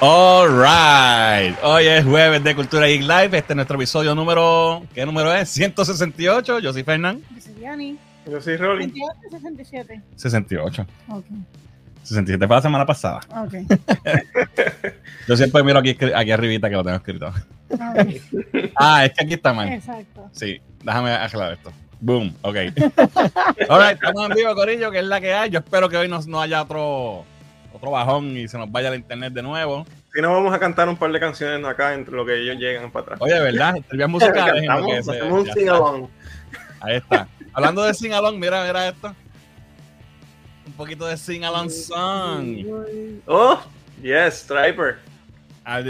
All right. Hoy es jueves de Cultura Geek Live. Este es nuestro episodio número. ¿Qué número es? 168. Yo soy Fernán. Yo soy Yanni. Yo soy Rolly. 28 67. 68. Ok. 67 fue la semana pasada. Ok. Yo siempre miro aquí, aquí arribita que lo tengo escrito. Ah, es que aquí está mal. Exacto. Sí, déjame aclarar esto. Boom, ok. All right, estamos en vivo, Corillo, que es la que hay. Yo espero que hoy no, no haya otro, otro bajón y se nos vaya el internet de nuevo. Si no, vamos a cantar un par de canciones acá entre lo que ellos llegan para atrás. Oye, ¿verdad? Lo Cantamos, que se- un sing está. along. Ahí está. Hablando de sing along, mira, mira esto. Un poquito de sing along song. Oh, yes, Striper. Ah,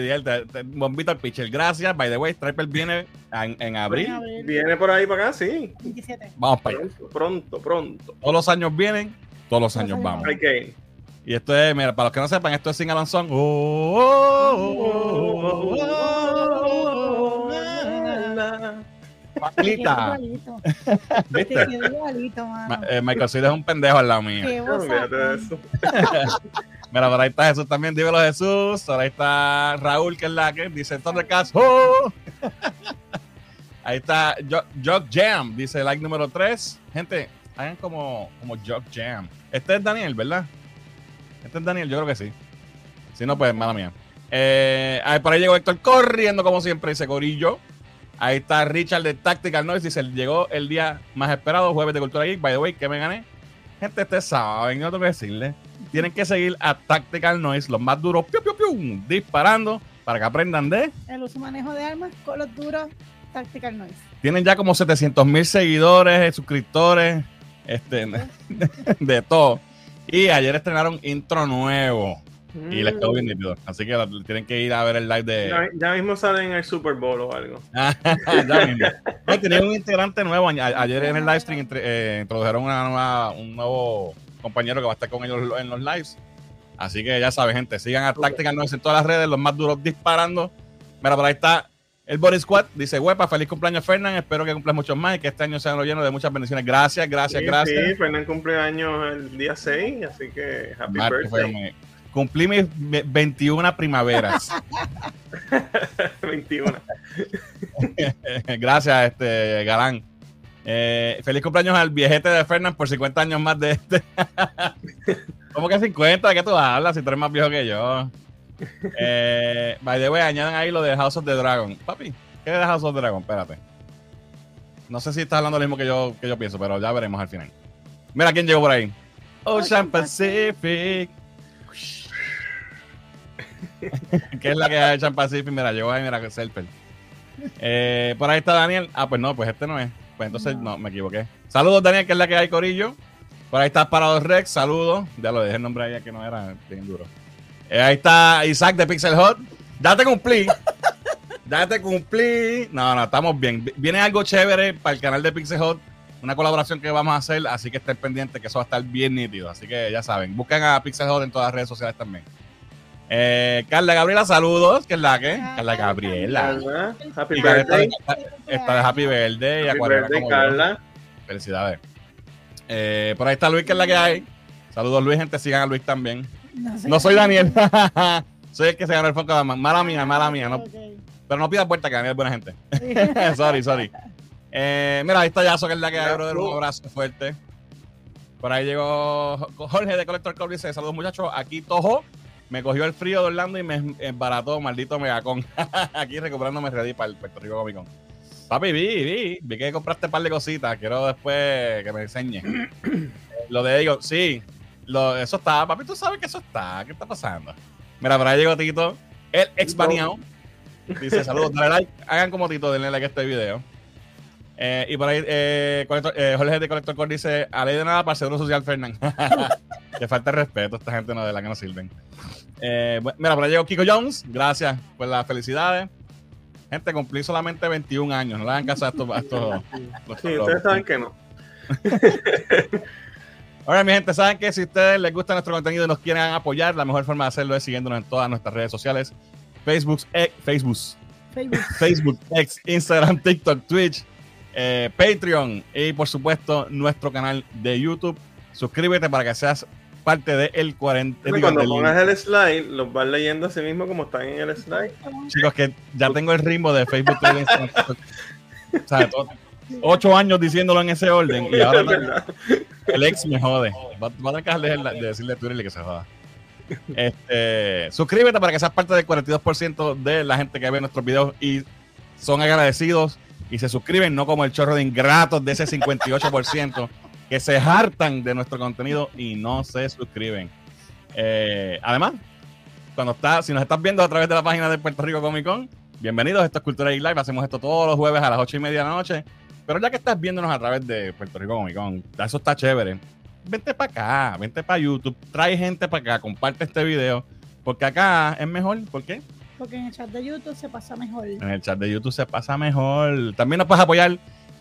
bombito al pitcher. Gracias. By the way, Striper viene en, en abril. Viene por ahí para acá, sí. 27. Vamos para allá. Pronto, pronto, pronto. Todos los años vienen, todos los años vamos. Hay que ir. Y esto es, mira, para los que no sepan, esto es sing along song. Oh, oh, oh, oh, oh, oh. Facilita. ¿Viste? quedó igualito, Ma- mano. eh, Michael Sid es un pendejo al lado mío. Qué olvídate de eso. Mira, por ahí está Jesús también, dímelo Jesús. Por ahí está Raúl, que es la que dice Thundercats. ¡Oh! ahí está Jo- Jog Jam, dice like número 3. Gente, hagan como, como Jog Jam. Este es Daniel, ¿verdad? Este es Daniel, yo creo que sí. Si no, pues mala mía. Eh, ahí por ahí llegó Héctor corriendo, como siempre, dice Corillo. Ahí está Richard de Tactical Noise, dice, llegó el día más esperado, jueves de Cultura Geek. By the way, que me gané. Gente, ustedes saben, no tengo que decirle. Tienen que seguir a Tactical Noise, los más duros, piu, piu, piu, disparando, para que aprendan de. El uso y manejo de armas con los duros Tactical Noise. Tienen ya como 700 mil seguidores, suscriptores, este, de todo. Y ayer estrenaron intro nuevo y les quedó bien nítido. Así que tienen que ir a ver el live de. Ya, ya mismo sale en el Super Bowl o algo. Ya mismo. No, tenían un integrante nuevo. Ayer en el live stream eh, introdujeron una nueva, un nuevo compañero que va a estar con ellos en los lives. Así que ya saben, gente, sigan a Tactical Noise en todas las redes, los más duros disparando. Mira, por ahí está el Body Squad. Dice, huepa, feliz cumpleaños, Fernán. Espero que cumplas muchos más y que este año sea lo lleno de muchas bendiciones. Gracias, gracias, Sí, gracias. Sí, Fernan cumpleaños el día 6, así que happy birthday. Cumplí mis ve- 21 primaveras. 21. Gracias, este Galán. Eh, feliz cumpleaños al viejete de Fernán por 50 años más de este. ¿Cómo que 50? ¿De qué tú hablas? Si tú eres más viejo que yo. Eh, by the way, añadan ahí lo de House of the Dragon. Papi, ¿qué es de House of the Dragon? Espérate. No sé si estás hablando lo mismo que yo, que yo pienso, pero ya veremos al final. Mira quién llegó por ahí. Ocean Pacific. ¿Qué es la que hay Ocean Pacific? Mira, llegó ahí, mira, Serper. Eh, por ahí está Daniel. Ah, pues no, pues este no es. Pues entonces no, No. me equivoqué. Saludos, Daniel, que es la que hay, Corillo. Por ahí está Parado Rex, saludos. Ya lo dejé el nombre ahí que no era bien duro. Eh, ahí está Isaac de Pixel Hot. Ya te cumplí. ya te cumplí. No, no, estamos bien. Viene algo chévere para el canal de Pixel Hot. Una colaboración que vamos a hacer, así que estén pendientes que eso va a estar bien nítido. Así que ya saben, busquen a Pixel Hot en todas las redes sociales también. Eh, Carla Gabriela, saludos. que es la que? Carla Gabriela. Happy Y está, birthday. está de Happy Birthday y Happy birthday, como yo. Carla. Felicidades. Eh, por ahí está Luis, que es la que hay. Saludos, Luis, gente. Sigan a Luis también. No, sé. No soy Daniel. soy el que se ganó el Funko. Mala mía, mala mía. No, Ok. pero no pidas puerta, que Daniel es buena gente. sorry, sorry. Eh, mira, ahí está Yaso, que es la que hay, brother. Un abrazo fuerte. Por ahí llegó Jorge de Collector Club. Dice: Saludos, muchachos. Aquí Tojo me cogió el frío de Orlando y me embarató, maldito megacón. Aquí recuperándome ready para el Puerto Rico Comic Con. Papi, vi, vi, vi que compraste un par de cositas. Quiero después que me enseñe. lo de digo, sí, lo, eso está, papi, tú sabes que eso está. ¿Qué está pasando? Mira, por ahí llegó Tito, el ex baneado. Dice, saludos, dale like, hagan como Tito, denle like a este video. Eh, y por ahí, eh, Colector- eh, Jorge de Colector Core dice, a ley de nada para el Seguro Social Fernán. que falta de respeto, esta gente no de la que no sirven. Eh, mira, por ahí llegó Kiko Jones, gracias por las felicidades. Gente, cumplí solamente 21 años, no le hagan caso a estos... a estos- Sí, ustedes saben que no. Ahora, mi gente, saben que si a ustedes les gusta nuestro contenido y nos quieren apoyar, la mejor forma de hacerlo es siguiéndonos en todas nuestras redes sociales: Facebook, eh, Facebook, Facebook. Facebook, X, Instagram, TikTok, Twitch, eh, Patreon y por supuesto nuestro canal de YouTube. Suscríbete para que seas parte del 40. digo, Cuando del- pongas el slide, los vas leyendo así mismo como están en el slide. Chicos, que ya tengo el ritmo de Facebook, Twitter, Instagram, TikTok. O sea, to- ocho años diciéndolo en ese orden y ahora el ex me jode. Va, va a dejar de, de decirle a Twitter que se joda. Este, suscríbete para que seas parte del 42% de la gente que ve nuestros videos y son agradecidos y se suscriben, no como el chorro de ingratos de ese 58% que se hartan de nuestro contenido y no se suscriben. Eh, además, cuando está, si nos estás viendo a través de la página de Puerto Rico Comic Con, bienvenidos. Esto es Cultura y Live. Hacemos esto todos los jueves a las 8 y media de la noche. Pero ya que estás viéndonos a través de Puerto Rico Comic Con, eso está chévere. Vente para acá, vente para YouTube, trae gente para acá, comparte este video. Porque acá es mejor. ¿Por qué? Porque en el chat de YouTube se pasa mejor. En el chat de YouTube se pasa mejor. También nos puedes apoyar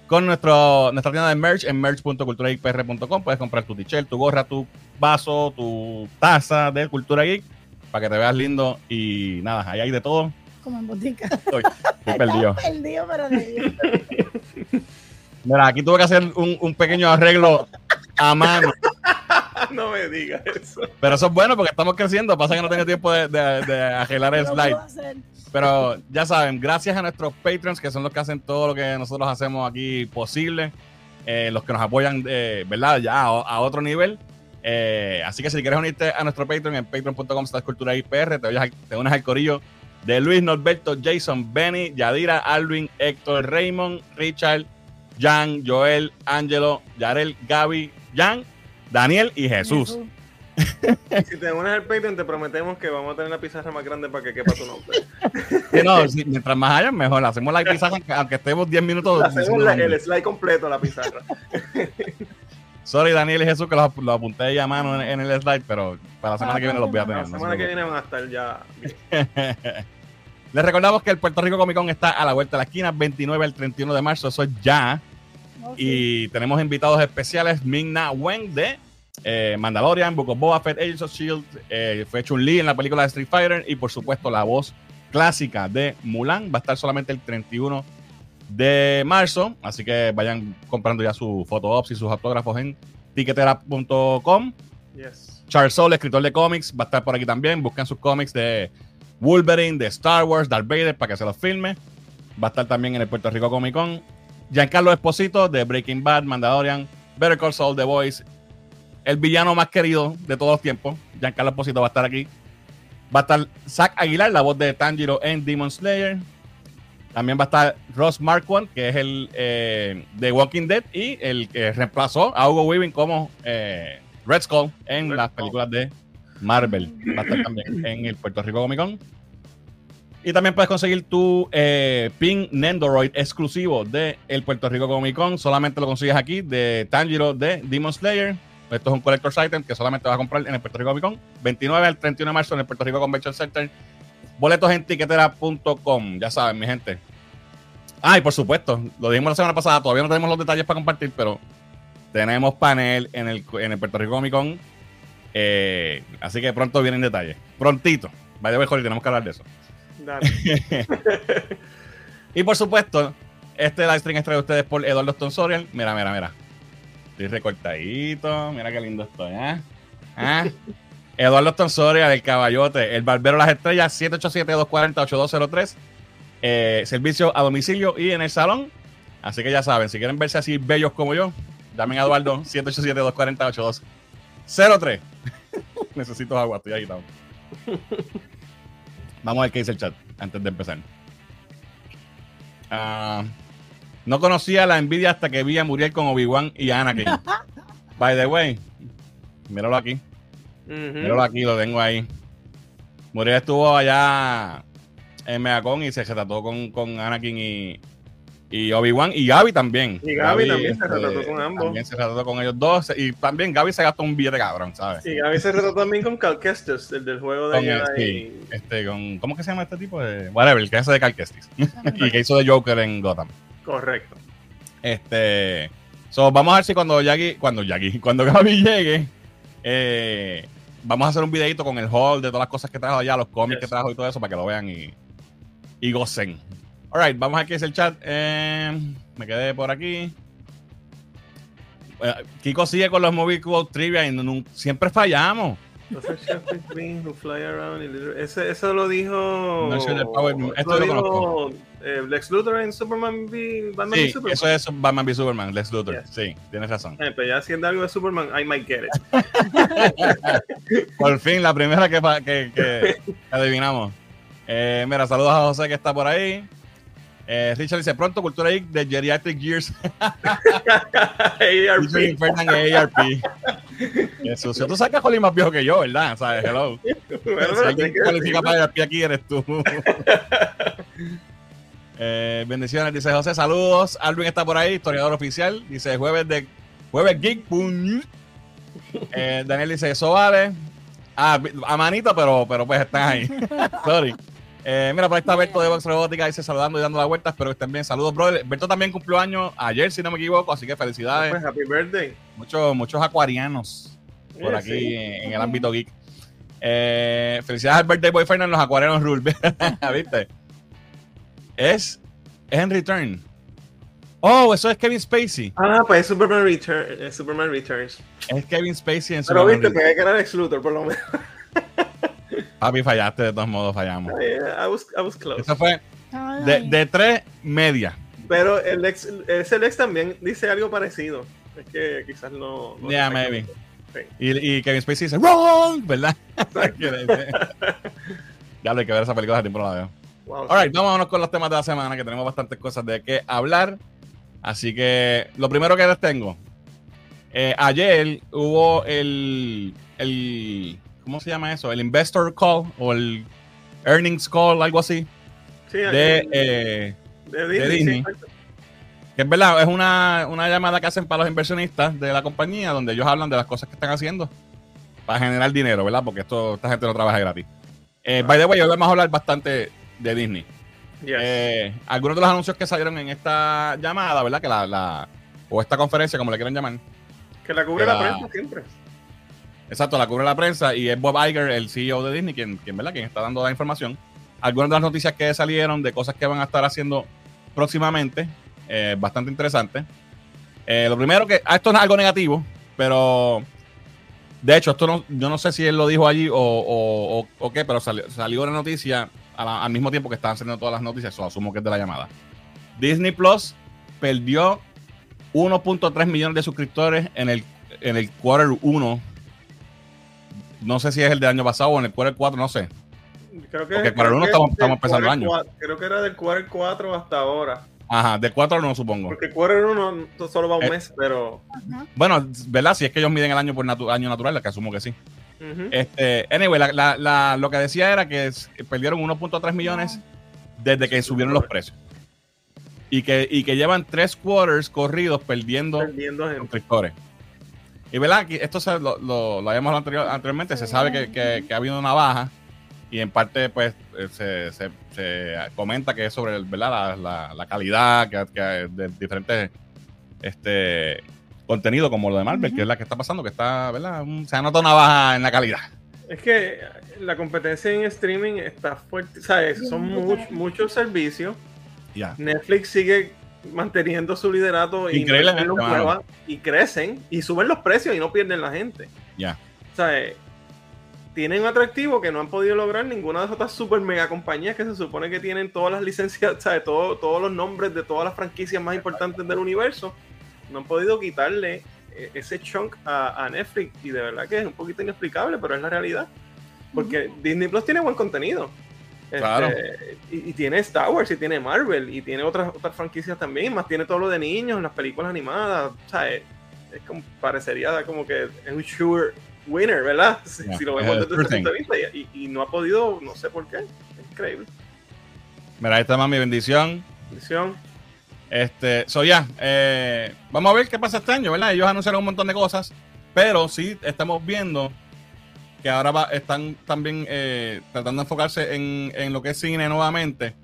con nuestro, nuestra tienda de merch en merch.culturageekpr.com. Puedes comprar tu t-shirt, tu gorra, tu vaso, tu taza de Cultura Geek para que te veas lindo. Y nada, ahí hay de todo. Como en botica. Estoy, estoy perdido. Perdido, pero de. Mira, aquí tuve que hacer un, un pequeño arreglo a mano. No me digas eso. Pero eso es bueno porque estamos creciendo. Pasa que no tengo tiempo de, de, de arreglar el slide. Pero ya saben, gracias a nuestros Patreons, que son los que hacen todo lo que nosotros hacemos aquí posible, eh, los que nos apoyan, eh, ¿verdad? Ya a, a otro nivel. Eh, así que si quieres unirte a nuestro Patreon en patreon.com slash cultura IPR, te, al- te unes al corillo de Luis Norberto, Jason, Benny, Yadira, Alvin, Héctor, Raymond, Richard, Jan, Joel, Angelo, Yarel, Gaby, Jan, Daniel y Jesús. Si te unes al Patreon, te prometemos que vamos a tener la pizarra más grande para que quepa tu nombre. Sí, no, sí, mientras más hayan, mejor. Hacemos la pizarra, aunque- aunque estemos 10 minutos. Hacemos la- el slide completo, la pizarra. Sorry, Daniel y Jesús, que los, los apunté ahí a mano en, en el slide, pero para la semana que viene los voy a tener. La semana que viene van a estar ya. Les recordamos que el Puerto Rico Comic Con está a la vuelta de la esquina, 29 al 31 de marzo, eso es ya. Oh. Y tenemos invitados especiales, Ming-Na Wen de eh, Mandalorian, Book of Boba Fett, Agents of S.H.I.E.L.D., eh, fue Chun-Li en la película de Street Fighter y por supuesto la voz clásica de Mulan va a estar solamente el 31 de marzo, así que vayan comprando ya sus foto-ops y sus autógrafos en tiquetera.com. Yes. Charles Soule, escritor de cómics, va a estar por aquí también. Buscan sus cómics de Wolverine, de Star Wars, Darth Vader para que se los filme. Va a estar también en el Puerto Rico Comic Con. Giancarlo Esposito de Breaking Bad, Mandalorian, Better Call Saul, The Voice. El villano más querido de todos los tiempos. Giancarlo Esposito va a estar aquí. Va a estar Zack Aguilar, la voz de Tanjiro en Demon Slayer. También va a estar Ross Marquand, que es el eh, de Walking Dead y el que reemplazó a Hugo Weaving como eh, Red Skull en Red las Skull. películas de Marvel. Va a estar también en el Puerto Rico Comic Con. Y también puedes conseguir tu eh, pin Nendoroid exclusivo de el Puerto Rico Comic Con. Solamente lo consigues aquí de Tanjiro de Demon Slayer. Esto es un collector's item que solamente vas a comprar en el Puerto Rico Comic Con. 29 al 31 de marzo en el Puerto Rico Convention Center. Boletos en tiquetera.com. Ya saben, mi gente. Ah, y por supuesto, lo dijimos la semana pasada. Todavía no tenemos los detalles para compartir, pero tenemos panel en el, en el Puerto Rico Comic Con. Eh, así que pronto vienen detalles. Prontito. Vaya mejor y tenemos que hablar de eso. Dale. Y por supuesto, este live stream es traído a ustedes por Eduardo Stonsorial. Mira, mira, mira. Estoy recortadito. Mira qué lindo estoy, ¿eh? ¿Ah? Eduardo Stonsorial, el caballote, el barbero de las estrellas, 787-240-8203. Eh, servicio a domicilio y en el salón. Así que ya saben, si quieren verse así bellos como yo, llamen a Eduardo, 787-240-8203. Necesito agua, estoy agitado. Vamos a ver qué dice el chat antes de empezar. Ah, no conocía la envidia hasta que vi a Muriel con Obi-Wan y Anakin. By the way, míralo aquí. Míralo aquí, lo tengo ahí. Muriel estuvo allá en Megacon y se retrató con, con Anakin y, y Obi-Wan y Gaby también. Y Gaby también se retrató con ambos. También se retrató con ellos dos. Y también Gaby se gastó un billete cabrón, ¿sabes? Sí, a veces se retrató también con Cal Kestis, el del juego de Con sí, este, con, ¿Cómo que se llama este tipo? De, whatever, el que hace de Cal Kestis. y que hizo de Joker en Gotham. Correcto. Este. So, vamos a ver si cuando Jackie, cuando Jackie, cuando Gaby llegue, eh, vamos a hacer un videito con el haul de todas las cosas que trajo allá, los cómics Yes. que trajo y todo eso para que lo vean y, y gocen. Alright, vamos aquí a hacer el chat. Eh, me quedé por aquí. eh, Kiko sigue con los movie quote trivia y no- no- siempre fallamos. Ese, eso lo dijo. No sé del Power- esto lo conozco. eh, Lex Luthor en Superman v Batman v Sí, Superman. eso es Batman v Superman, Lex Luthor. Yes. Sí, tienes razón. Eh, pero ya haciendo algo de Superman, I might get it. Por fin, la primera que, que, que adivinamos. Eh, mira, saludos a José que está por ahí. Eh, Richard dice, pronto Cultura Geek de Geriatric Years. ARP. Fernan ARP. Qué sucio. Tú sabes que Holly es más viejo que yo, ¿verdad? ¿Sabes? Hello. Bueno, si alguien cualifica para ARP aquí eres tú. Eh, bendiciones, dice José. Saludos. Alvin está por ahí, historiador oficial. Dice jueves de jueves Geek. Eh, Daniel dice, eso vale. Ah, a manito, pero, pero pues están ahí. Sorry. Eh, mira, por ahí está Berto de Vox Robótica, dice saludando y dando la vuelta. Espero que estén bien. Saludos, brother. Berto también cumplió años ayer, si no me equivoco, así que felicidades. Pues, happy birthday. Muchos, muchos acuarianos por Eh, aquí sí. en, el ámbito geek. Eh, felicidades al Birthday Boyfriend en los acuarianos Rule. ¿Viste? Es, es en Return. Oh, eso es Kevin Spacey. Ah, pues es Superman, Return, Superman Returns. Es Kevin Spacey en su Pero viste, pegué que era Lex Luthor, por lo menos. Papi, fallaste, de todos modos fallamos. I was, I was close. Eso fue de, de tres media. Pero el ex, ese Lex también dice algo parecido. Es que quizás no. no Yeah, maybe. Sí. Y, y Kevin Spacey dice, wrong, ¿verdad? ya lo hay que ver esa película, hace tiempo no la veo. Wow, Alright, vámonos con los temas de la semana, que tenemos bastantes cosas de qué hablar. Así que lo primero que les tengo. eh, ayer hubo el, el. ¿Cómo se llama eso? El Investor Call o el Earnings Call, algo así. Sí, De, eh, de de Disney. Sí, que es verdad, es una, una llamada que hacen para los inversionistas de la compañía, donde ellos hablan de las cosas que están haciendo para generar dinero, ¿verdad? Porque esto, esta gente no trabaja gratis. Eh, by the way, hoy vamos a hablar bastante de Disney. Yes. Eh, algunos de los anuncios que salieron en esta llamada, ¿verdad? Que la, la- o esta conferencia, como le quieran llamar. que la cubre la- la prensa siempre. Exacto, la cubre la prensa y es Bob Iger, el CEO de Disney, quien, quien, quien está dando la información. Algunas de las noticias que salieron de cosas que van a estar haciendo próximamente, eh, bastante interesante. Eh, lo primero que, ah, esto es algo negativo, pero de hecho, esto no, yo no sé si él lo dijo allí o, qué, pero salió, salió una noticia al mismo tiempo que estaban saliendo todas las noticias, o asumo que es de la llamada. Disney Plus perdió 1.3 millones de suscriptores en el, en el quarter 1. No sé si es el del año pasado o en el quarter 4, no sé. Creo que, Porque para el uno que estamos- del estamos empezando el año. Creo que era del quarter 4 hasta ahora. Ajá, del 4 no supongo. Porque quarter 1 solo va un Eh, mes, pero. ajá. Bueno, ¿verdad? Si es que ellos miden el año por natu- año natural, que asumo que sí. Este, anyway, la- la- la- lo que decía era que perdieron 1.3 millones desde que subieron los precios. Y que, y que llevan tres quarters corridos perdiendo Perdiendo gente. suscriptores. Y verdad, que esto se, lo, lo, lo habíamos hablado anterior- anteriormente, se sabe que, que- que ha habido una baja y en parte pues eh, se, se- se comenta que es sobre ¿verdad? La, la- la calidad que, que de diferentes este, contenidos como lo de Marvel, que es la que está pasando, que está, ¿verdad? Un- se ha notado una baja en la calidad. Es que la competencia en streaming está fuerte. ¿Sabes? Son much- muchos servicios. Netflix sigue manteniendo su liderato y, Increíblemente, no mano. prueba, y crecen y suben los precios y no pierden la gente. Ya. O sea, eh, tienen un atractivo que no han podido lograr ninguna de esas otras super mega compañías que se supone que tienen todas las licencias, ¿sabes? Todo, todos los nombres de todas las franquicias más importantes del universo. No han podido quitarle eh, ese chunk a, a Netflix y de verdad que es un poquito inexplicable, pero es la realidad. Porque Disney Plus tiene buen contenido. Este, y, y tiene Star Wars y tiene Marvel y tiene otras otras franquicias también, más tiene todo lo de niños, las películas animadas, o sea, es, es como, parecería como que es un sure winner, ¿verdad? Si, Yeah, si lo vemos desde ese punto de vista y, no ha podido, no sé por qué, es increíble. Mira, ahí está más mi bendición. Bendición. Este, so ya, eh, vamos a ver qué pasa este año, ¿verdad? Ellos anunciaron un montón de cosas, pero sí estamos viendo que ahora va- están también eh, tratando de enfocarse en, en lo que es cine nuevamente.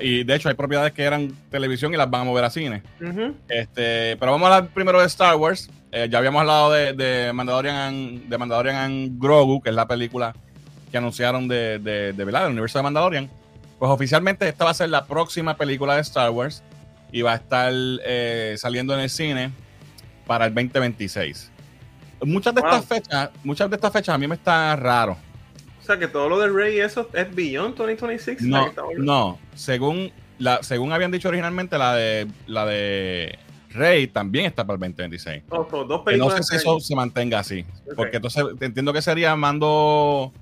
Y de hecho hay propiedades que eran televisión y las van a mover a cine. Este, pero vamos a hablar primero de Star Wars. Eh, ya habíamos hablado de, de Mandalorian and, de Mandalorian and Grogu, que es la película que anunciaron de, de, de, ¿verdad? del universo de Mandalorian. Pues oficialmente esta va a ser la próxima película de Star Wars y va a estar eh, saliendo en el cine para el 2026. Muchas de estas fechas, muchas de estas fechas a mí me está raro. O sea, que todo lo del Rey eso es Beyond 2026. No, no. Según la, según habían dicho originalmente, la de la de Rey también está para el 2026. Oh, so, dos Que no sé si eso se mantenga así. Porque entonces entiendo que sería Mando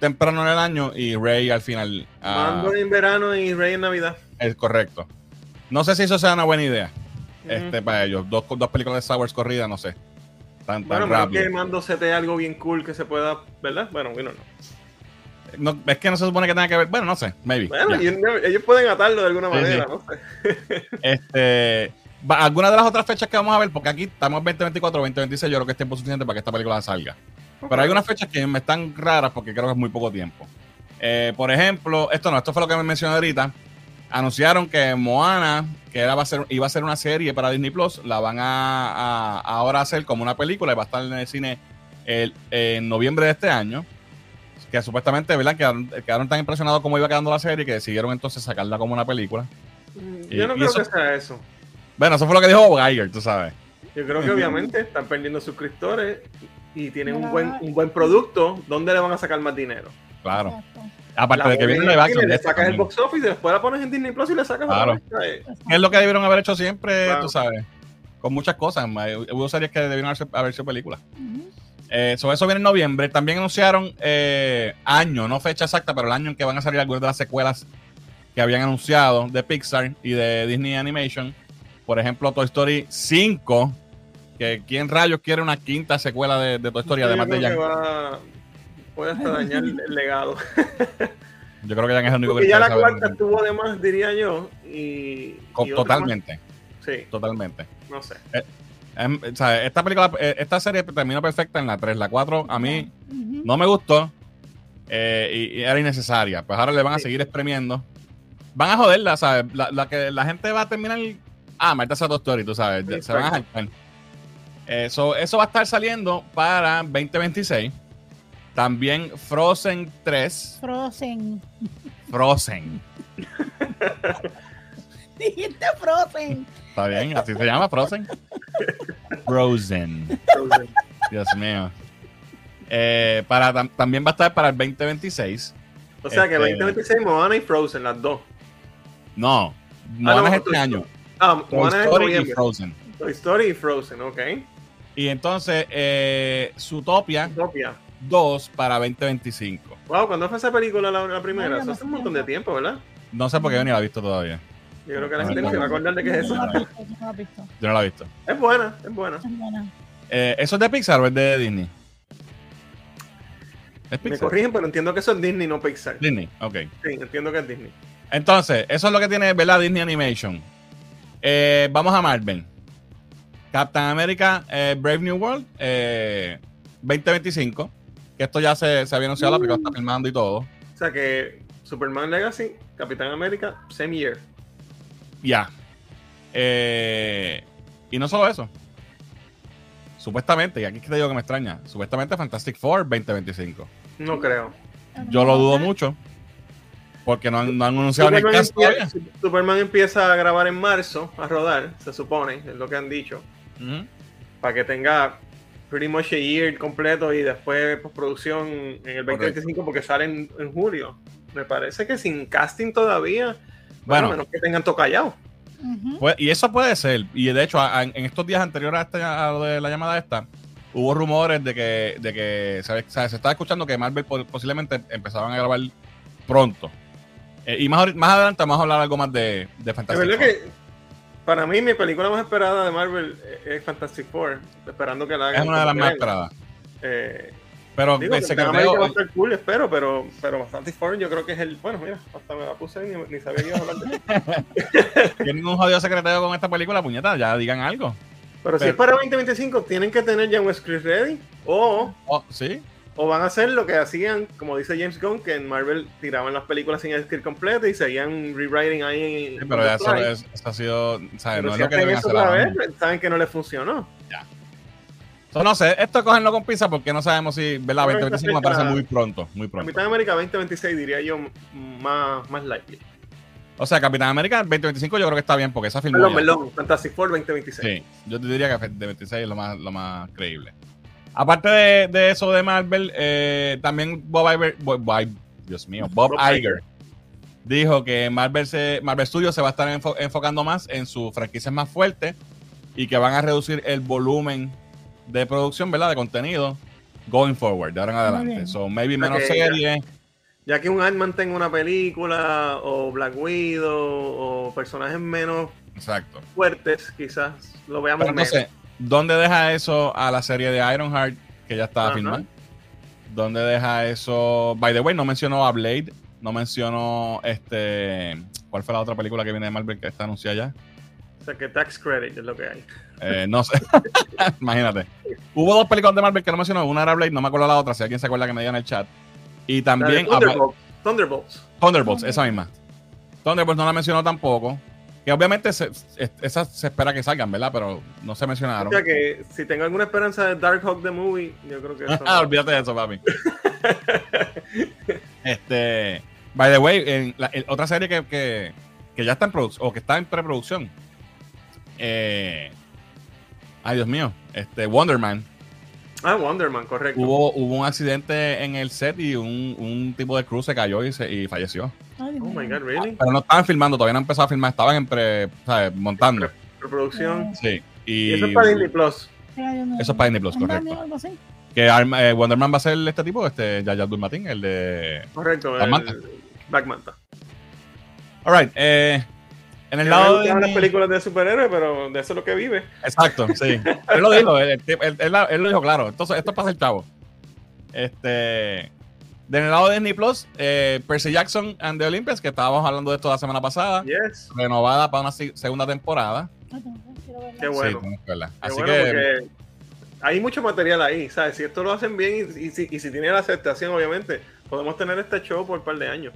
temprano en el año y Rey al final. ah, Mando en verano y Rey en Navidad. es correcto. No sé si eso sea una buena idea este, para ellos. Dos, dos películas de Star Wars corridas, no sé. Tan, Bueno, tan rápido. que Mando algo bien cool que se pueda, ¿verdad? Bueno, bueno, no. No, es que no se supone que tenga que ver. Bueno, no sé, maybe. Bueno, ellos, ellos pueden atarlo de alguna manera, sí. no sé. Este, algunas de las otras fechas que vamos a ver, porque aquí estamos en 2024, 2026, yo creo que es tiempo suficiente para que esta película salga. Pero hay unas fechas que me están raras porque creo que es muy poco tiempo. Eh, por ejemplo, esto no, esto fue lo que me mencioné ahorita. Anunciaron que Moana, que era, va a ser, iba a ser una serie para Disney Plus, la van a, a- ahora hacer como una película y va a estar en el cine el- en noviembre de este año. Que supuestamente, ¿verdad? Quedaron, quedaron tan impresionados como iba quedando la serie que decidieron entonces sacarla como una película. Mm, Y- Yo no y creo eso- que sea eso. Bueno, eso fue lo que dijo Geiger, tú sabes. Yo creo que obviamente están perdiendo suscriptores y tienen un buen, un buen producto. ¿Dónde le van a sacar más dinero? Claro. Exacto. Aparte La de que viene live action le sacas el box office y después la pones en Disney Plus y le sacas Claro. Eh, Es lo que debieron haber hecho siempre, Claro. tú sabes. Con muchas cosas. Hubo series que debieron haberse, haber sido películas. Eh, so, eso viene en noviembre. También anunciaron eh, año, no fecha exacta, pero el año en que van a salir algunas de las secuelas que habían anunciado de Pixar y de Disney Animation. Por ejemplo, Toy Story 5. Que quién rayos quiere una quinta secuela de, de Toy Story, yo además de va- puede hasta dañar el legado. Yo creo que Jan es el único Porque que ya la cuarta estuvo de más, diría yo. Y, Co- y otra Totalmente, más. Sí, totalmente. no sé. Em, o sea, esta película, eh, esta serie terminó perfecta en la 3. La 4 a mí no me gustó eh, y, y era innecesaria. Pues ahora le van a Sí. seguir exprimiendo. Van a joderla, ¿sabes? La, la que la gente va a terminar. Ah, Marta Sato Story, tú sabes. Sí, se van a. Eso, eso va a estar saliendo para 2026. También Frozen 3. Frozen. Frozen. Dijiste Frozen. ¿Está bien? ¿Así se llama Frozen? Frozen. Dios mío. Eh, para, tam- también va a estar para el 2026. O sea que Este- 2026 Moana y Frozen, las dos. No, Moana no, es este año. Ah, Toy Moana es Story y noviembre. Frozen. Toy Story y Frozen, ok. Y entonces, eh, Zootopia Utopia. 2 para 2025. Wow, ¿cuándo fue esa película la, la primera? Eso no hace un sé. montón de tiempo, ¿verdad? No sé por qué yo ni la he visto todavía. Yo creo que la No, gente no, se va a acordar de qué es eso. Visto, no la he visto. Yo no la he visto. Es buena, es buena. Es buena. Eh, ¿Eso es de Pixar o es de Disney? Es Me Pixar. corrigen, pero entiendo que eso es Disney, no Pixar. Disney, ok. Sí, entiendo que es Disney. Entonces, eso es lo que tiene, ¿verdad? Disney Animation. Eh, vamos a Marvel. Captain America eh, Brave New World eh, 2025. Que esto ya se, se había anunciado, la película está filmando y todo. O sea que Superman Legacy, Capitán América, same year. Ya. Eh, y no solo eso. Supuestamente, y aquí es que te digo que me extraña, supuestamente Fantastic Four 2025. No creo. Yo lo dudo mucho. Porque no han, no han anunciado en el Superman, cast todavía. empieza, Superman empieza a grabar en marzo, a rodar, se supone, es lo que han dicho. Para que tenga pretty much a year completo y después postproducción en el 2025 porque sale en, en julio. Me parece que sin casting todavía, bueno, Bueno, menos que tengan todo callado. Ujú. Pues, y eso puede ser. Y de hecho, a- a- en estos días anteriores a, este- a lo de la llamada esta, hubo rumores de que, de que ¿sabes? ¿sabes? se estaba escuchando que Marvel po- posiblemente empezaban a grabar pronto. Eh, y más, más adelante vamos a hablar algo más de, de Es verdad que para mí mi película más esperada de Marvel es Fantastic Four, esperando que la hagan. Es una de las más esperadas. Eh, Pero digo, el América va a estar cool, espero, pero, pero Fantastic Four yo creo que es el... Bueno, mira, hasta me la puse y ni, ni sabía que iba a hablar de tienen un jodido secreteo con esta película, puñeta, ya digan algo. Pero si es para 2025, tienen que tener ya un script ready o, Oh, ¿Sí? O van a hacer lo que hacían, como dice James Gunn, que en Marvel tiraban las películas sin el script completo y seguían rewriting ahí. Sí, pero ya eso, es- eso ha sido, ¿sabes? No es si lo que deben hacer vez, mismo. saben que no les funcionó. So, no sé, esto cogenlo con pinza porque no sabemos si, ¿verdad? Bueno, 2025 me parece muy pronto, muy pronto. Capitán América 2026 diría yo más, más likely. O sea, Capitán América 2025 yo creo que está bien porque esa filmó. Perdón, ya. perdón, Fantastic Four 2026. Sí, yo te diría que de 26 es lo más, lo más creíble. Aparte de, de eso de Marvel, eh, también Bob Iger, Bob, Dios mío, Bob, Bob Iger, dijo que Marvel, se, Marvel Studios se va a estar enfo- enfocando más en sus franquicias más fuertes y que van a reducir el volumen de producción, ¿verdad? De contenido going forward, de ahora en adelante. So, maybe menos series. Ya que un Ant-Man tenga una película, o Black Widow, o personajes menos Exacto. fuertes, quizás lo veamos Pero menos. entonces, ¿dónde deja eso a la serie de Ironheart que ya estaba Ajá. filmada? ¿Dónde deja eso? By the way, no mencionó a Blade, no mencionó este. ¿Cuál fue la otra película que viene de Marvel que está anunciada ya? O sea que tax credit es lo que hay. Eh, no sé. Imagínate. Hubo dos películas de Marvel que no mencionó. Una era Blade, no me acuerdo la otra. Si alguien se acuerda que me diga en el chat. Y también. Thunderbolts. Thunderbolts. Thunderbolts, esa misma. Thunderbolts no la mencionó tampoco. Que obviamente se, es- esas se espera que salgan, ¿verdad? Pero no se mencionaron. O sea que si tengo alguna esperanza de Dark Hawk the Movie, yo creo que eso. Ah, olvídate de eso, papi. este. By the way, en la- en otra serie que, que, que ya está en producción, o que está en preproducción. Eh, ay, Dios mío. Este, Wonder Man. Ah, Wonder Man, correcto. Hubo, hubo un accidente en el set y un, un tipo de crew se cayó y, se, y falleció. Ay, Oh my god, really? Pero no estaban filmando, todavía no han empezado a filmar, estaban en pre, ¿sabes? montando. Reproducción. Sí. Y Y eso es para Disney Plus. Eso es para Disney Plus, ¿Un correcto. Algo así? que Arma- eh, Wonder Man va a ser este tipo, este Yaya Abdul Mateen, el de. Correcto. Black el- Manta. Black Manta. Alright, eh, en el lado de. las películas de superhéroes, pero de eso es lo que vive. Exacto, sí. Él lo dijo, él, él- él- él- él lo dijo claro. Entonces, esto pasa el chavo. Este. Del lado de Disney Plus, eh, Percy Jackson and the Olympians, que estábamos hablando de esto la semana pasada, Yes. renovada para una segunda temporada. Qué bueno. Sí, tenemos que verla. Qué Así bueno, que, porque hay mucho material ahí, ¿sabes? Si esto lo hacen bien y, y si, y si tiene la aceptación, obviamente, podemos tener este show por un par de años.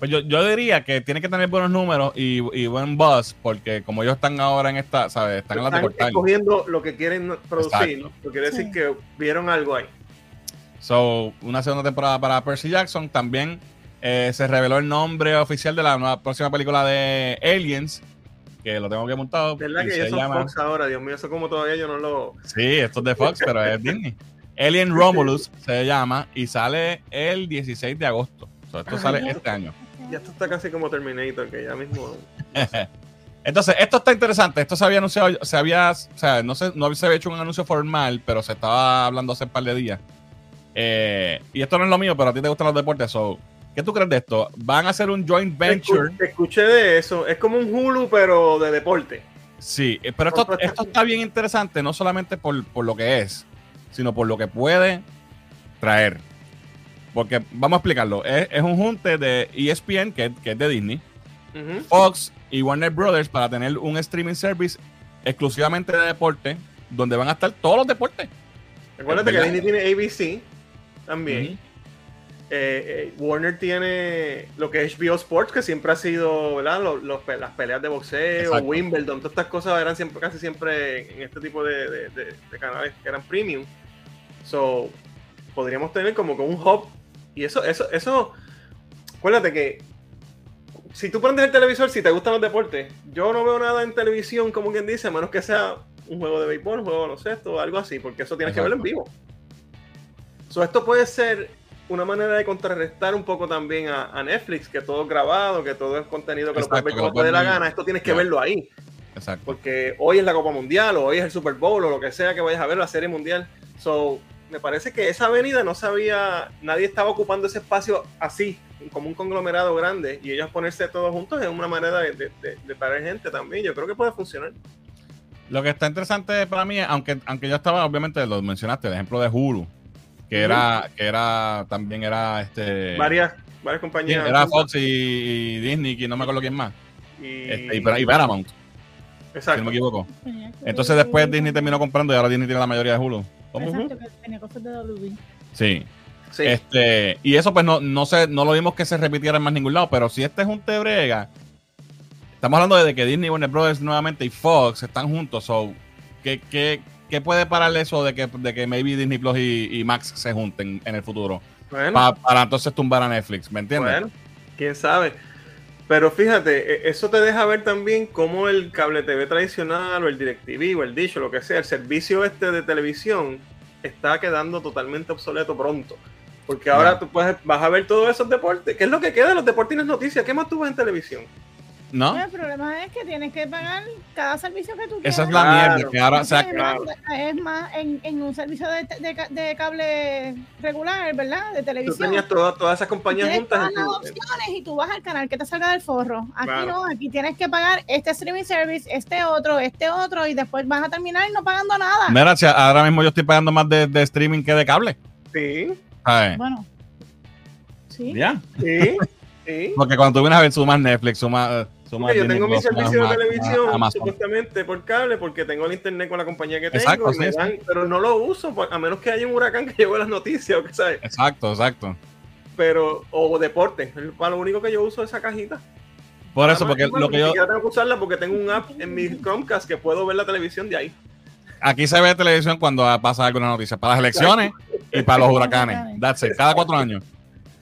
Pues yo, yo diría que tiene que tener buenos números y, y buen buzz, porque como ellos están ahora en esta, ¿sabes? Están en la de Están cortar. escogiendo lo que quieren producir, lo que quiere decir Sí. que vieron algo ahí. So, una segunda temporada para Percy Jackson. También eh, se reveló el nombre oficial de la nueva próxima película de Aliens, que lo tengo que montado. ¿Verdad y que son llama- Fox ahora? Dios mío, eso como todavía yo no lo... Sí, esto es de Fox, pero es Disney. Alien Romulus se llama y sale el 16 de agosto. So, esto Ay, sale este año. Ya esto está casi como Terminator, que ya mismo... Entonces, esto está interesante. Esto se había anunciado, se había, o sea, no se, no se había hecho un anuncio formal, pero se estaba hablando hace un par de días. Eh, y esto no es lo mío, pero a ti te gustan los deportes. So, ¿Qué tú crees de esto? ¿Van a hacer un joint venture? Escu- Escuché de eso. Es como un Hulu, pero de deporte. Sí, eh, pero esto, esto está bien interesante, no solamente por, por lo que es, sino por lo que puede traer. Porque vamos a explicarlo. Es, es un junte de ESPN, que, que es de Disney. Fox y Warner Brothers para tener un streaming service exclusivamente de deporte, donde van a estar todos los deportes. Recuérdate Es que. Disney tiene ABC también. Eh, eh, Warner tiene lo que es HBO Sports, que siempre ha sido, ¿verdad? Los- los pe- las peleas de boxeo, Exacto. Wimbledon, todas estas cosas eran siempre, casi siempre en este tipo de, de- de- de canales que eran premium. So, podríamos tener como que un hub. Y eso, eso, eso, acuérdate que si tú prendes el televisor, si te gustan los deportes, yo no veo nada en televisión, como quien dice, a menos que sea un juego de béisbol, un juego de baloncesto o algo así, porque eso tienes que verlo en vivo. So, esto puede ser una manera de contrarrestar un poco también a, a Netflix, que todo es grabado, que todo es contenido que lo puedes ver como te dé la gana. Esto tienes que verlo ahí, Exacto. porque hoy es la Copa Mundial, o hoy es el Super Bowl, o lo que sea que vayas a ver, la Serie Mundial. So, me parece que esa avenida no sabía, nadie estaba ocupando ese espacio así, como un conglomerado grande, y ellos ponerse todos juntos es una manera de, de, de- de traer gente también. Yo creo que puede funcionar. Lo que está interesante para mí, aunque, aunque ya estaba, obviamente lo mencionaste, el ejemplo de Hulu, que era, que era, también era este. Varias, varias Sí, compañías. era Fox y, y Disney, que no me acuerdo quién más. y, Este, y, y Paramount, si exacto. no me equivoco. Entonces después Disney terminó comprando y ahora Disney tiene la mayoría de Hulu. ¿Cómo? Exacto, que tenía cosas de WB. Sí. Sí. Este, y eso pues no, no, se, no lo vimos que se repitiera en más ningún lado, pero si este es un tebrega, estamos hablando de que Disney, Warner Brothers nuevamente y Fox están juntos, so, ¿qué, qué, qué puede pararle eso de que, de que maybe Disney Plus y, y Max se junten en el futuro? Bueno. Pa- para entonces tumbar a Netflix, ¿me entiendes? Bueno, quién sabe. Pero fíjate, e- eso te deja ver también cómo el cable TV tradicional o el DirecTV o el Dish o lo que sea, el servicio este de televisión está quedando totalmente obsoleto pronto. Porque ahora tú puedes, vas a ver todos esos deportes. ¿Qué es lo que queda de los deportes y las noticias? ¿Qué más tú ves en televisión? ¿No? El problema es que tienes que pagar cada servicio que tú quieras. Esa es la Claro. mierda. Que ahora, o sea, más, es más en, en un servicio de, de ca- de cable regular, ¿verdad? De Tú televisión. tenías todas, todas esas compañías Tienes juntas. todas las tu- opciones y tú vas al canal que te salga del forro. Aquí Claro. no, aquí tienes que pagar este streaming service, este otro, este otro, y después vas a terminar no pagando nada. Mira, si ahora mismo yo estoy pagando más de, de streaming que de cable. Sí, ¿sabes? Bueno. Sí. Ya. sí, sí. Porque cuando tú vienes a ver, sumas Netflix, sumas. sumas Yo tengo mi servicio de televisión supuestamente por cable porque tengo el internet con la compañía que tengo, y me sí, dan- pero no lo uso por- a menos que haya un huracán que lleve las noticias o que sabes. Exacto, exacto. Pero, o deporte, para lo único que yo uso esa cajita. Por eso, porque lo que yo. tengo que usarla porque tengo un app en mi Chromecast que puedo ver la televisión de ahí. Aquí se ve televisión cuando pasa alguna noticia. Para las elecciones y para los huracanes. That's it, cada cuatro años.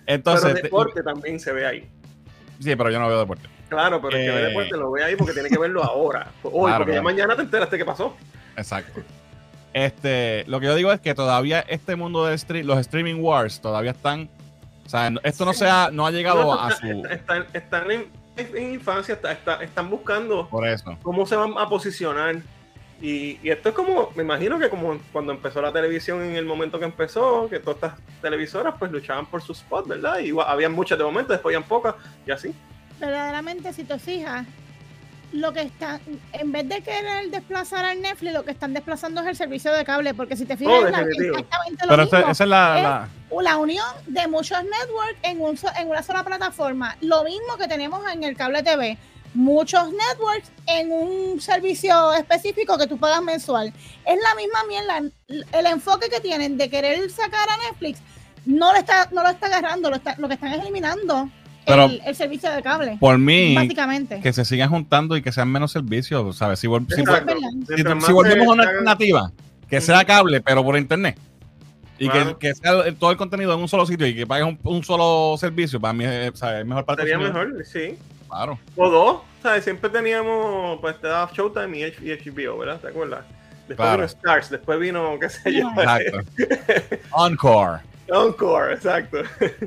Entonces, pero te- deporte también se ve ahí. sí, pero yo no veo deporte. Claro, pero el que ve Eh. deporte lo ve ahí porque tiene que verlo ahora. Hoy, Claro, porque ya mañana te enteraste qué pasó. Exacto. Este, lo que yo digo es que todavía este mundo de stre- los streaming wars todavía están. O sea, esto no se ha, no ha llegado No, a su. está- están, están en, en infancia, está- está- están buscando Por eso. cómo se van a posicionar. Y, y esto es como, me imagino que como cuando empezó la televisión en el momento que empezó, que todas estas televisoras pues luchaban por su spot, ¿verdad? Y habían muchas de momento, después habían pocas, y así. Verdaderamente, si te fijas, lo que están, en vez de querer desplazar al Netflix, lo que están desplazando es el servicio de cable, porque si te fijas, Oh, es la- definitivo. exactamente lo Pero mismo. esa, esa es la. Es- la- la unión de muchos networks en, un so- en una sola plataforma. Lo mismo que tenemos en el cable TV. Muchos networks en un servicio específico que tú pagas mensual. Es la misma mierda. El enfoque que tienen de querer sacar a Netflix no lo está, no lo está agarrando, lo, está- lo que están es eliminando Pero- el, el servicio de cable. por mí, básicamente. que se sigan juntando y que sean menos servicios, ¿sabes? Si, vol- si, si- si volvemos a una alternativa, que sea cable, pero por internet. Y Claro. que, que sea el- todo el contenido en un solo sitio y que pagues un, un solo servicio, para mí es, ¿sabes? es mejor para Sería mejor, sí. Claro. O dos, ¿sabes? Siempre teníamos, pues te daba Showtime y H- y HBO, ¿verdad? ¿Te acuerdas? Después Claro. vino Stars, después vino, qué sé yo, Exacto. Encore. Encore, exacto.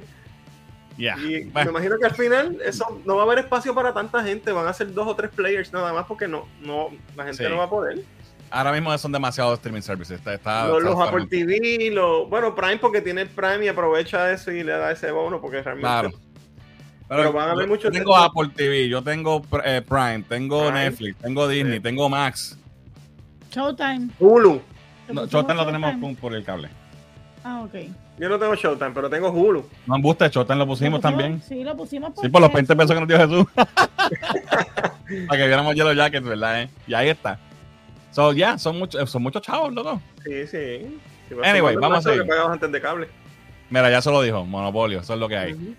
Yeah. Y Bueno, me imagino que al final eso no va a haber espacio para tanta gente, van a ser dos o tres players nada más porque no, no, la gente Sí. no va a poder. ahora mismo son demasiados streaming services. Está, está- los, está- los está- Apple TV, los, bueno, Prime porque tiene el Prime y aprovecha eso y le da ese bono porque realmente Claro. Pero van a haber yo muchos tengo de- Apple TV, yo tengo eh, Prime, tengo Prime. Netflix, tengo Disney, Sí. tengo Max. Showtime. Hulu. ¿Le No, pusimos Showtime lo tenemos Showtime? por el cable. Ah, ok. Yo no tengo Showtime, pero tengo Hulu. No me gusta, Showtime lo ¿Lo pusimos también. Sí, lo pusimos Sí, por los porque 20 pesos que nos dio Jesús. Para que viéramos Yellow Jackets, ¿verdad? eh? Y ahí está. So, ya, son, muchos son muchos chavos, loco. Sí, sí. Sí, Anyway, vamos a seguir. que pagabas antes de cable. Mira, ya se lo dijo, monopolio, eso es lo que hay.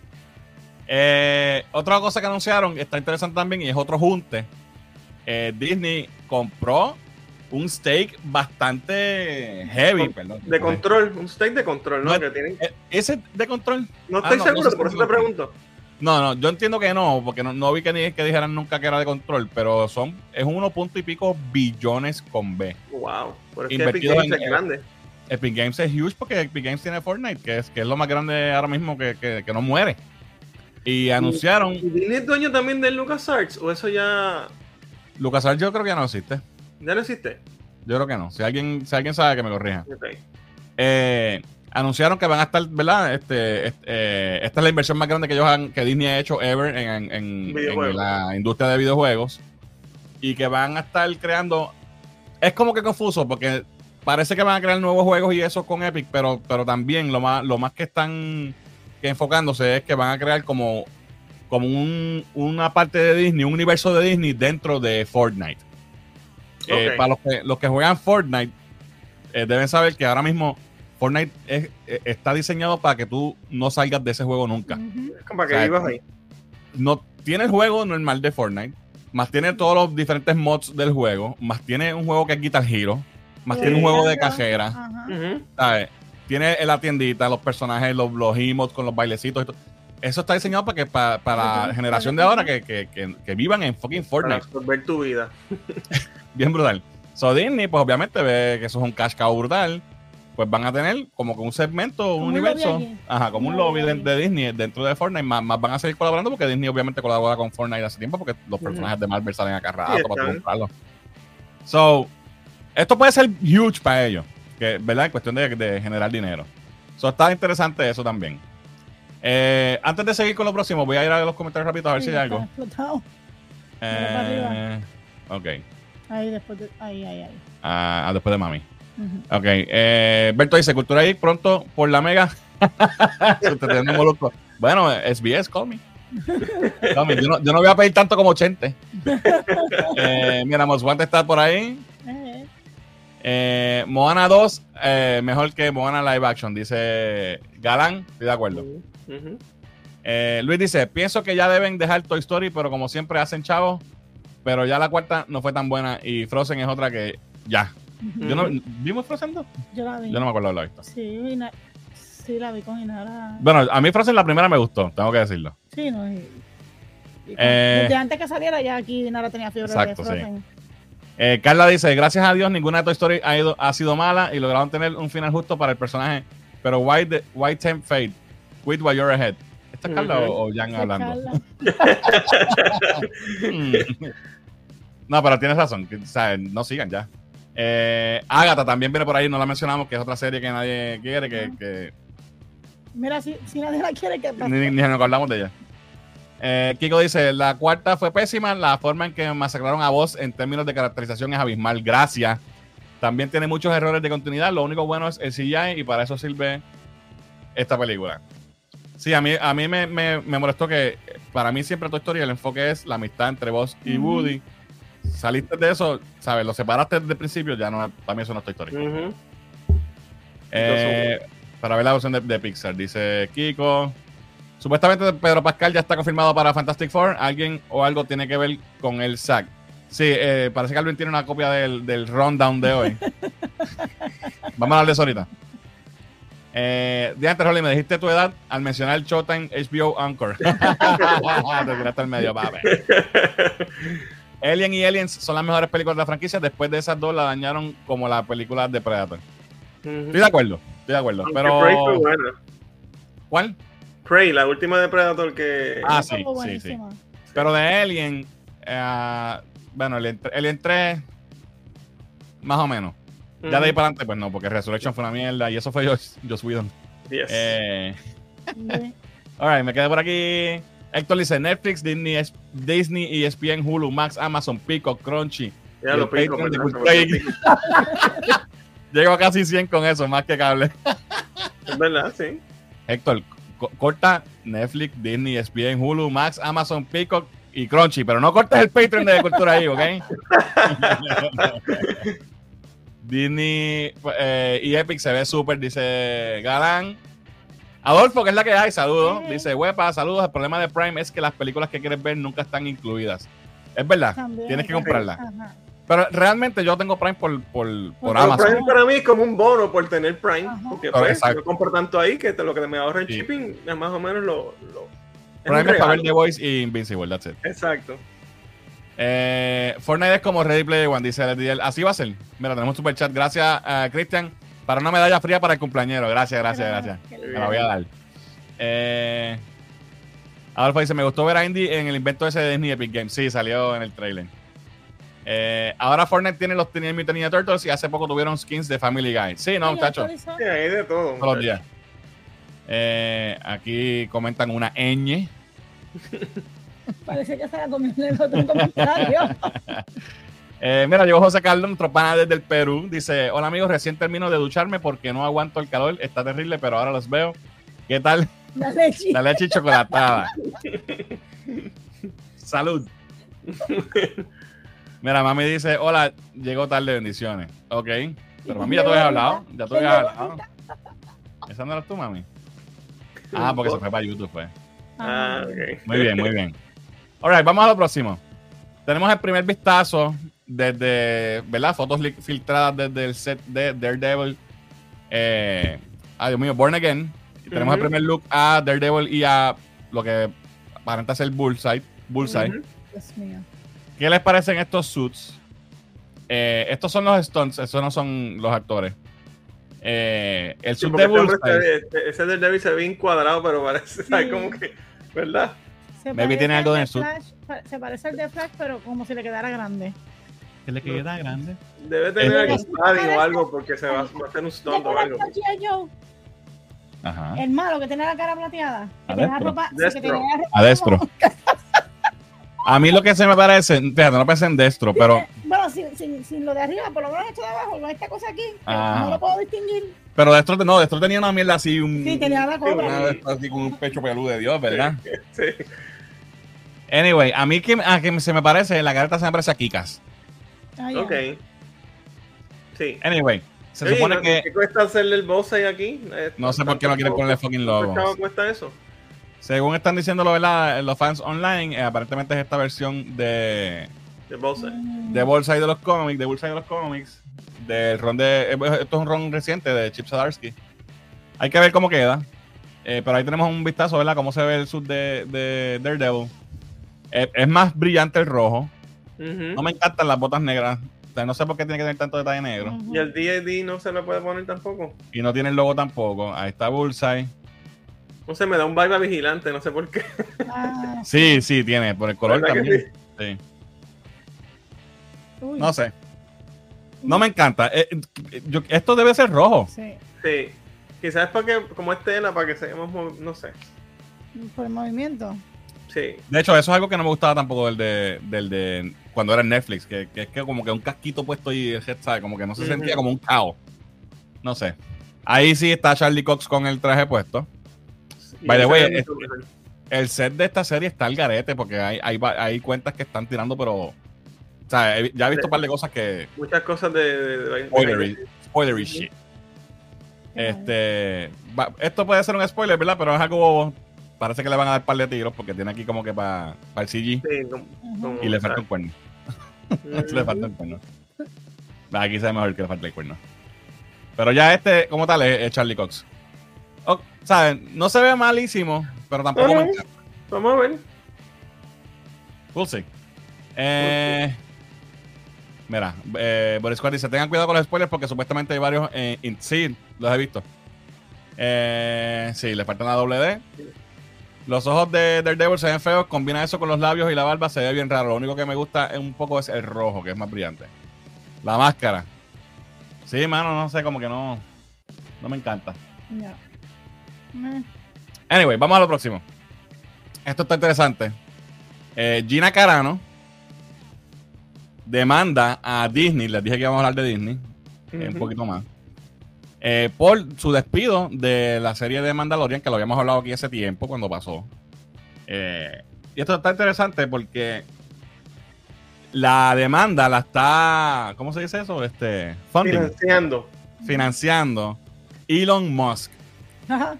Eh, otra cosa que anunciaron, está interesante también, y es otro junte. Eh, Disney compró un stake bastante heavy, Con- perdón. De control, un stake de control, ¿no? No, que tienen... Eh, ¿Ese de control? No ah, estoy no, seguro, no sé por eso te pregunto. No, no, yo entiendo que no, porque no, no vi que, ni, que dijeran nunca que era de control, pero son es uno punto y pico billones con B. Wow. Pero es que Epic Games en- es grande. Epic Games es huge porque Epic Games tiene Fortnite, que es, que es lo más grande ahora mismo que, que- que no muere. Y anunciaron, ¿Y es dueño también del LucasArts? ¿O eso ya, LucasArts yo creo que ya no existe. Ya no existe? Yo creo que no. Si alguien, si alguien sabe que me corrija. Ok. Eh, anunciaron que van a estar, ¿verdad? Este, este, eh, esta es la inversión más grande que ellos han, que Disney ha hecho ever en, en- la industria de videojuegos. Y que van a estar creando. Es como que confuso, porque parece que van a crear nuevos juegos y eso con Epic, pero, pero también lo más, lo más que están que enfocándose es que van a crear como, como un- una parte de Disney, un universo de Disney dentro de Fortnite. Eh, para los que, los que juegan Fortnite, eh, deben saber que ahora mismo Fortnite es- eh, está diseñado para que tú no salgas de ese juego nunca. Ujú. Es como para que Exacto. vivas ahí. No tiene el juego normal de Fortnite, más tiene todos los diferentes mods del juego, más tiene un juego que es Guitar Hero, más Sí. tiene un juego de cajera, Ajá. ¿sabes? Tiene la tiendita, los personajes, los, los emotes con los bailecitos y todo. eso está diseñado para que para, para la generación de ahora que, que, que, que vivan en fucking Para Fortnite. absorber tu vida. Bien brutal. So Disney, pues obviamente ve que eso es un cash cow brutal. Pues van a tener como que un segmento, un universo. Ajá, como un lobby de, de Disney dentro de Fortnite. Más, más van a seguir colaborando porque Disney obviamente colabora con Fortnite hace tiempo porque los personajes de Marvel salen acá rato Sí, para comprarlos. So, esto puede ser huge para ellos, que, ¿verdad? En cuestión de, de generar dinero. So, está interesante eso también. Eh, antes de seguir con lo próximo, voy a ir a los comentarios rápido a ver si hay algo. explotado. Eh, ok. Ahí después de, ahí, ahí, ahí. Ah, después de mami. Ujú. Ok. Eh, Berto dice: Cultura ahí pronto por la mega. Bueno, SBS, call me. Call me. Yo, no, yo no voy a pedir tanto como 80. Eh, mira, Mosguante está por ahí. Eh, Eh, Moana 2, eh, mejor que Moana Live Action, dice Galán. Estoy de acuerdo. Eh, Luis dice: Pienso que ya deben dejar Toy Story, pero como siempre hacen chavos. Pero ya la cuarta no fue tan buena. Y Frozen es otra que ya. Yo no, ¿Vimos Frozen 2? Yo la vi. Yo no me acuerdo de haberla visto. Sí, sí, la vi con Inara. Bueno, a mí Frozen la primera me gustó, tengo que decirlo. Sí, no. Y, y con- Eh, desde antes que saliera ya aquí Inara tenía fiebre Exacto, de sí. Frozen. Eh, Carla dice, gracias a Dios ninguna de Toy Story ha, ido- ha sido mala y lograron tener un final justo para el personaje. Pero why, the, why tempt fate? Quit while you're ahead. ¿Esta es Carla Ujú. o, o Jan hablando? No, pero tienes razón. que, o sea, no sigan ya. Eh, Agatha también viene por ahí, no la mencionamos, que es otra serie que nadie quiere, que, que Mira, si, si nadie la quiere, que ni, ni nos acordamos de ella. Eh, Kiko dice, la cuarta fue pésima, la forma en que masacraron a vos en términos de caracterización es abismal, gracias. También tiene muchos errores de continuidad, lo único bueno es el CGI y para eso sirve esta película. Sí, a mí, a mí me, me- me molestó que para mí siempre Toy Story el enfoque es la amistad entre vos y. Woody. Saliste de eso, ¿sabes? Lo separaste desde el principio, ya no, para mí eso no es Story. Ujú. Eh, para ver la versión de, de Pixar, dice Kiko. Supuestamente Pedro Pascal ya está confirmado para Fantastic Four. Alguien o algo tiene que ver con el SAG. Sí, eh, parece que Alvin tiene una copia del, del rundown de hoy. Vamos a hablar de eso ahorita. Eh, Diante Rolly, me dijiste tu edad al mencionar el Showtime HBO Anchor. Te tiraste al medio, papi. Alien y Aliens son las mejores películas de la franquicia. Después de esas dos la dañaron como la película de Predator. Estoy de acuerdo, estoy de acuerdo. Aunque Pero. Prey fue buena. ¿Cuál? Prey, la última de Predator que. Ah, sí, sí, sí. Pero de Alien, eh, bueno, entre- el entre más o menos. Ya de ahí para adelante, pues no, porque Resurrection fue una mierda y eso fue Joss, Joss Whedon. Yes. Eh, Sí. alright, me quedé por aquí. Héctor dice Netflix, Disney, es- Disney, ESPN, Hulu, Max, Amazon, Pico, Crunchy. ya lo pico. Llego a casi 100 con eso, más que cable. Es verdad, sí. Héctor, co- corta Netflix, Disney, ESPN, Hulu, Max, Amazon, Peacock y Crunchy, pero no cortes el Patreon de Cultura ahí, ¿ok? Disney eh, y Epic se ve súper, dice Galán. Adolfo, que es la que hay, saludos. Sí. Dice, huepa, saludos. El problema de Prime es que las películas que quieres ver nunca están incluidas. Es verdad, También. tienes que comprarlas. Ajá. Pero realmente yo tengo Prime por, por, por Amazon. Prime para mí es como un bono por tener Prime. Ajá. Porque pues, yo compro tanto ahí que te- lo que me ahorra en Sí. shipping es más o menos lo. lo es Prime es para ver. The Voice y Invincible, that's it. Exacto. Eh, Fortnite es como Ready Player One, dice. Así va a ser. Mira, tenemos super chat. Gracias, a Cristian, para una medalla fría para el cumpleañero. Gracias, gracias, gracias. Me la voy a dar. Eh, Adolfo dice: Me gustó ver a Indy en el invento ese de Disney Epic Games. Sí, salió en el trailer. Eh, ahora Fortnite tiene los Teenage Mutant Ninja Turtles y hace poco tuvieron skins de Family Guy. Sí, no, muchachos. Sí, hay de todo. Todos los días. Eh, aquí comentan una ñ. Parece que se la comió en el otro comentario. Eh, mira, llegó José Carlos, nuestro pana desde el Perú. Dice: Hola amigos, recién termino de ducharme porque no aguanto el calor. Está terrible, pero ahora los veo. ¿Qué tal? La leche. La leche chocolatada. Salud. Mira, mami dice: Hola, llegó tarde, bendiciones. Ok. Pero mami, ya tú habías hablado. Ya tú habías hablado. ¿Esa no era tú, mami? Ah, porque se fue para YouTube, pues. Ah, ok. Muy bien, muy bien. Alright, vamos a lo próximo. Tenemos el primer vistazo desde, ¿verdad? Fotos filtradas desde el set de Daredevil. Eh, ay, Dios mío, Born Again. Y tenemos el primer look a Daredevil y a lo que aparenta ser Bullseye. Bullseye. Ujú. Dios mío. ¿Qué les parecen estos suits? Eh, estos son los stunts, esos no son los actores. Eh, el Sí, suit de este Bullseye. ve- este- ese David se ve bien cuadrado, pero parece. Como que, ¿verdad? Se Maybe parece tiene al algo de. Flash, pa- Se parece al de Flash, pero como si le quedara grande. Que le queda grande. Debe tener Eh, eh, padding o parece- algo porque se va, va a hacer un stunt o algo. Ajá. El malo que tiene la cara plateada. Que A tiene la destro. ropa. sí, que Destro. tiene la ropa A destro. A mí lo que se me parece, fíjate, no pensé en destro, pero, Bueno, sin, sin, sin lo de arriba, por lo menos esto de abajo, con esta cosa aquí, Ah. no lo puedo distinguir. pero destro, no, destro tenía una mierda así, un, Sí, tenía la cobra. una así con un pecho peludo de Dios, ¿verdad? Sí. Anyway, a mí que, a que se me parece, la careta se me parece a Kikas. Ya. Ok. Sí. Anyway, se Oye, supone ¿no- que, ¿Qué cuesta hacerle el boss ahí aquí? Eh, no sé por qué no quieren ponerle fucking ¿Cuánto logo. chavo cuesta eso? Según están diciendo ¿verdad? los fans online, eh, aparentemente es esta versión de, boss. Mm. de Bullseye de los cómics, de Bullseye de los cómics, del ron de, eh, esto es un ron reciente de Chip Zdarsky. Hay que ver cómo queda. Eh, pero ahí tenemos un vistazo, ¿verdad? Cómo se ve el sud de, de Daredevil. Es más brillante el rojo. No me encantan las botas negras. O sea, no sé por qué tiene que tener tanto detalle negro. Y el D&D no se le puede poner tampoco. Y no tiene el logo tampoco. Ahí está Bullseye. No sé, me da un vibe a vigilante, no sé por qué. Ah, Sí, sí, tiene. Por el color ¿Verdad que también. sí? Sí. uy. No sé. No me encanta. Eh, eh, yo- esto debe ser rojo. Sí, Sí. Quizás para que, como es tela, para que se no sé. por el movimiento. Sí. De hecho, eso es algo que no me gustaba tampoco del de, del de cuando era en Netflix, que, que es que como que un casquito puesto y el head, ¿sabe? como que no se sentía como un caos. No sé. Ahí sí está Charlie Cox con el traje puesto. Y By the way. El set de esta serie está al garete porque hay, hay, hay cuentas que están tirando, pero. O sea, ya he visto un par de cosas que. Muchas cosas de... de, de- de- Spoilery, spoilery shit. Este. va- esto puede ser un spoiler, ¿verdad? Pero es algo. Parece que le van a dar par de tiros porque tiene aquí como que para el CG Sí, como- y le falta un cuerno. Le falta un cuerno. Aquí se ve mejor que le falta el cuerno. Pero ya este, como tal, es, es Charlie Cox. ¿Saben? No se ve malísimo, pero tampoco me encanta. Vamos a ver. We'll see. Eh, mira, eh, Boris Squad dice: tengan cuidado con los spoilers porque supuestamente hay varios. eh, in- sí, los he visto. Eh, sí, le falta una doble D. Los ojos de Daredevil se ven feos. Combina eso con los labios y la barba, se ve bien raro. Lo único que me gusta es un poco es el rojo, que es más brillante. La máscara. Sí, mano, no sé, como que no. No me encanta. Ya. Meh. Anyway, vamos a lo próximo. Esto está interesante. Eh, Gina Carano demanda a Disney, les dije que íbamos a hablar de Disney, eh, un poquito más, eh, por su despido de la serie de Mandalorian, que lo habíamos hablado aquí hace tiempo cuando pasó. Eh, y esto está interesante porque la demanda la está, ¿cómo se dice eso? Este, funding, Financiando. financiando Elon Musk. Ajá.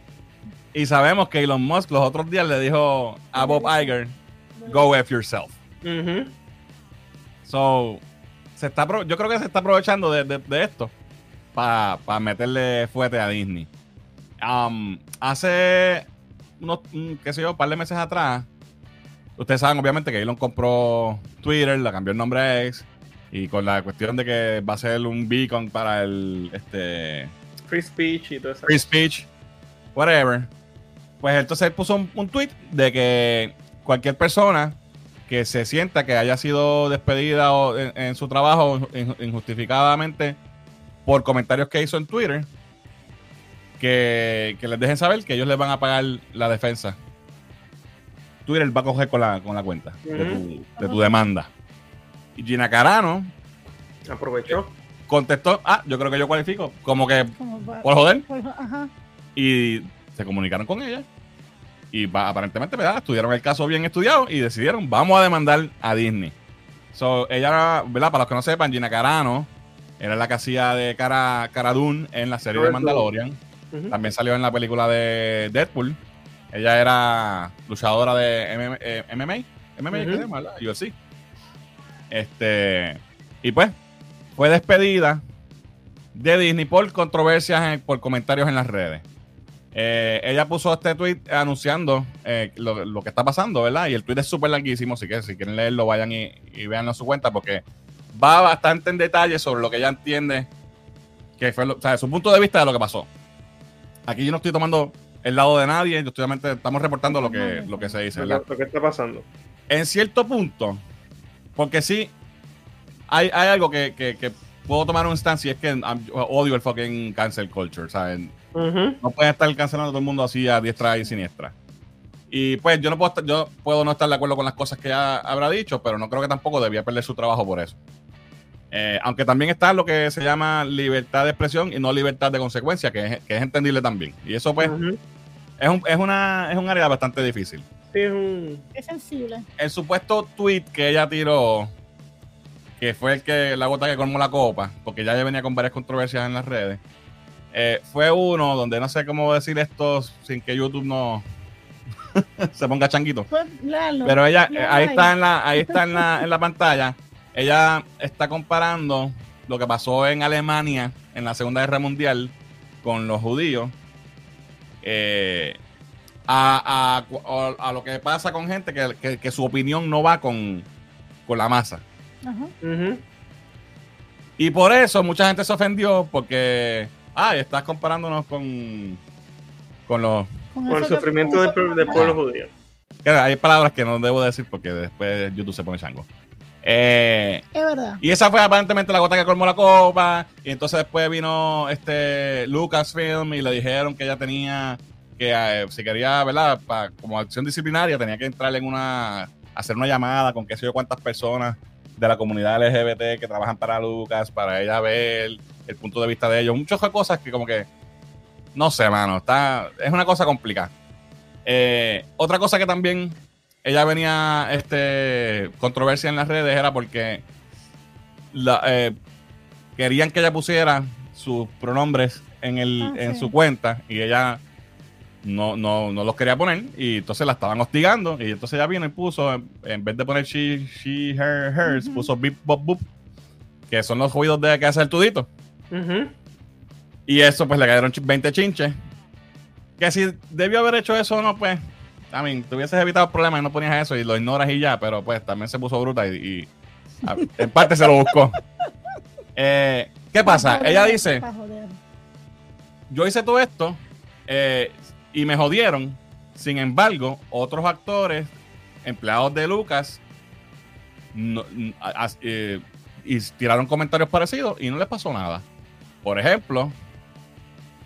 Y sabemos que Elon Musk los otros días le dijo a Bob Iger, go F yourself. So, se está, yo creo que se está aprovechando de, de- de esto para meterle fuerte a Disney. Um, hace unos, qué sé yo, un par de meses atrás, ustedes saben obviamente que Elon compró Twitter, le cambió el nombre a X, y con la cuestión de que va a ser un beacon para el este, Free speech y todo eso. free speech, whatever. Pues entonces él puso un, un tweet de que cualquier persona que se sienta que haya sido despedida o en, en su trabajo in- injustificadamente por comentarios que hizo en Twitter, que, que les dejen saber que ellos les van a pagar la defensa. Twitter va a coger con la, con la cuenta de, tu, de tu demanda. Y Gina Carano Aprovechó. contestó, ah, yo creo que yo cualifico, como que por joder. ajá. y se comunicaron con ella y va- aparentemente ¿verdad? estudiaron el caso bien estudiado y decidieron vamos a demandar a Disney so, ella ¿verdad? para los que no sepan Gina Carano era la que hacía de Cara, Cara Dune en la serie de. Mandalorian también salió en la película de Deadpool ella era luchadora de eh, MMA MMA ¿qué Ujú. se llama, ¿verdad? UFC este y pues fue despedida de Disney por controversias en- por comentarios en las redes Eh, ella puso este tweet anunciando eh, lo, lo que está pasando, ¿verdad? Y el tweet es súper larguísimo, así que si quieren leerlo, vayan y, y veanlo en su cuenta, porque va bastante en detalle sobre lo que ella entiende que fue, lo- o sea, su punto de vista de lo que pasó. Aquí yo no estoy tomando el lado de nadie, yo estoy estamos reportando lo que, lo que se dice, ¿verdad? que está pasando. En cierto punto, porque sí, hay, hay algo que, que- que puedo tomar una instancia y es que um, odio el fucking cancel culture, ¿saben? Ujú. No pueden estar cancelando a todo el mundo así a diestra y siniestra. Y pues yo no puedo estar- yo puedo no estar de acuerdo con las cosas que ella habrá dicho, pero no creo que tampoco debía perder su trabajo por eso. Eh, aunque también está lo que se llama libertad de expresión y no libertad de consecuencia, que es, que es entendible también. Y eso pues es, un, es, una, es un área bastante difícil. Sí, es un. Es sensible. El supuesto tweet que ella tiró, que fue el que la gota que colmó la copa, porque ya ella venía con varias controversias en las redes, eh, fue uno donde no sé cómo decir esto sin que YouTube no se ponga changuito. Pues. Pero ella, eh, ahí. está en la, ahí está en la, en la pantalla. Ella está comparando lo que pasó en Alemania en la Segunda Guerra Mundial con los judíos. eh, a, a- a lo que pasa con gente que, que- que su opinión no va con, con la masa. Ajá. Y por eso mucha gente se ofendió porque, ay, estás comparándonos con, con los... Con Con el sufrimiento del, del pueblo judío. Hay palabras que no debo decir porque después YouTube se pone chango. Eh, Es verdad. Y esa fue aparentemente la gota que colmó la copa. Y entonces después vino este Lucasfilm y le dijeron que ella tenía que, eh, si quería, ¿verdad? Pa- como acción disciplinaria, tenía que entrar en una, hacer una llamada con qué sé yo cuántas personas de la comunidad LGBT que trabajan para Lucas, para ella ver el punto de vista de ellos. Muchas cosas que como que, no sé, mano, está, es una cosa complicada. Eh, otra cosa que también ella venía este controversia en las redes era porque la, eh, querían que ella pusiera sus pronombres en el Ah, en sí. su cuenta y ella no, no, no los quería poner y entonces la estaban hostigando y entonces ella vino y puso en, vez de poner she, she, her, hers, puso beep, bop, boop que son los ruidos de que hace el tudito y eso pues le cayeron ch- 20 chinches. Que si debió haber hecho eso o no pues te hubieses evitado problemas y no ponías eso y lo ignoras y ya, pero pues también se puso bruta y, y, a- en parte se lo buscó. Eh, ¿Qué pasa? Pa' Ella dice, yo hice todo esto eh, y me jodieron. Sin embargo, otros actores, empleados de Lucas, no- n- a- a- eh, y tiraron comentarios parecidos y no les pasó nada. Por ejemplo,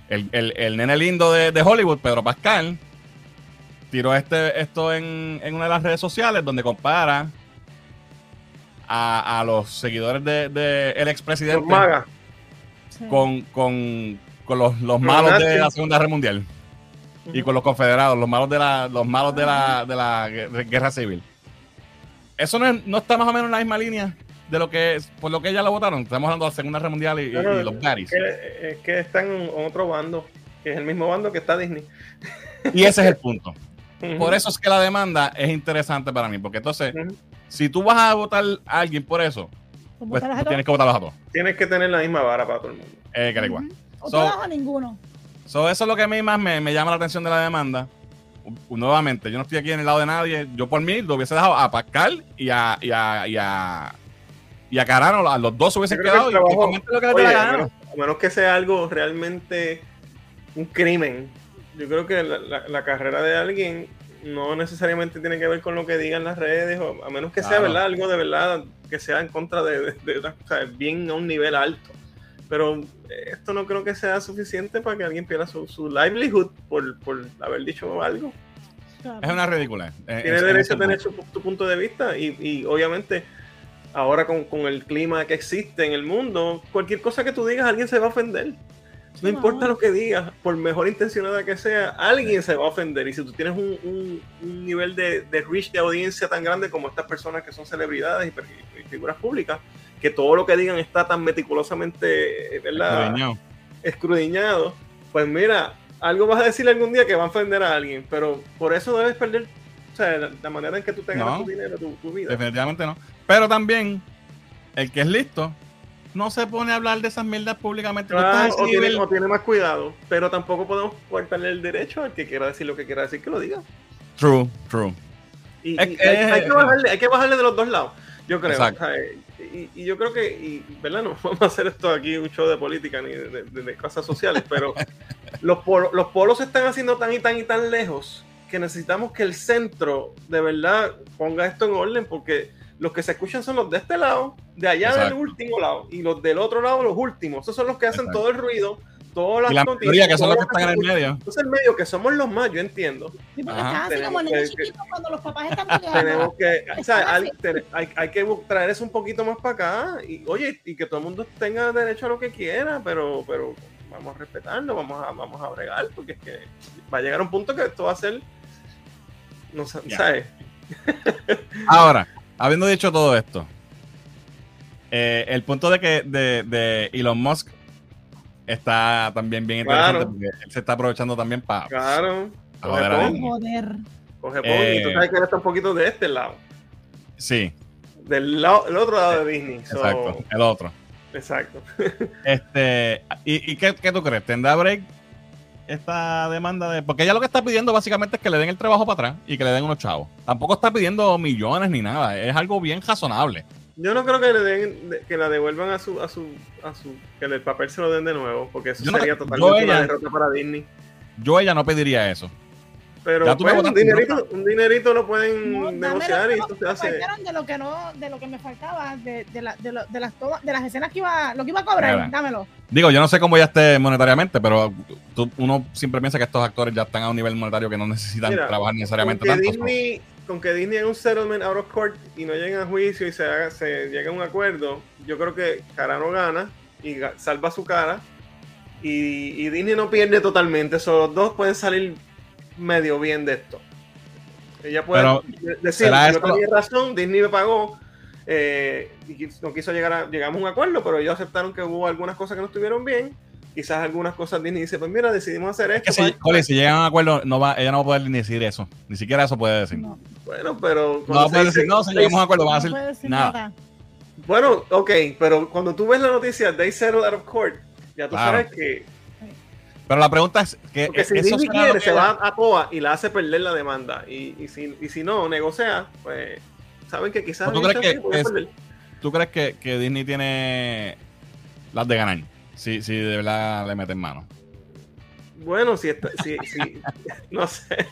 el, el- el nene lindo de, de Hollywood, Pedro Pascal, tiró este, esto en, en una de las redes sociales donde compara a, a los seguidores de, de el Los expresidente con, con, con los, los Los malos de la Segunda Guerra Mundial y con los confederados, los malos de la, los malos de la, de la gue- guerra civil. Eso no, es- no está más o menos en la misma línea de lo que es, por lo que ya lo votaron. Estamos hablando de la Segunda Guerra Mundial y, y- Claro, y los baddies. que- Es que están en otro bando, que es el mismo bando que está Disney. Y ese es el punto. Por eso es que la demanda es interesante para mí, porque entonces, si tú vas a votar a alguien por eso, ¿Cómo pues tú tienes que votarlos a todos. Tienes que tener la misma vara para todo el mundo. Eh, que da igual. Ujú. O So- o ninguno. So, eso es lo que a mí más me, me llama la atención de la demanda. U- Nuevamente, yo no estoy aquí en el lado de nadie. Yo por mí lo hubiese dejado a Pascal y a, y a, y a, y a Carano. A los dos se hubiesen Yo creo que quedado que trabajo- comenten lo que Oye, a menos, a menos que sea algo realmente un crimen. Yo creo que la, la- la carrera de alguien no necesariamente tiene que ver con lo que digan las redes, o a menos que sea Claro. verdad, algo de verdad que sea en contra de, de- de- o sea, bien a un nivel alto. Pero esto no creo que sea suficiente para que alguien pierda su, su livelihood por, por haber dicho algo. Es una ridícula. eh, Tiene en- en derecho a tener su, tu punto de vista y, y obviamente ahora con, con el clima que existe en el mundo, cualquier cosa que tú digas, alguien se va a ofender. No importa lo que digas, por mejor intencionada que sea, alguien se va a ofender. Y si tú tienes un, un- un nivel de, de reach de audiencia tan grande como estas personas que son celebridades y, figuras públicas, que todo lo que digan está tan meticulosamente eh, ¿verdad? Escudriñado. escudriñado, pues mira, algo vas a decir algún día que va a ofender a alguien, pero por eso debes perder o sea, la, la manera en que tú te ganas No. tu dinero, tu, tu vida. Definitivamente no. Pero también, el que es listo, no se pone a hablar de esas mierdas públicamente. Claro, estás a ese o, tiene, nivel- o tiene más cuidado. Pero tampoco podemos cortarle el derecho al que quiera decir lo que quiera decir que lo diga. True, true. Y, hay, hay que bajarle, hay que bajarle de los dos lados, yo creo. Exacto. O sea, y, y yo creo que, y, ¿verdad? No vamos a hacer esto aquí un show de política ni de, de- de cosas sociales, pero los, polo- los polos se están haciendo tan y tan y tan lejos que necesitamos que el centro de verdad ponga esto en orden porque los que se escuchan son los de este lado, de allá Exacto. del último lado, y los del otro lado los últimos. Esos son los que hacen Exacto. todo el ruido, todas las Y la noticias, mayoría que son los que están en el medio. Entonces el medio que somos los más, yo entiendo. Sí, porque Ajá. estás así Tenemos como niños que- chiquitos cuando los papás están peleando. tenemos que, o sea, Están hay, te- hay- hay que traer eso un poquito más para acá y oye, y que todo el mundo tenga derecho a lo que quiera, pero, pero vamos a respetarlo, vamos a, vamos a bregar, porque es que va a llegar un punto que esto va a ser, no sé, Ya. ¿sabes? Ahora, habiendo dicho todo esto, eh, el punto de que de, de Elon Musk está también bien interesante Claro. porque él se está aprovechando también para Claro, coge a. Joder. coge pon, Eh. y tú sabes que él está un poquito de este lado, Sí, del lado, el otro lado de Disney. so- exacto. El otro. exacto. Este, ¿y, y qué, qué tú crees? ¿Tendrá break esta demanda de.? Porque ella lo que está pidiendo básicamente es que le den el trabajo para atrás y que le den unos chavos. Tampoco está pidiendo millones ni nada. Es algo bien razonable. Yo no creo que le den, de- que la devuelvan a su, a su, a su, que el papel se lo den de nuevo, porque eso Yo sería totalmente ella- una derrota para Disney. Yo ella no pediría eso. Pero Ya tú pues, me un, dinerito, un dinerito lo pueden No, negociar lo- y que se hace. de lo que no, de lo que me faltaba, de, de, la- de, lo- de las de las escenas que iba, lo que iba a cobrar, Mira. dámelo. Digo, yo no sé cómo ya esté monetariamente, pero tú- uno siempre piensa que estos actores ya están a un nivel monetario que no necesitan Mira, trabajar necesariamente con que tanto. Disney, con que Disney haga un settlement out of court y no lleguen a juicio y se haga, se llegue a un acuerdo, yo creo que Carano gana y salva su cara y, y Disney no pierde totalmente, solo los dos pueden salir medio bien de esto. Ella puede Pero, de- decir, ¿será yo esto- tenía razón, Disney me pagó eh, y no quiso llegar a, llegamos a un acuerdo, pero ellos aceptaron que hubo algunas cosas que no estuvieron bien. Quizás algunas cosas Disney dice, pues mira, decidimos hacer Es esto. que si, para- Jolly, si llegan a un acuerdo, no va, ella no va a poder ni decir eso. Ni siquiera eso puede decir. No, No, Bueno, pero. va a poder dice- decir, no, si llegamos a un acuerdo, van a no decir nada. nada. Bueno, ok, pero cuando tú ves la noticia, they settled out of court, ya tú Claro. sabes que. Pero la pregunta es que Porque si Disney quiere, que se va a COA y la hace perder la demanda. Y, y, si, y si no, negocia, pues. Saben que quizás. ¿Tú crees que es- perder. ¿Tú crees que, que Disney tiene las de ganar? Si, si de verdad le meten mano. Bueno, si, está, si, si no sé.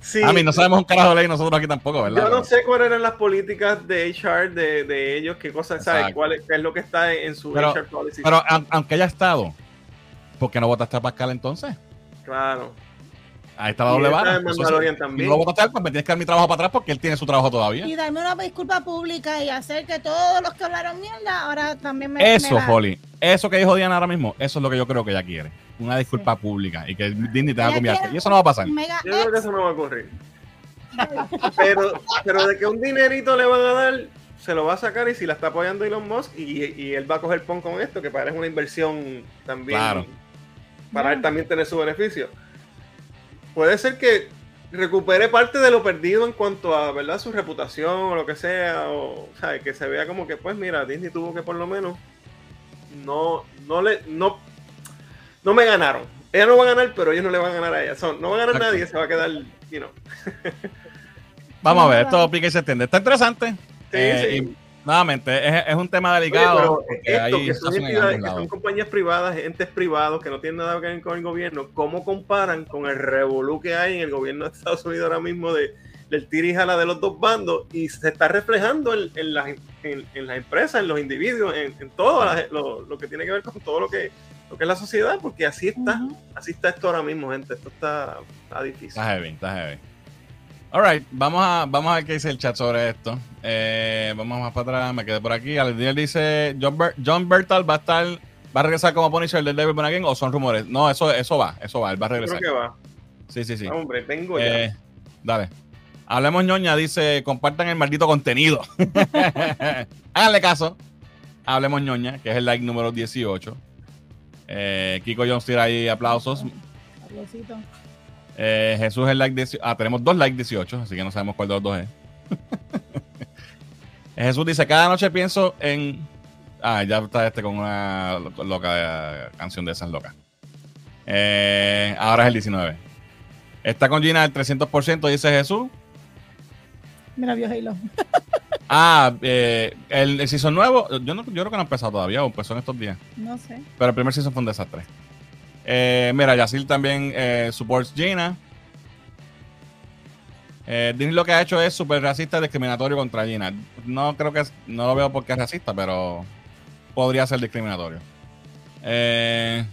Si, A mí no sabemos un carajo de ley nosotros aquí tampoco, ¿verdad? Yo no sé cuáles eran las políticas de HR de, de ellos, qué cosas, ¿sabes? ¿Cuál es, qué es lo que está en, su Pero- HR policy. Pero aunque haya estado, ¿por qué no votaste a Pascal entonces? claro. Ahí está la doble vara. no lo votaste a él, pues me tienes que dar mi trabajo para atrás porque él tiene su trabajo todavía. Y darme una disculpa pública y hacer que todos los que hablaron mierda ahora también me. Eso, me la- Holly, eso que dijo Diana ahora mismo, eso es lo que yo creo que ella quiere. Una disculpa pública y que Disney que humillarte. quiere Y eso no va a pasar. Mega Yo creo que eso no va a ocurrir. Pero, pero de que un dinerito le van a dar, se lo va a sacar y si la está apoyando Elon Musk y, y él va a coger pon con esto, que parece una inversión también Claro. Para él también tener su beneficio. Puede ser que recupere parte de lo perdido en cuanto a verdad su reputación o lo que sea, o ¿sabes? que se vea como que pues mira, Disney tuvo que por lo menos no, no le, no, no me ganaron. Ella no va a ganar, pero ellos no le van a ganar a ella. No va a ganar Exacto. nadie, se va a quedar, you know. Vamos a ver, esto pica y se entiende. Está interesante. Sí, Eh, sí. y nuevamente, es, es un tema Oye, delicado. pero porque esto, hay que son entidades, que compañías privadas, entes privados que no tienen nada que ver con el gobierno, ¿cómo comparan con el revolú que hay en el gobierno de Estados Unidos ahora mismo de, del tira y jala de los dos bandos? Y se está reflejando en, en las, en, en las empresas, en los individuos, en, en todo la- lo, lo que tiene que ver con todo lo que, lo que es la sociedad, porque así está, así está esto ahora mismo, gente. Esto está, está difícil. Está heavy, está heavy. Alright, vamos a, vamos a ver qué dice el chat sobre esto. Eh, vamos más para atrás, me quedé por aquí. Aldiel dice, John, Ber- John Bertal va a estar, va a regresar como Punisher del Devil Born Again o son rumores. No, eso, eso va, eso va, él va a regresar. creo que va. Sí, sí, sí. Hombre, vengo ya. Eh, dale. Hablemos ñoña, dice, compartan el maldito contenido. Háganle caso. Hablemos ñoña, que es el like número 18. Eh, Kiko Jones tira ahí aplausos. Eh, Jesús el like 18. Ah, tenemos dos likes 18, así que no sabemos cuál de los dos es. Jesús dice, cada noche pienso en... Ah, ya está este con una loca eh, canción de esas locas. Eh, ahora es el 19. Está con Gina el 300%, dice Jesús. Mira, vio Halo. Ah, eh, el, el season nuevo, yo, no, yo creo que no ha empezado todavía, o empezó en estos días. No sé. Pero el primer season fue un desastre. Eh, mira, Yacil también eh, supports Gina. Eh, Disney lo que ha hecho es súper racista y discriminatorio contra Gina. No creo que es, no lo veo porque es racista, pero podría ser discriminatorio. Eh,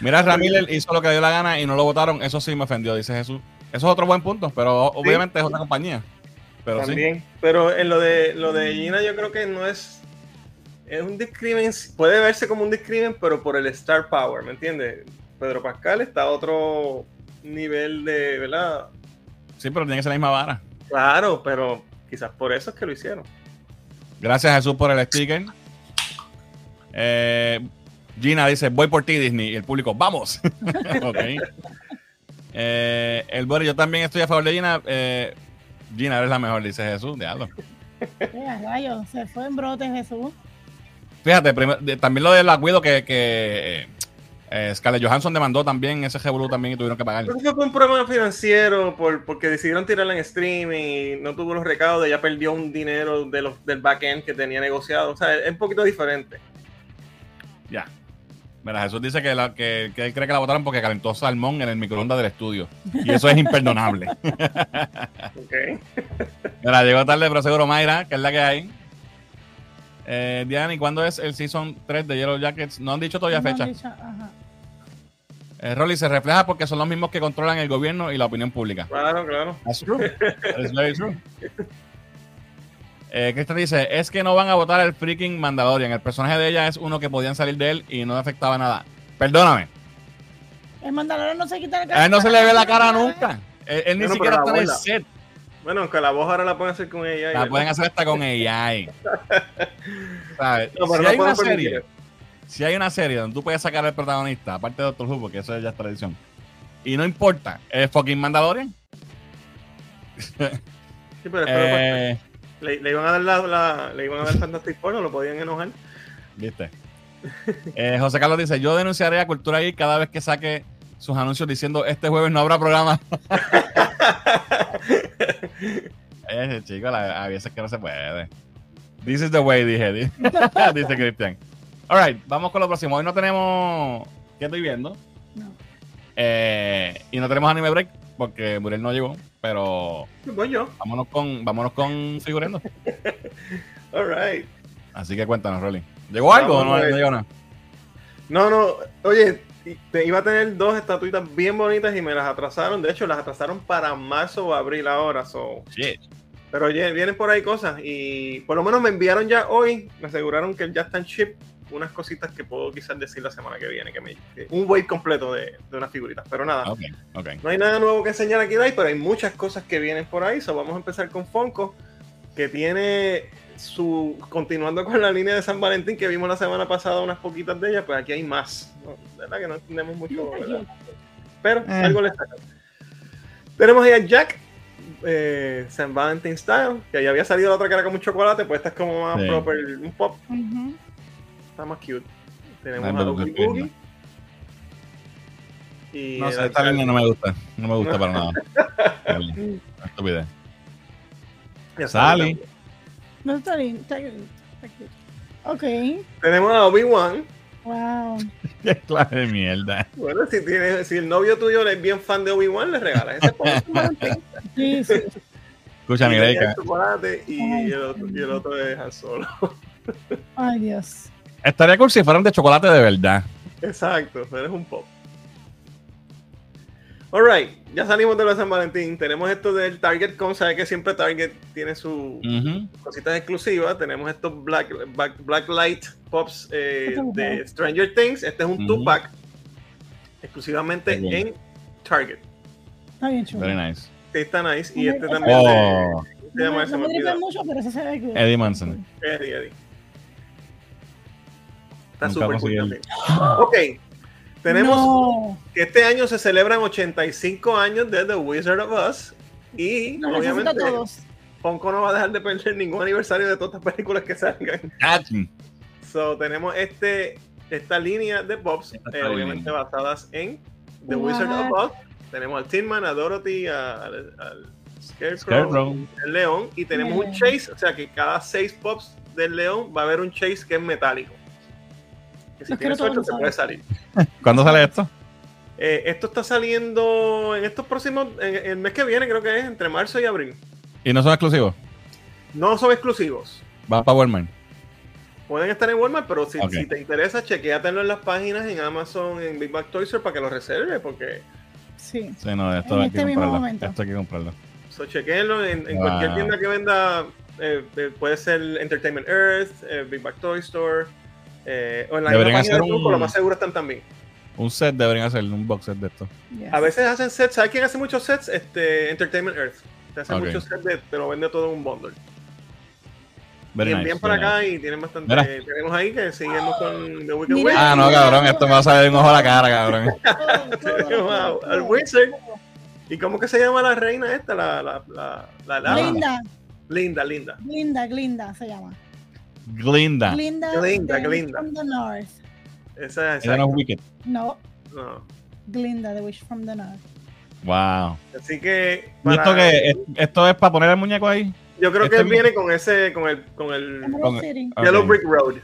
mira, Ramírez hizo lo que dio la gana y no lo votaron. Eso sí me ofendió, dice Jesús. Eso es otro buen punto, pero obviamente es otra compañía. Pero sí. También. Pero en lo de lo de Gina yo creo que no es es un discrimen, puede verse como un discrimen, pero por el star power, ¿me entiendes? Pedro Pascal está a otro nivel de, ¿verdad? Sí, pero tiene que ser la misma vara. Claro, pero quizás por eso es que lo hicieron. Gracias Jesús por el sticker. Eh, Gina dice, voy por ti Disney. Y el público, vamos. ok. Eh, el Boris, yo también estoy a favor de Gina. Eh, Gina, eres la mejor, dice Jesús. Diablo. Mira, rayo, se fue en brote Jesús. Fíjate, también lo del acuido que, que eh, Scarlett Johansson demandó también ese revolú también y tuvieron que pagar. Creo que fue un problema financiero por, porque decidieron tirarla en streaming y no tuvo los recaudos, ella perdió un dinero de los, del backend que tenía negociado. O sea, es un poquito diferente. Ya. Mira, Jesús dice que, la, que, que él cree que la votaron porque calentó salmón en el microondas del estudio. Y eso es imperdonable. Ok. Mira, llegó tarde, pero seguro Mayra, que es la que hay. Eh, Diana, ¿y cuándo es el Season 3 de Yellow Jackets? No han dicho todavía No fecha. dicho, ajá. Eh, Rolly se refleja porque son los mismos que controlan el gobierno y la opinión pública. Claro, claro. That's true. That's very true. Eh, Cristian dice, es que no van a votar al freaking Mandalorian. El personaje de ella es uno que podían salir de él y no afectaba nada. Perdóname. El Mandalorian no se quita el A él no se le ve la cara nunca. Él, él ni siquiera está la en el set. Bueno, aunque la voz ahora la pueden hacer con ella. La pueden hacer hasta con AI. ¿Sabes? No, pero si no hay una serie, si hay una serie donde tú puedes sacar al protagonista, aparte de Doctor Who, porque eso ya es tradición, y no importa, es fucking Mandalorian. Sí, pero Eh, le, le iban a dar la, la- le iban a dar Fantastic Four, no lo podían enojar. ¿Viste? Eh, José Carlos dice: Yo denunciaré a Cultura Geek cada vez que saque sus anuncios diciendo este jueves no habrá programa. Ese chico, la- a veces que no se puede. This is the way, dije. di- dice Cristian. Alright, vamos con lo próximo. Hoy no tenemos. ¿Qué estoy viendo? No. Eh, y no tenemos anime break porque Muriel no llegó. Pero Voy yo. vámonos con, vámonos con figurando. Alright. Así que cuéntanos, Rolly. ¿Llegó algo o no, no llegó nada? No, no, oye, te iba a tener dos estatuitas bien bonitas y me las atrasaron. De hecho, las atrasaron para marzo o abril ahora. So. Shit. Pero oye, vienen por ahí cosas y por lo menos me enviaron ya hoy, me aseguraron que ya están chip unas cositas que puedo quizás decir la semana que viene, que me que- un wave completo de, de unas figuritas. Pero nada, no hay nada nuevo que enseñar aquí, Dai, pero hay muchas cosas que vienen por ahí. So vamos a empezar con Funko, que tiene su. Continuando con la línea de San Valentín que vimos la semana pasada, unas poquitas de ellas, pues aquí hay más. ¿no? ¿Verdad que no entendemos mucho? ¿verdad? Pero Eh. algo les saca. Tenemos ahí a Jack, eh, San Valentín Style, que ya había salido la otra que era como un chocolate, pues esta es como más Sí. proper, un pop, está más cute. Tenemos Ay, a pero Oogie qué pena. Boogie. Y No sé, esta línea no me gusta. No me gusta para nada. Estupidez. Sally. No está bien. Está bien. Ok. Tenemos a Obi-Wan. Wow. Qué clase de mierda. Bueno, si, tiene, si el novio tuyo es bien fan de Obi-Wan, le regalas ese Valentín. Sí, sí. Escucha, mi chocolate y, Ay, el otro, y el otro es Han Solo. Ay, Dios. Estaría cool si fueran de chocolate de verdad. Exacto, pero es un pop. Alright, ya salimos de la San Valentín. Tenemos esto del Target Con. Sabes que siempre Target tiene sus cositas exclusivas. Tenemos estos Black, Black, Black Light Pops eh, de Stranger Things. Este es un Ujú. two-pack exclusivamente en Target. Está bien chulo. Very nice. Este está nice. Y este también Oh, llama, No, me mucho, pero se cute. Eddie Manson. Eddie, Eddie. Está súper cool el- también. Ok. Tenemos No. que este año se celebran 85 años de The Wizard of Oz. Y obviamente todos. Funko no va a dejar de perder ningún aniversario de todas estas películas que salgan. So, tenemos este, esta línea de Pops, eh, obviamente basadas en The What? Wizard of Oz. Tenemos al Tin Man, a Dorothy, a- al, al Scarecrow, Scarecrow. el León, y tenemos un. Chase, o sea que cada seis Pops del León va a haber un Chase que es metálico. Que si Los tiene quiero todos suerte se puede salir. ¿Cuándo sale esto? Eh, esto está saliendo en estos próximos, en el mes que viene creo que es, entre marzo y abril. ¿Y no son exclusivos? No son exclusivos. Va para Walmart. Pueden estar en Walmart, pero si, te interesa, chequéatelo en las páginas en Amazon, en Big Bag Toy Store para que lo reserve, porque Sí. Sí, no, esto En hay este que mismo comprarlo. momento. Esto hay que comprarlo. so, chequéenlo en, en Wow. cualquier tienda que venda, eh, eh, puede ser Entertainment Earth, eh, Big Bag Toy Store, eh, o en la misma Deberían página de hacer Funko, un- lo más seguro están también. Un set deberían hacer, un box set de esto. Yes. A veces hacen sets, ¿sabes quién hace muchos sets? Este, Entertainment Earth. Te hace Ok. muchos sets, de, te lo vende todo en un bundle. Very y nice, envían para very acá nice. y tienen bastante. Mira. tenemos ahí que seguimos con The Wicked. Witch. Ah, no, cabrón, esto me va a salir un ojo a la cara, cabrón. Tenemos al. Wizard. ¿Y cómo que se llama la reina esta? La, la, la, la, Linda, linda. Glinda, Glinda se llama. Glinda. Glinda, Glinda, Glinda. from the North. Esa es no Wicked. No, no. Glinda, the Wish from the North. Wow. Así que. ¿Y esto qué? ¿Es- ¿Esto es para poner el muñeco ahí? Yo creo que este él viene con ese, con el, con el Con-. Yellow Brick Road.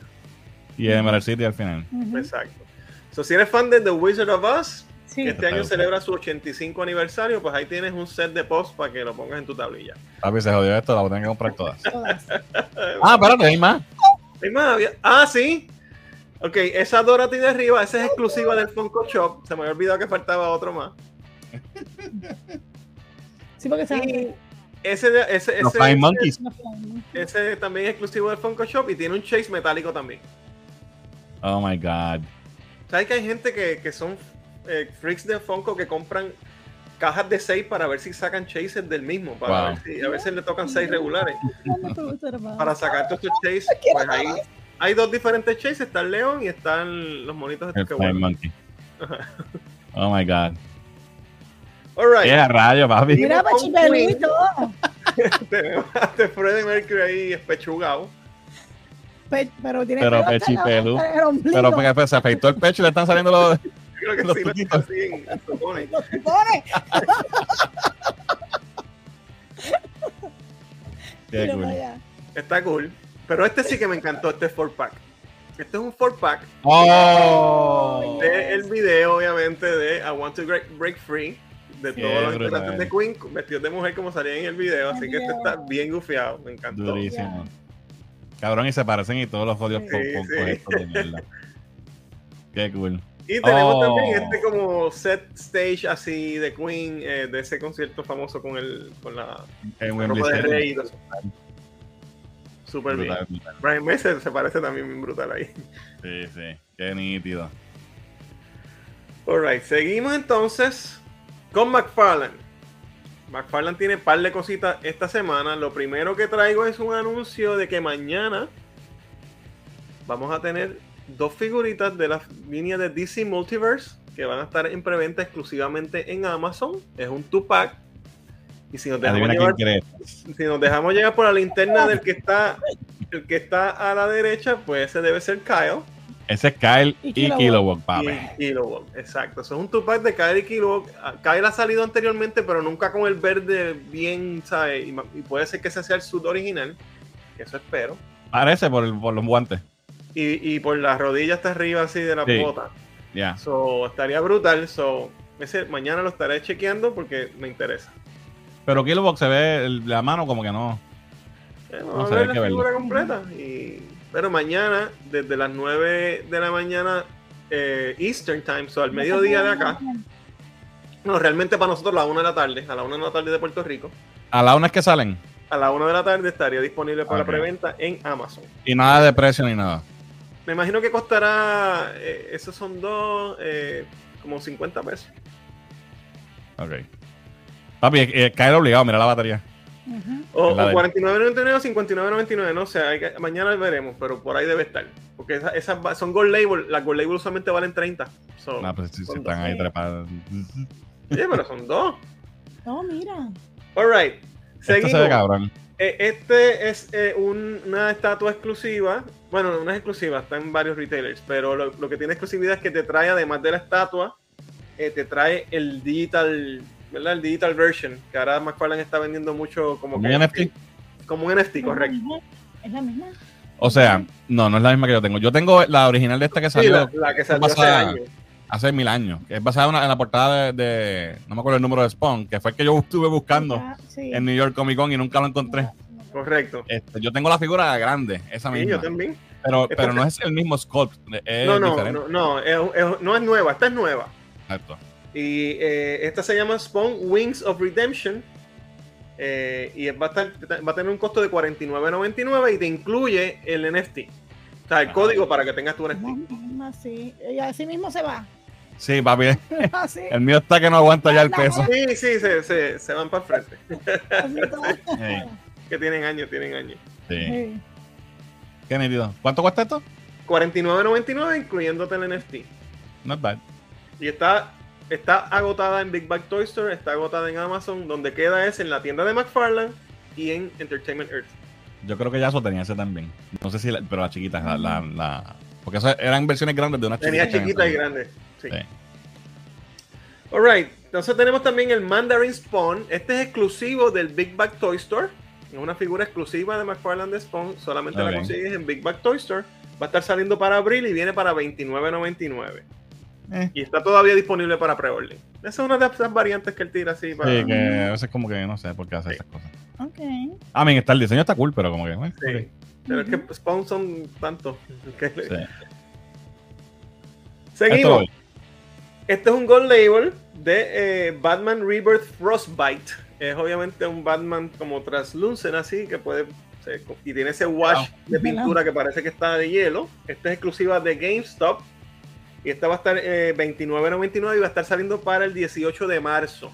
Y el Emerald City al final. Exacto. So, si eres fan de The Wizard of Oz, Sí. que este año celebra su 85 aniversario, pues ahí tienes un set de posts para que lo pongas en tu tablilla. Papi, se jodió esto, la voy a tener que comprar todas. Todas. Ah, espérate, hay más. Hay más, había- Ah, sí. Ok, esa Dorothy de arriba, esa es exclusiva del Funko Shop. Se me había olvidado que faltaba otro más. Sí, porque se ese, de- ese, Los ese, Flying Monkeys. ese también es exclusivo del Funko Shop y tiene un chase metálico también. Oh my God. ¿Sabes que hay gente que, que son eh, freaks de Funko que compran cajas de 6 para ver si sacan chases del mismo? Para Wow. ver si a veces le tocan 6 regulares. Para sacar todos estos chases, pues ahí hay dos diferentes chases. Está el león y están los monitos estos que vuelan. Oh my God. All right. ¿Qué a rayo, papi? Mira, Con Pachipelito. Tenemos a este Freddie Mercury ahí espechugado. Pe- pero tiene Pero ombligo. Pero porque pues, se afeitó el pecho y le están saliendo los. Creo que Los sí, lo tuquitos. está así en-. Los. Qué cool. Está cool. Pero este sí que me encantó, este 4-pack. Este es un 4-pack ¡Oh! de el video, obviamente, de I Want to Break, Break Free. De Qué todos los integrantes de Queen vestidos de mujer como salían en el video. Así que este está bien gufiado. Me encantó. Durísimo. Cabrón, y se parecen y todos los jodidos Sí, con, sí. con estos de mierda. Qué cool. Y tenemos Oh. también este como set stage así de Queen, eh, de ese concierto famoso con el con la En ropa de rey y. Súper bien. Brutal. Brian May se, se parece también bien brutal ahí. Sí, sí. Qué nítido. Alright, seguimos entonces con McFarlane. McFarlane tiene un par de cositas esta semana. Lo primero que traigo es un anuncio de que mañana vamos a tener dos figuritas de la línea de DC Multiverse que van a estar en preventa exclusivamente en Amazon. Es un two-pack. Y si nos dejamos llevar si nos dejamos llegar por la linterna del que está el que está a la derecha, pues ese debe ser Kyle Ese es Kyle Y y. Kilowatt, papi. y Kilowatt. Exacto, eso es un two-pack de Kyle y Kilowatt. Ah, Kyle ha salido anteriormente, pero nunca con el verde bien, ¿sabes? Y, puede ser que ese sea el suit original, eso espero. Parece por, el- por los guantes. Y, y por las rodillas hasta arriba así de la Sí. bota. Ya. So, estaría brutal. So, ese, mañana lo estaré chequeando porque me interesa. Pero Kilowatt se ve el- la mano como que no. Eh, No a ver hay la que verlo. figura completa. Y, pero mañana, desde las 9 de la mañana eh, Eastern Time, so al mediodía de acá. No, realmente para nosotros a la 1 de la tarde, a la 1 de la tarde de Puerto Rico. A la una es que salen. A la 1 de la tarde estaría disponible para la preventa en Amazon. Y nada de precio ni nada. Me imagino que costará, eh, esos son dos, eh, como 50 pesos. Ok. Papi, eh, caer obligado, mira la batería. O, Es la o de- 49.99 o 59.99, no sé, que- mañana veremos, pero por ahí debe estar. Porque esas, esas son Gold Label, las Gold Label usualmente valen 30. So, Ah, pues sí, sí, son están ahí trepadas. Oye, pero son dos. Oh, mira. Alright. Esto se ve Seguimos. cabrón. Eh, este es eh, un- una estatua exclusiva. Bueno, no es exclusiva, está en varios retailers. Pero lo, lo que tiene exclusividad es que te trae, además de la estatua, eh, te trae el digital, ¿verdad? El digital version. Que ahora McFarlane está vendiendo mucho como, ¿Un como- NFT? Como un NFT, correcto. Es la misma. O sea, no, no es la misma que yo tengo. Yo tengo la original de esta que Sí, salió la, la que salió hace años. Hace mil años. que Es basada en, la portada de, de- No me acuerdo el número de Spawn, que fue el que yo estuve buscando Ah, sí. en New York Comic Con y nunca lo encontré. Correcto. Este, yo tengo la figura grande, esa Sí, misma. yo también. pero, pero no es el mismo sculpt. Es no, no, diferente. no, no, es- es- no es nueva, esta es nueva. Exacto. Y eh, esta se llama Spawn Wings of Redemption. eh, y va a, estar- va a tener un costo de $49.99 y te incluye el NFT. O sea, el Ajá. código para que tengas tu NFT. Así, y así mismo se va. Sí, papi. Así, El mío está que no aguanta ya el peso. Sí, sí, se, se, se van para el frente. Sí. Que tienen años, tienen años. Sí. Sí. Qué nítido. ¿Cuánto cuesta esto? $49.99 incluyéndote el NFT. Not bad. Y está, está agotada en Big Bag Toy Store, está agotada en Amazon. Donde queda es en la tienda de McFarlane y en Entertainment Earth. Yo creo que Yaso tenía ese también. No sé si, la- pero la chiquita, la, la, la- porque eso eran versiones grandes de una Tenía chiquita. chiquita y grande. Sí. Sí. Alright, entonces tenemos también el Mandarin Spawn. Este es exclusivo del Big Bag Toy Store. Es una figura exclusiva de McFarlane de Spawn. Solamente la consigues en Big Bag Toy Store. Va a estar saliendo para abril y viene para $29.99. Eh. Y está todavía disponible para pre-order. Esa es una de esas variantes que él tira así para. Sí, que a veces como que no sé por qué hace Sí. esas cosas. Ok. A mí, está el diseño está cool, pero como que. Sí. Pero es que Spawn son tantos. Sí. Seguimos. Este es un gold label de eh, Batman Rebirth Frostbite. Es obviamente un Batman como translúceno así que puede y tiene ese wash de pintura que parece que está de hielo. Esta es exclusiva de GameStop y esta va a estar eh, $29.99 y va a estar saliendo para el 18 de marzo.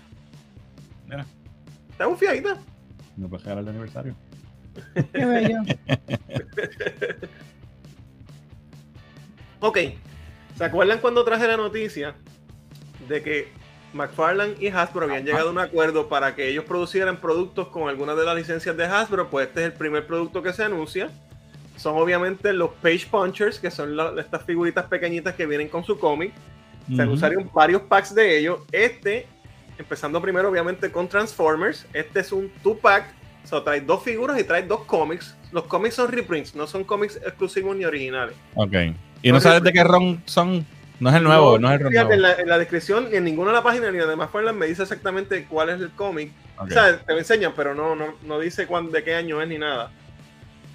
Mira, Está bufiadita. No puedes llegar al aniversario. Qué bello. Ok. ¿Se acuerdan cuando traje la noticia de que McFarlane y Hasbro habían llegado a un acuerdo para que ellos producieran productos con algunas de las licencias de Hasbro? Pues este es el primer producto que se anuncia. Son obviamente los Page Punchers, que son la- estas figuritas pequeñitas que vienen con su cómic. Se Ujú. anunciaron varios packs de ellos. Este, empezando primero obviamente con Transformers. Este es un two-pack. O sea, trae dos figuras y trae dos cómics. Los cómics son reprints, no son cómics exclusivos ni originales. Ok. ¿Y no No sabes de qué ron son? No es el nuevo, no, es el ron fíjate, nuevo. en, la, en la descripción, ni en ninguna de la página ni además Farland me dice exactamente cuál es el cómic. Ok. O sea, te lo enseñan, pero no, no, no dice de qué año es ni nada.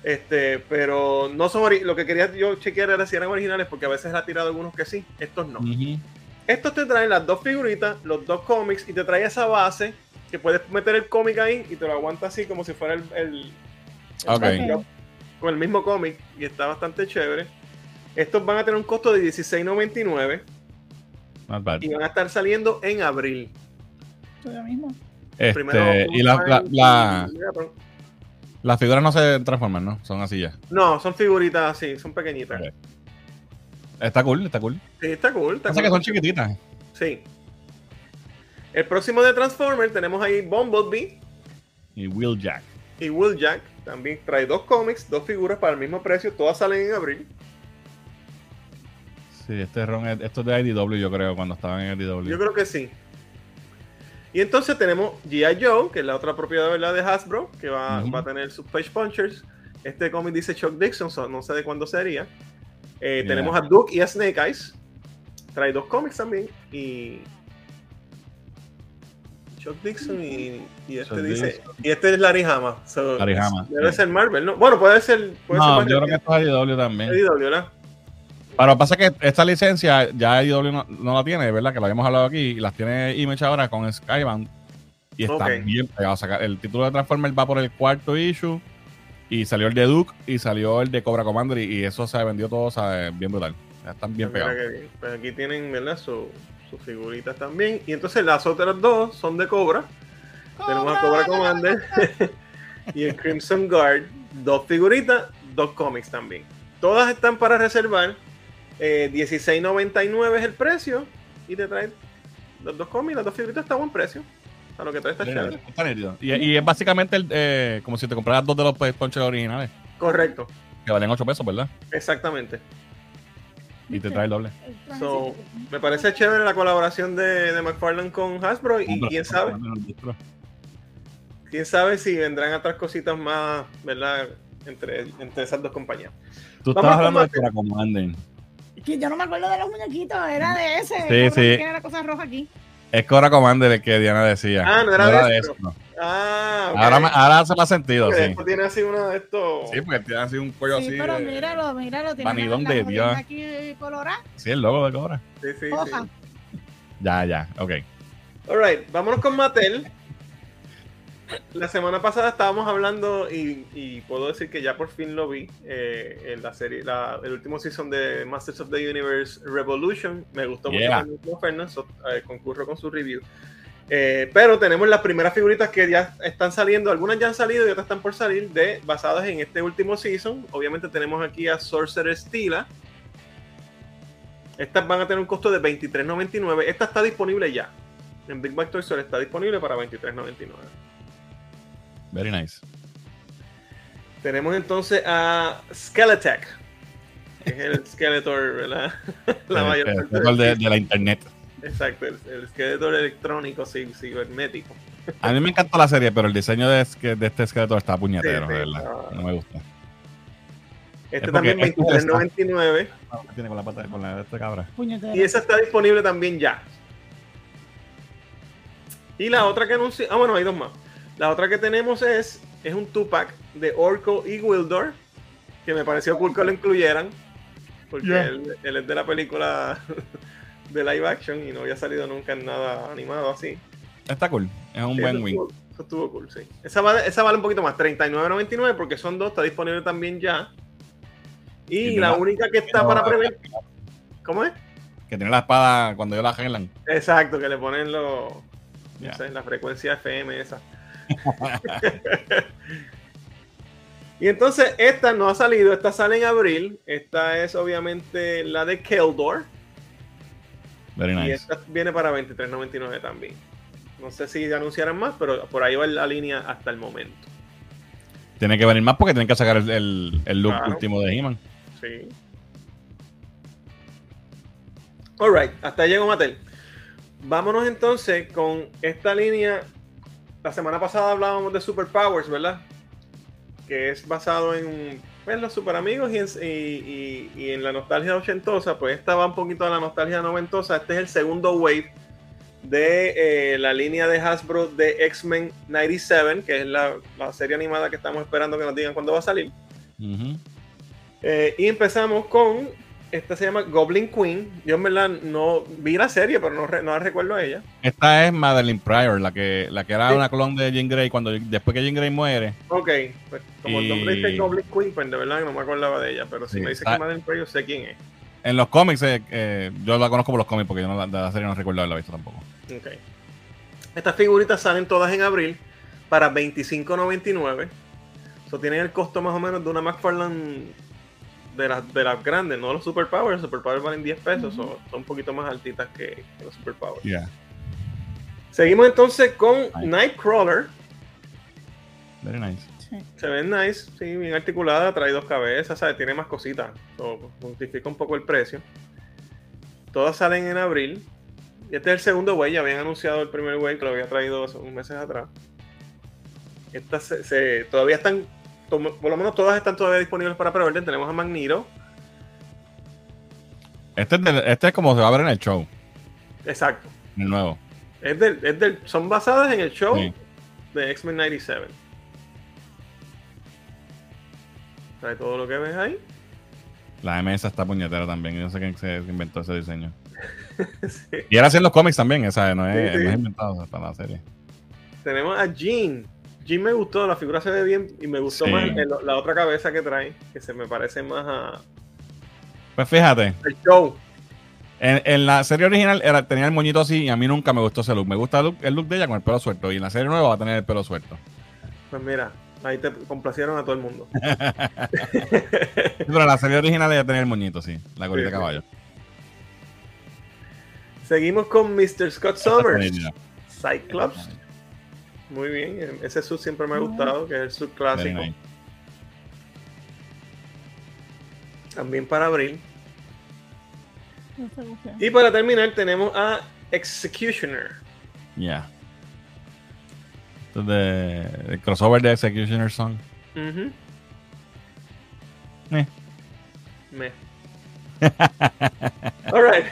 Este, pero no son lo que quería yo chequear era si eran originales, porque a veces ha tirado algunos que sí, estos no. Ujú. Estos te traen las dos figuritas, los dos cómics, y te trae esa base que puedes meter el cómic ahí y te lo aguanta así como si fuera el, el- con el mismo cómic y está bastante chévere. Estos van a tener un costo de $16.99 Not bad. y van a estar saliendo en abril. Lo mismo. Este, Primero, y la, la, las figuras no se transforman, ¿no? Son así ya. No, son figuritas así, son pequeñitas. Ok. Está cool, está cool. Sí, está cool. Está Pasa que cool. son chiquititas. Sí. El próximo de Transformer tenemos ahí Bumblebee Y Wheeljack. y Wheeljack. También trae dos cómics, dos figuras para el mismo precio. Todas salen en abril. Sí, este ron es, esto es de IDW, yo creo, cuando estaban en IDW. Yo creo que sí. Y entonces tenemos G.I. Joe, que es la otra propiedad ¿verdad? de Hasbro, que va a tener sus Page Punchers. Este cómic dice Chuck Dixon, so no sé de cuándo sería. Eh, Yeah. Tenemos a Duke y a Snake Eyes. Trae dos cómics también. Y. Chuck Dixon y, y este Chuck dice. Dixon. Y este es Larry Hama. So, Larry Hama, Debe ser Marvel, ¿no? Bueno, puede ser. Puede no, ser yo creo que esto es IDW también. IDW, ¿verdad? Pero pasa que esta licencia ya IDW no, no la tiene, ¿verdad? Que lo habíamos hablado aquí. Y las tiene Image ahora con Skybound. Y está Ok. bien pegado. O sea, el título de Transformers va por el cuarto issue. Y salió el de Duke y salió el de Cobra Commander. Y, y eso se vendió todo, bien brutal. Están bien pegados. que. Pues aquí tienen, ¿verdad? Su- sus figuritas también. Y entonces las otras dos son de Cobra. Tenemos a Cobra Commander y el Crimson Guard. Dos figuritas, dos cómics también. Todas están para reservar. Eh, $16.99 es el precio. Y te traen los dos cómics, las dos figuritas está a buen precio. A lo que trae está chévere. Y, y es básicamente el, eh, como si te compraras dos de los pues, ponches originales, Correcto, que valen 8 pesos, ¿verdad? exactamente. Y te trae el doble. So, me parece chévere la colaboración de, de McFarlane con Hasbro y quién sabe, quién sabe si vendrán otras cositas más, ¿verdad? Entre, entre esas dos compañías. Tú Vamos estabas hablando de Cora Commander. Que yo no me acuerdo de los muñequitos, era de ese. Sí, sí. que Era la cosa roja aquí. Es Cora Commander el que Diana decía. Ah, no era de eso. no. Ah, ok. Ahora, me- ahora hace más sentido, sí. esto tiene así uno de estos. Sí, porque tiene así un cuello Sí, así. pero de- míralo, míralo. Tiene vanidón de Dios. aquí colorada, Sí, el logo de Cora. Sí, sí, sí. Ya, ya, ok. Alright, vámonos con Mattel. La semana pasada estábamos hablando y, y puedo decir que ya por fin lo vi eh, en la serie, la- el último season de Masters of the Universe Revolution. Me gustó Yeah. mucho so, eh, concurro con su review. Eh, pero tenemos las primeras figuritas que ya están saliendo, algunas ya han salido y otras están por salir, de, basadas en este último season. Obviamente tenemos aquí a Sorcerer Stila. Estas van a tener un costo de $23.99. Esta está disponible ya. En Big Bang Toy Store está disponible para $23.99. Very nice. Tenemos entonces a Skeletech, que es el Skeletor, ¿verdad? La El- mayor el del- de, de la internet. Exacto, el, el Skeletor electrónico sí, cibernético. A mí me encantó la serie, pero el diseño de, este esqueleto está puñetero, Sí, verdad. No me gusta. Este Es también este está- $23.99. ¿Qué tiene con la pata con la de esta cabra? Puñetera. Y esa está disponible también ya. Y la otra que anuncié, ah bueno, hay dos más. La otra que tenemos es, es un two-pack de Orko y Wildor, que me pareció cool que lo incluyeran, porque Yeah. él, él es de la película de live action y no había salido nunca en nada animado así. Está cool. Es un Sí, buen estuvo- Eso estuvo cool, sí. Esa vale, esa vale un poquito más, $39.99 porque son dos, está disponible también ya. Y Y la única que está no- para prever... ¿Cómo es? Que tiene la espada cuando ellos la arreglan. Exacto, que le ponen los... No sé, la frecuencia FM esa. y entonces esta no ha salido, esta sale en abril. Esta es obviamente la de Keldor. Very Y nice. esta viene para $23.99 también. No sé si anunciarán más, pero por ahí va la línea hasta el momento. Tiene que venir más porque tienen que sacar el, el, el look Claro. último de He-Man. Sí. Alright, hasta ahí llegó Mattel. Vámonos entonces con esta línea. La semana pasada hablábamos de Superpowers, ¿verdad? Que es basado en pues, los super amigos y en, y- y- y en la nostalgia ochentosa. Pues esta va un poquito a la nostalgia noventosa. Este es el segundo wave de eh, la línea de Hasbro de X-Men 97, que es la, la serie animada que estamos esperando que nos digan cuándo va a salir. Eh, y empezamos con, esta se llama Goblin Queen. Yo en verdad no vi la serie, pero no, no la recuerdo a ella. Esta es Madeline Pryor, la que, la que era Sí. una clon de Jean Grey cuando después que Jean Grey muere. Ok, pues como el nombre Y- dice Goblin Queen, pues de verdad que no me acordaba de ella, pero si Sí, me dice ah. que Madeleine Pryor, sé quién es. En los cómics, eh, eh, yo la conozco por los cómics porque yo no, la, de la serie no recuerdo haberla visto tampoco. Ok. Estas figuritas salen todas en abril para $25.99. So, tienen el costo más o menos de una McFarlane de las de las grandes, no los Superpowers. Los Superpowers valen 10 pesos, Ujú. so, son un poquito más altitas que, que los Superpowers. Yeah, Seguimos entonces con Nice. Nightcrawler. very nice. Sí. Se ven nice, sí, bien articulada, trae dos cabezas, ¿sabes? tiene más cositas. So, justifica un poco el precio. Todas salen en abril. Y este es el segundo wave, ya habían anunciado el primer wave que lo había traído hace unos meses atrás. Estas se, se- todavía están, por lo menos todas están todavía disponibles para preorden. Tenemos a Magneto, Este es, del- este es como se va a ver en el show, exacto. el nuevo. Es del, es del- son basadas en el show Sí. de X-Men 97. Trae todo lo que ves ahí. La MS está puñetera también. Yo no sé quién se inventó ese diseño. Sí. Y era así en los cómics también, esa no es, Sí, sí. no es inventado para la serie. Tenemos a Jean. Jean me gustó, la figura se ve bien y me gustó Sí. más el- la otra cabeza que trae, que se me parece más a, Pues fíjate, al show. en, en la serie original era, tenía el moñito así y a mí nunca me gustó ese look. Me gusta el look, el look de ella con el pelo suelto y en la serie nueva va a tener el pelo suelto. Pues mira, ahí te complacieron a todo el mundo. Pero en la serie original ella tenía el moñito, sí, la colita Sí, de caballo. Seguimos con Mr. Scott Summers, Cyclops. Muy bien. Ese sub siempre me ha Ah. gustado, que es el sub clásico. También para abril. Y para terminar, tenemos a Executioner. Yeah. De, el crossover de Executioner Song. Ujú. Eh. Me. Alright.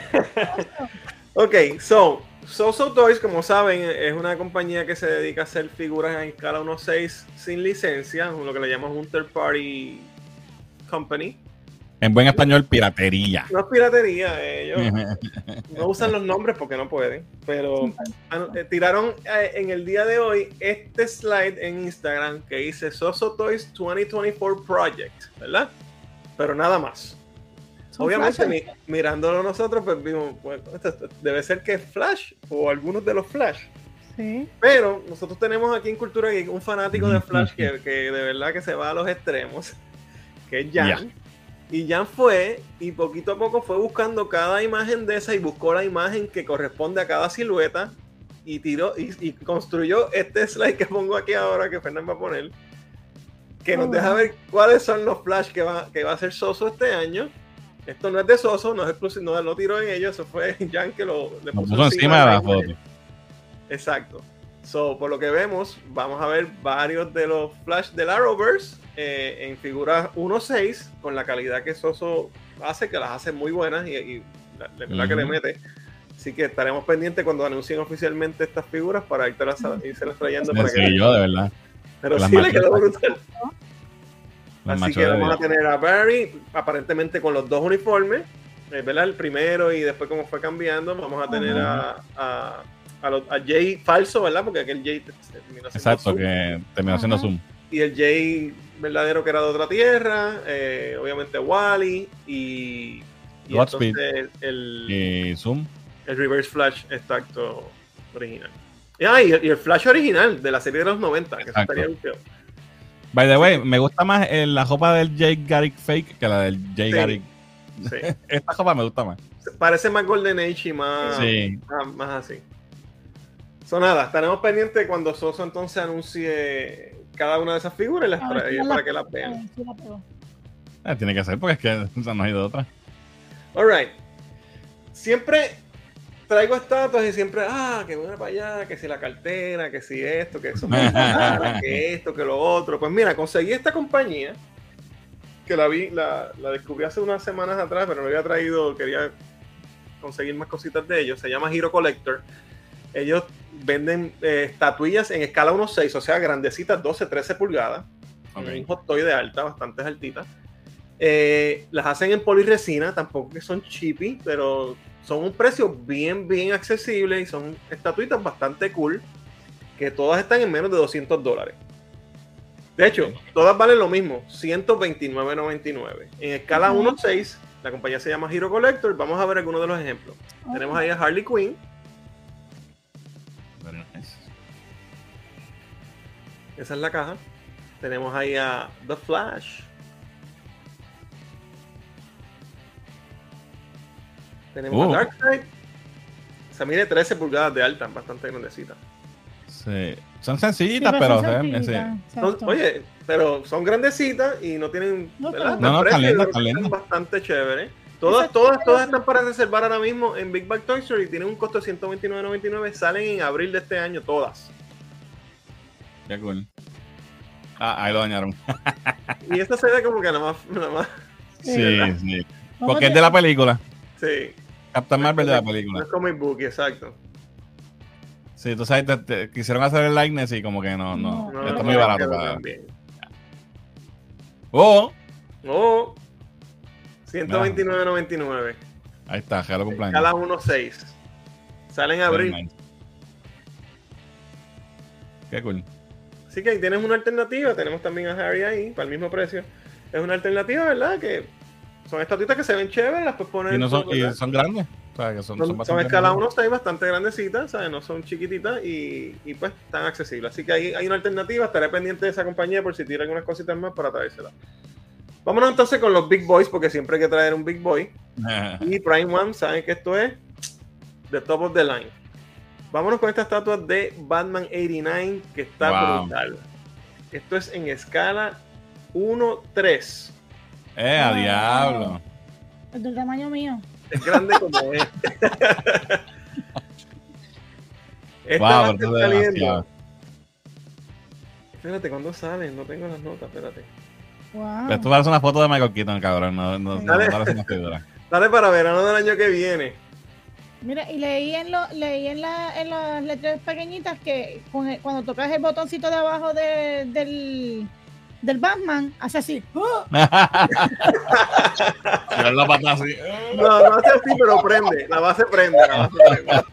ok, so, Soso Toys, como saben, es una compañía que se dedica a hacer figuras en escala 1.6 sin licencia, lo que le llamamos un third party company. En buen español, piratería. No es piratería, ellos no usan los nombres porque no pueden, pero ah, eh, tiraron eh, en el día de hoy este slide en Instagram que dice Soso Toys 2024 Project, ¿verdad? Pero nada más. Obviamente, mi- mirándolo nosotros, pues vimos, pues, esto- esto debe ser que es Flash o algunos de los Flash. Sí. Pero nosotros tenemos aquí en Cultura Geek un fanático de Flash que, que de verdad que se va a los extremos, que es Jan. Y Jan fue y poquito a poco fue buscando cada imagen de esa y buscó la imagen que corresponde a cada silueta y tiró y, y construyó este slide que pongo aquí ahora que Fernán va a poner que nos Oh, deja wow. ver cuáles son los flash que va, que va a hacer Soso este año. Esto no es de Soso, no es exclusivo, no lo tiró en ellos, eso fue Jan que lo le Lo puso encima de la foto. Exacto. So, por lo que vemos, vamos a ver varios de los flash del Arrowverse eh, en figuras 1.6 con la calidad que Soso hace, que las hace muy buenas y, y la, la verdad que le mete. Así que estaremos pendientes cuando anuncien oficialmente estas figuras para irte las, irse las trayendo para que Sí, yo, de verdad. Pero sí le quedó brutal. Así que de vamos a tener a Barry, aparentemente con los dos uniformes, eh, ¿verdad? El primero y después como fue cambiando, vamos a tener a, a, a, los- a Jay falso, ¿verdad? Porque aquel Jay terminó siendo Exacto, Zoom. que terminó haciendo zoom. Y el Jay verdadero que era de otra tierra, eh, obviamente Wally y, y entonces el, Y zoom. el Reverse Flash exacto original. Y, ah, y el, y el Flash original de la serie de los 90, que eso Exacto. estaría feo. By the way, me gusta más eh, la ropa del Jay Garrick fake que la del Jay Sí. Garrick. Sí. Esta ropa me gusta más. Parece más Golden Age y más, Sí. más, más así. So nada, estaremos pendientes cuando Soso entonces anuncie cada una de esas figuras y las trae ¿quién para la- que las vean. La. Eh, tiene que ser porque es que o sea, no hay de otra. Alright. Siempre traigo estatuas y siempre, ah, que bueno para allá, que si la cartera, que si esto, que eso, que esto, que lo otro. Pues mira, conseguí esta compañía que la vi, la, la descubrí hace unas semanas atrás, pero no había traído, quería conseguir más cositas de ellos. Se llama Hero Collector. Ellos venden eh, estatuillas en escala 1.6, o sea, grandecitas, 12, 13 pulgadas. Ok. Un hot toy de alta, bastante altitas. Eh, las hacen en poliresina, tampoco que son cheapy, pero son un precio bien, bien accesible y son estatuitas bastante cool, que todas están en menos de 200 dólares. De hecho, todas valen lo mismo, 129.99. En escala Ujú. 1.6, la compañía se llama Hero Collector. Vamos a ver algunos de los ejemplos. Tenemos ahí a Harley Quinn, Very nice. esa es la caja. Tenemos ahí a The Flash. Tenemos Uh. a Darkseid. Esa mide 13 pulgadas de alta, bastante grandecita. Sí. Son sencillitas, Sí, pero son se ven- sencillitas, sí. Son- exacto. oye, pero son grandecitas y no tienen. No, No, no, lindas. bastante chévere. Todas, todas, todas están para reservar ahora mismo en Big Bag Toy Store y tienen un costo de 129.99. Salen en abril de este año todas. Qué cool. Ah, ahí lo dañaron. Y esta se ve como que nada más. Nada más Sí, sí. ¿Cómo Porque es de la película. sí. Captain Marvel de la No película. es comic book, exacto. Sí, tú sabes, te- te- quisieron hacer el likeness y como que no, no. No, está no muy barato para. Oh, Oh, 129.99. ahí está, regalo cumpleaños. Escala 1.6. Sale en abril. Very nice. Qué cool. Así que ahí tienes una alternativa. Tenemos también a Harry ahí, para el mismo precio. Es una alternativa, ¿verdad? Que son estatuitas que se ven chéveres, las puedes poner. Y, no son, y son grandes. O sea, que son, Son, son escala grandes. 1.6 bastante grandecitas, ¿sabes? No son chiquititas y, y pues están accesibles. Así que ahí hay una alternativa. Estaré pendiente de esa compañía por si tira algunas cositas más para traérselas. Vámonos entonces con los Big Boys, porque siempre hay que traer un Big Boy. Y Prime One, saben que esto es the top of the line. Vámonos con esta estatua de Batman 89 que está Wow. brutal. Esto es en escala 1-3. Eh, a diablo. Es del tamaño mío. Es grande como es. Esta Wow, pero saliendo. Espérate, ¿cuándo sale? No tengo las notas, espérate. Wow. Esto parece una foto de Michael Keaton, cabrón. No, no, no Dale. parece una figura. Dale para verano del año que viene. Mira, y leí en, lo, leí en, la, en las letras pequeñitas que con el- cuando tocas el botoncito de abajo de- del, del Batman, hace así. ¡Oh! Yo la pata así. No, no hace así, pero prende. La base prende. La base prende.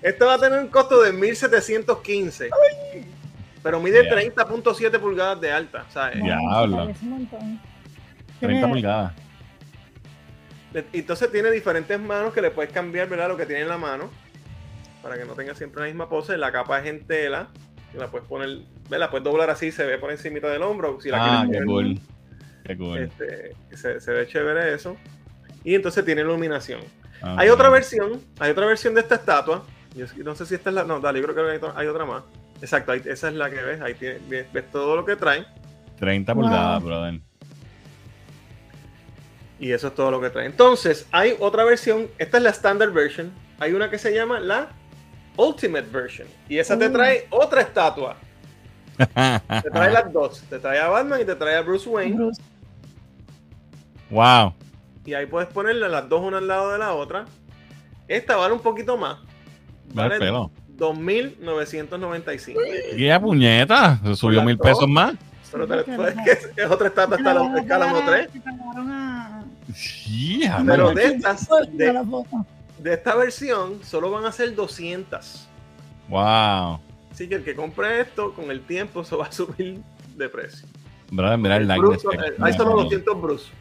Esto va a tener un costo de 1715. Pero mide Ya. 30.7 pulgadas de alta. ¿sabes? Ya. Diablo. parece un montón. 30 Tiene- pulgadas. Entonces tiene diferentes manos que le puedes cambiar, ¿verdad? Lo que tiene en la mano. Para que no tenga siempre la misma pose. La capa es en tela. Y la puedes poner, ¿verdad? Puedes doblar así, se ve por encima del hombro. Si la Ah, quieres qué cool. Qué cool. este, se, se ve chévere eso. Y entonces tiene iluminación. Ah, Hay otra versión, hay otra versión de esta estatua. Yo no sé si esta es la. No, dale, yo creo que hay otra, más. Exacto, ahí- esa es la que ves. Ahí tiene- ves, ves todo lo que trae. 30 Wow. pulgadas, brother. Y eso es todo lo que trae. Entonces, hay otra versión. Esta es la standard version. Hay una que se llama la Ultimate version. Y esa te Uh. trae otra estatua. Te trae las dos. Te trae a Batman y te trae a Bruce Wayne. Bruce. wow. Y ahí puedes ponerle las dos una al lado de la otra. Esta vale un poquito más. Vale pelo. 2.995. ¿Qué puñeta? Se subió mil dos. pesos más. Pero te- pues, es, es otra estatua hasta la escala 1.3. Se tardaron a- Yeah, Pero de estas, de de esta versión, solo van a ser 200. Wow. Así que el que compre esto, con el tiempo, se va a subir de precio. Brother, mira el like. Bruce, eh, hay solo 200 Bruce.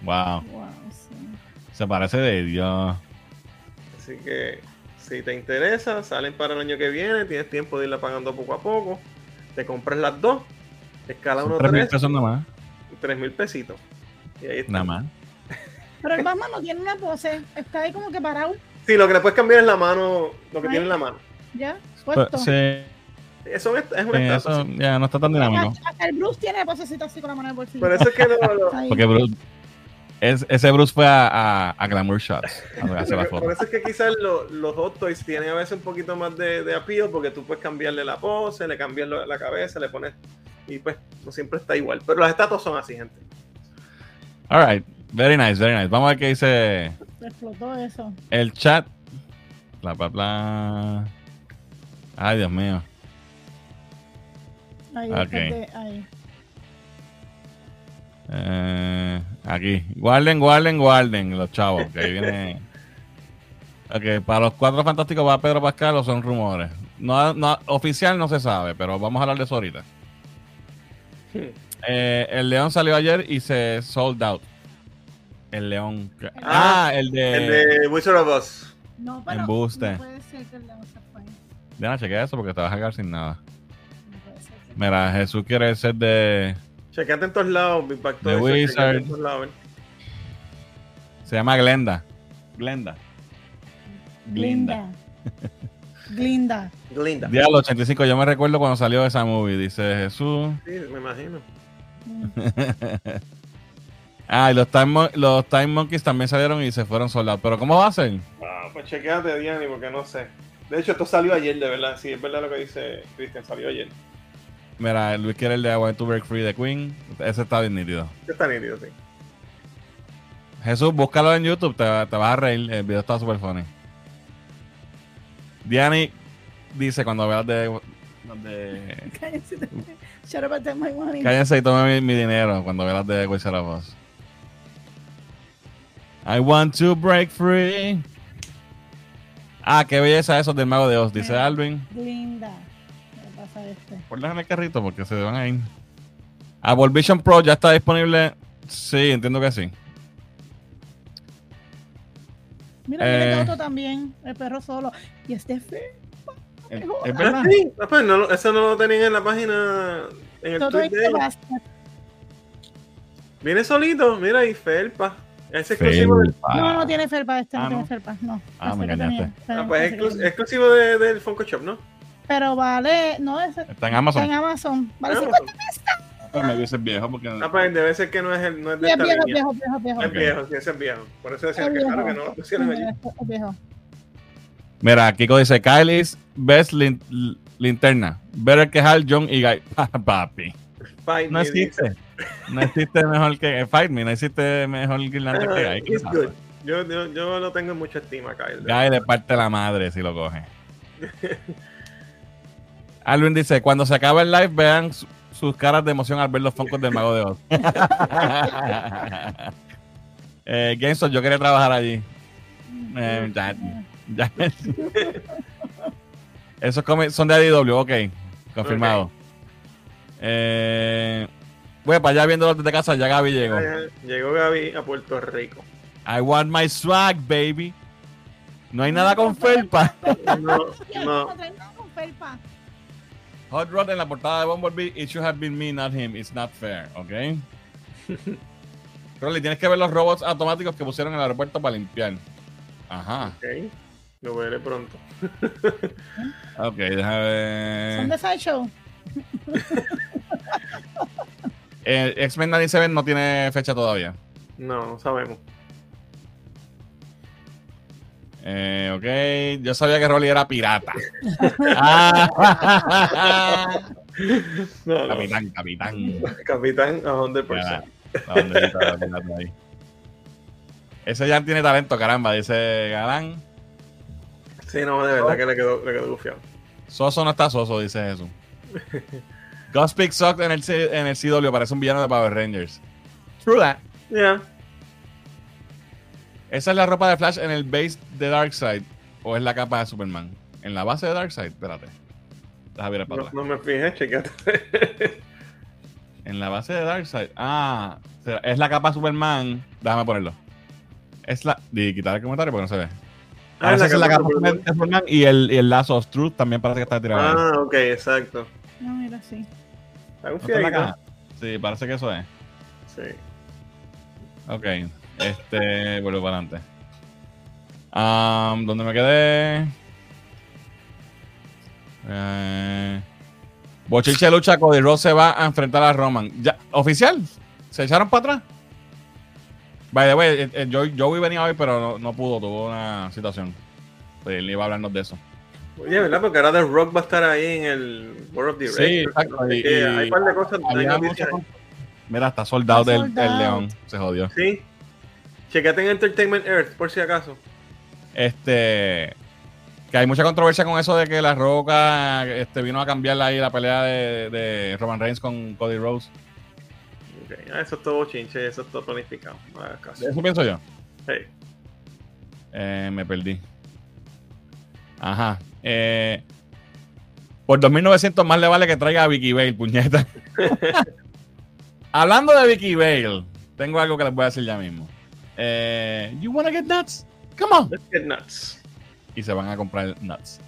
Wow. Wow, sí. Se parece de Dios. Así que si te interesa, salen para el año que viene, tienes tiempo de irla pagando poco a poco. Te compras las dos, escala Son 3 mil 1.3, pesos nada más. 3 mil pesitos. Y ahí está. Nada más. Pero el Batman no tiene una pose. Está ahí como que parado. Sí, lo que le puedes cambiar es la mano, lo que Ay. tiene en la mano. Ya, Pues, puesto. sí, Eso es, es una sí, estatua. eso sí. ya no está tan dinámico. Hasta, hasta el Bruce tiene posecito así con la mano en el bolsillo. Por eso es que lo- Ahí. Porque Bruce, es- ese Bruce fue a, a, a Glamour Shots a hacer la Por foto. eso es que quizás lo- los hot toys tienen a veces un poquito más de, de appeal porque tú puedes cambiarle la pose, le cambias la cabeza, le pones y pues no siempre está igual. Pero las estatuas son así, gente. Alright, very nice, very nice. Vamos a ver qué dice Se explotó eso. el chat. Bla, bla, bla. Ay, Dios mío. Ahí, Ok. de- ahí. Eh, aquí. Guarden, guarden, guarden los chavos. Que ahí viene. Ok, para los cuatro fantásticos va Pedro Pascal o son rumores. No, no, oficial no se sabe, pero vamos a hablar de eso ahorita. Eh, el León salió ayer y se sold out. El León. Ah, Ah, el de. El de Wizard of Oz. No, pero no puede ser que el León se fue. Déjame chequear eso porque te vas a quedar sin nada. Mira, Jesús quiere ser de. Chequeate en todos lados, me impactó The eso, chequeate Wizard. en todos lados, ven. Se llama Glenda. Glenda. Glinda. Glinda. Glinda. Diablo 85, yo me recuerdo cuando salió esa movie, dice Jesús. Sí, me imagino. Ah, y los Time, Mon- los Time Monkeys también salieron y se fueron soldados. Pero ¿cómo va a ser? Ah, pues chequeate, Diani, porque no sé. De hecho, esto salió ayer, de verdad. Sí, es verdad lo que dice Cristian, salió ayer. Mira, Luis quiere el de I Want to Break Free de Queen. Ese está bien nítido. Este Está nítido, sí. Jesús, búscalo en YouTube, te, te vas a reír. El video está súper funny. Diani dice cuando veas de, de Cállense. Shut up my money. Cállense y tome mi, mi dinero cuando veas de Wizard of Oz. I want to break free. Ah, qué belleza eso del mago de Oz, dice Mira. Alvin. Glinda. ¿Qué pasa este? Ponlas en el carrito porque se van a ir. Apple Vision Pro ya está disponible. Sí, entiendo que sí. Mira, mira Eh. el otro también. El perro solo. Y este. Es, es verdad. Ah, sí. Ah, pues, no, eso no lo tenían en la página, en el Todo tweet de ellos. basta. Viene solito, mira ahí, felpa. Es exclusivo del. No, no tiene felpa este, no Ah, tiene ¿no? felpa, no. Ah, me engañaste. Ah, pues es exclusivo de- del Funko Shop, ¿no? Pero vale, no, ese Está en está Amazon. en Amazon. Vale Ah, 50 Pero me dice viejo porque. Ah, pues debe ser que no es, el, no es de es esta viejo, viejo, viejo, viejo. Es viejo, sí, ese es viejo. Por eso decían Es que viejo. claro que no lo pusieron allí. Es viejo. Mira, Kiko dice: Kylie's best lin- linterna. Better que Hal, John y Guy. Papi. Fight No existe. No existe mejor que. Fight me, no existe mejor que Ah, Guy. Good. Yo, yo, yo lo tengo en mucha estima, Kyle. Guy le parte la madre si lo coge. Alvin dice: Cuando se acabe el live, vean su- sus caras de emoción al ver los foncos del Mago de Oz. eh, Genson, yo quería trabajar allí. Eh, ya, ya. Esos son de ADW, ok. Confirmado. Eh, voy para allá viéndolo desde casa, ya Gaby llegó. Llegó Gaby a Puerto Rico. I want my swag, baby. No hay nada con felpa. No, no. con felpa. Hot Rod en la portada de Bumblebee, it should have been me, not him. It's not fair, ¿ok? Rolly, tienes que ver los robots automáticos que pusieron en el aeropuerto para limpiar. Ajá. Ok. Lo veré pronto. Ok, déjame ver. Son de Sideshow. Eh, X-Men 97 no tiene fecha todavía. No, no sabemos. Eh, ok, yo sabía que Rolly era pirata. Ah. No, no. capitán, capitán. Capitán a 100%. Ya, la banderita de pirata ahí. Ese ya tiene talento, caramba, dice Galán. Sí, no, de verdad que le quedó, le quedó gufiado. Soso no está soso, dice Jesús. Gospic Sock en el, C- en el CW parece un villano de Power Rangers. True that. Ya. ¿Esa es la ropa de Flash en el base de Darkseid? ¿O es la capa de Superman? ¿En la base de Darkseid? Espérate. Para No, no me fijé, chequeate. En la base de Darkseid. Ah, es la capa de Superman. Déjame ponerlo. Es la. Di quitar el comentario porque no se ve. Ah, Parece la capa Superman. de Superman y el, y el Lazo of Truth también parece que está tirado. Ah, ok, exacto. No, mira, sí. Está ¿No está en la gufiadito. caja? Sí, parece que eso es. Sí. Ok. Este. Vuelvo para adelante. Um, ¿Dónde me quedé? Eh, Bochiche lucha, Cody Rhodes se va a enfrentar a Roman. ¿Ya? ¿Oficial? ¿Se echaron para atrás? By the way, eh, eh, Joey, Joey venía hoy, pero no, no pudo, tuvo una situación. Él iba a hablarnos de eso. Oye, ¿verdad? Porque ahora The Rock va a estar ahí en el World of Directors. Sí, exacto, y- y hay un par de cosas. hay noticias con- Mira, está soldado Está del, León. Se jodió. Sí. Chequete en Entertainment Earth, por si acaso. Este. Que hay mucha controversia con eso de que La Roca este, vino a cambiar ahí la pelea de, de Roman Reigns con Cody Rhodes. Ok, ah, Eso es todo chinche, eso es todo planificado. No hagas caso. Eso pienso yo. Hey. Eh, me perdí. Ajá. Eh, por 2.900 más le vale que traiga a Vicky Bale, puñeta. Hablando de Vicky Bale, tengo algo que les voy a decir ya mismo. Eh, you wanna get nuts? Come on. Let's get nuts. y se van a comprar nuts.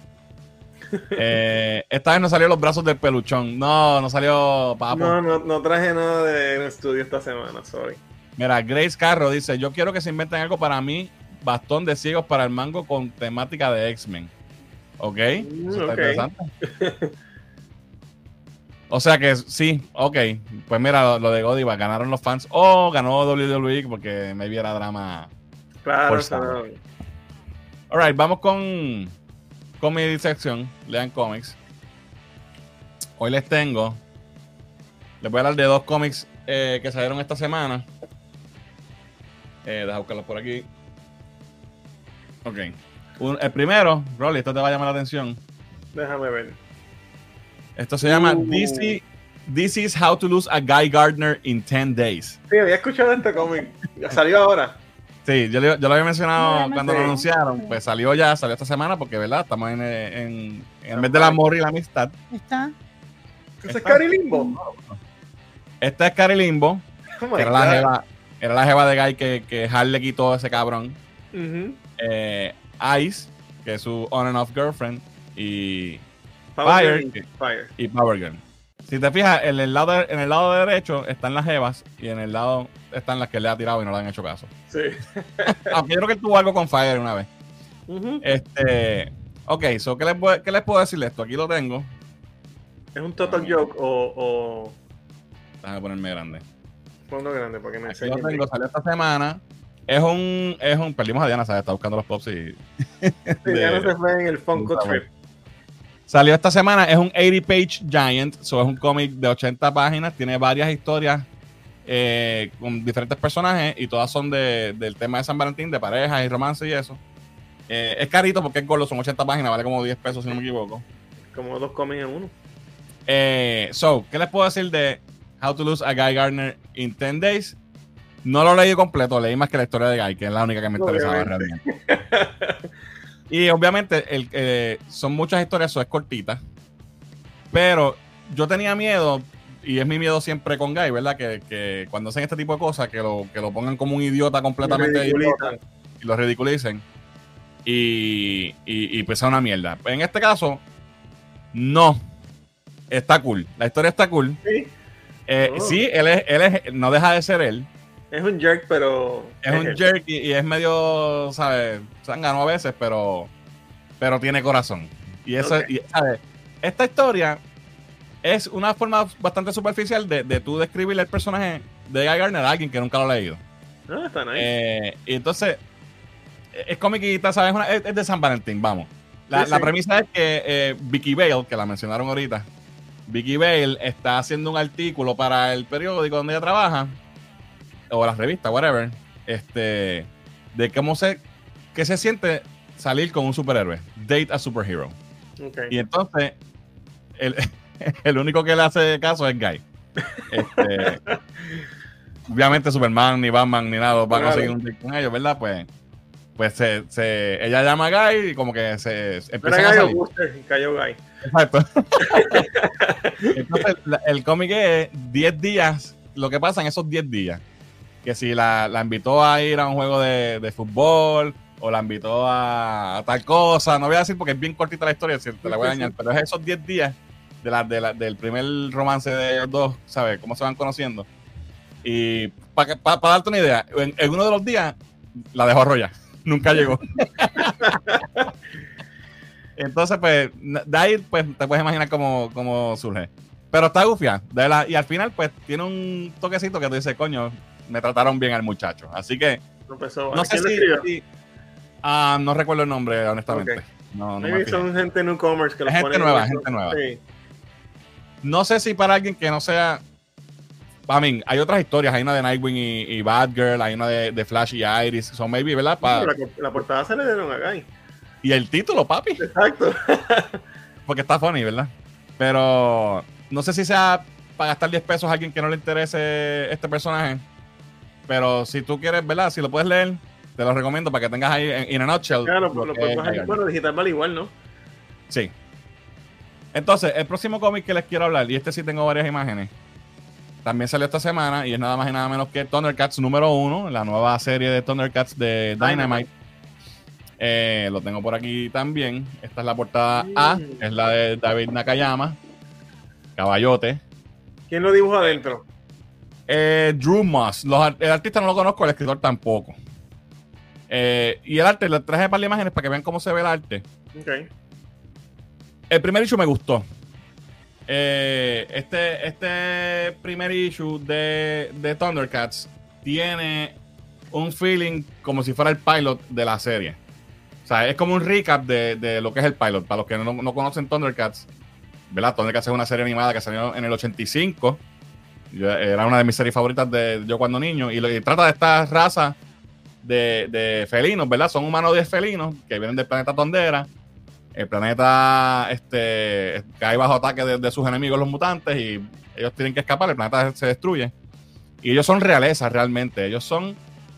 Eh, esta vez no salió los brazos del peluchón. No, no salió papo. No, no, no traje nada de estudio esta semana, sorry. Mira, Grace Carro dice: Yo quiero que se inventen algo para mí, bastón de ciegos para el mango con temática de X-Men. ¿Ok? Mm, Eso está ok. interesante. o sea que sí, ok. Pues mira, lo, lo de Godiva, ganaron los fans. O ganó WWE porque me viera drama. Claro, Por o sea, favor. Alright, vamos con, con mi sección. Lean cómics. Hoy les tengo. Les voy a hablar de dos cómics eh, que salieron esta semana. Eh, deja buscarlos por aquí. Ok. Un- el primero, Rolly, esto te va a llamar la atención. déjame ver. Esto se llama Uh. DC, This is How to Lose a Guy Gardner in 10 Days. Sí, había escuchado este cómic. Salió ahora. Sí, yo, lo había mencionado cuando lo anunciaron. Pues salió ya, salió esta semana porque, ¿verdad? Estamos en, en, en el mes del amor y la amistad. Está. ¿Ese es Cari Limbo? Esta es Cari Limbo, Oh que era la, jeva, era la jeva de Guy que, que Hal le quitó a ese cabrón. Ujú. Eh, Ice, que es su on and off girlfriend. Y, Power Fire. Girl y Fire. y Power Girl. Si te fijas, en el lado, de- en el lado derecho están las Evas y en el lado están las que le ha tirado y no le han hecho caso. Sí. Aunque yo creo que tuvo algo con Fire una vez. Este. Ok, so, ¿qué, les, voy- ¿qué les puedo decir de esto? Aquí lo tengo. ¿Es un total joke o, o Déjame ponerme grande. fondo grande para que me Aquí lo tengo, salió esta semana. Es un, es un. Perdimos a Diana, ¿sabes? Está buscando los pops y. Sí, ya no de- se fue en el Funko Trip. Salió esta semana, es un 80 page giant, so es un cómic de 80 páginas, tiene varias historias eh, con diferentes personajes y todas son de- del tema de San Valentín, de parejas y romance y eso. Eh, es carito porque es gordo, son 80 páginas, vale como 10 pesos si no me equivoco. Como dos cómics en uno. Eh, so, ¿qué les puedo decir de How to Lose a Guy Gardner in 10 Days? No lo leí completo, leí más que la historia de Guy, que es la única que me interesaba Obviamente. realmente. y obviamente el, eh, son muchas historias, eso es cortita. Pero yo tenía miedo, y es mi miedo siempre con Guy, ¿verdad? Que, que cuando hacen este tipo de cosas, que lo, que lo pongan como un idiota completamente idiota y lo ridiculicen. Y, y, y pues sea una mierda. En este caso, no. Está cool. La historia está cool. Sí, Eh, Oh. Sí, él es, él es, no deja de ser él. Es un jerk, pero. Es un jerk y, y es medio, ¿sabes? Zángano a veces, pero, pero tiene corazón. Y eso, Ok. y, ¿sabes? Esta historia es una forma bastante superficial de, de tú describirle el personaje de Guy Gardner a alguien que nunca lo ha leído. Ah, está nice. Eh, y entonces, es comiquita, ¿sabes? Una- es, es de San Valentín, vamos. La, Sí, la sí. premisa es que eh, Vicky Bale, que la mencionaron ahorita, Vicky Bale está haciendo un artículo para el periódico donde ella trabaja, o la revista, whatever, este, de cómo se, qué se siente salir con un superhéroe, date a superhero. Ok. Y entonces, el, el único que le hace caso es Guy. Este, obviamente Superman, ni Batman, ni nada van a conseguir un date con ellos, ¿verdad? Pues, pues se, se- ella llama a Guy y como que se, se era a salir. Booster, cayó Guy. Exacto. Entonces, la- el cómic es 10 días, lo que pasa en esos 10 días. Que si la, la invitó a ir a un juego de, de fútbol o la invitó a, a tal cosa, no voy a decir porque es bien cortita la historia, si te la voy a dañar, pero es esos 10 días de la, de la- del primer romance de ellos dos, ¿sabes? Cómo se van conociendo. Y para darte una idea, en, en uno de los días la dejó arrollar. Nunca llegó. Entonces, pues, de ahí pues, te puedes imaginar cómo, cómo surge. Pero está gufia. De la, y al final, pues, tiene un toquecito que tú dices, coño, me trataron bien al muchacho. Así que, No, empezó. no ¿A sé si... si- ah, no recuerdo el nombre, honestamente. No, no, Maybe son gente en Newcomers que los gente ponen nueva, gente nueva. Sí. No sé si para alguien que no sea... I mean, hay otras historias. Hay una de Nightwing y, y Batgirl, hay una de, de Flash y Iris. Son maybe, ¿verdad? Pa- La, la portada se le dieron a Guy. y el título, papi. Exacto. Porque está funny, ¿verdad? Pero no sé si sea para gastar 10 pesos a alguien que no le interese este personaje. Pero si tú quieres, ¿verdad? Si lo puedes leer, te lo recomiendo para que tengas ahí en in a nutshell. Claro, lo lo que puedes es bajar. Bueno, digital vale igual, ¿no? Sí. Entonces, el próximo cómic que les quiero hablar, y este sí tengo varias imágenes, también salió esta semana y es nada más y nada menos que Thundercats número uno, la nueva serie de Thundercats de Dynamite. Dynamite. Eh, lo tengo por aquí también. Esta es la portada A, Mm. es la de David Nakayama, Caballote. ¿Quién lo dibuja adentro? Eh, Drew Moss. Los el artista no lo conozco, el escritor tampoco. Eh, y el arte, le traje para las imágenes para que vean cómo se ve el arte. Ok. El primer issue me gustó. Eh, este, este primer issue de, de Thundercats tiene un feeling como si fuera el pilot de la serie. O sea, es como un recap de, de lo que es el pilot. Para los que no, no conocen Thundercats, ¿verdad? Thundercats es una serie animada que salió en el 85. Yo- era una de mis series favoritas de yo cuando niño. Y, trata de esta raza de, de felinos, ¿verdad? Son humanos de felinos que vienen del planeta Tondera. El planeta este, cae bajo ataque de, de sus enemigos, los mutantes, y ellos tienen que escapar. El planeta se destruye. Y ellos son realezas realmente. Ellos son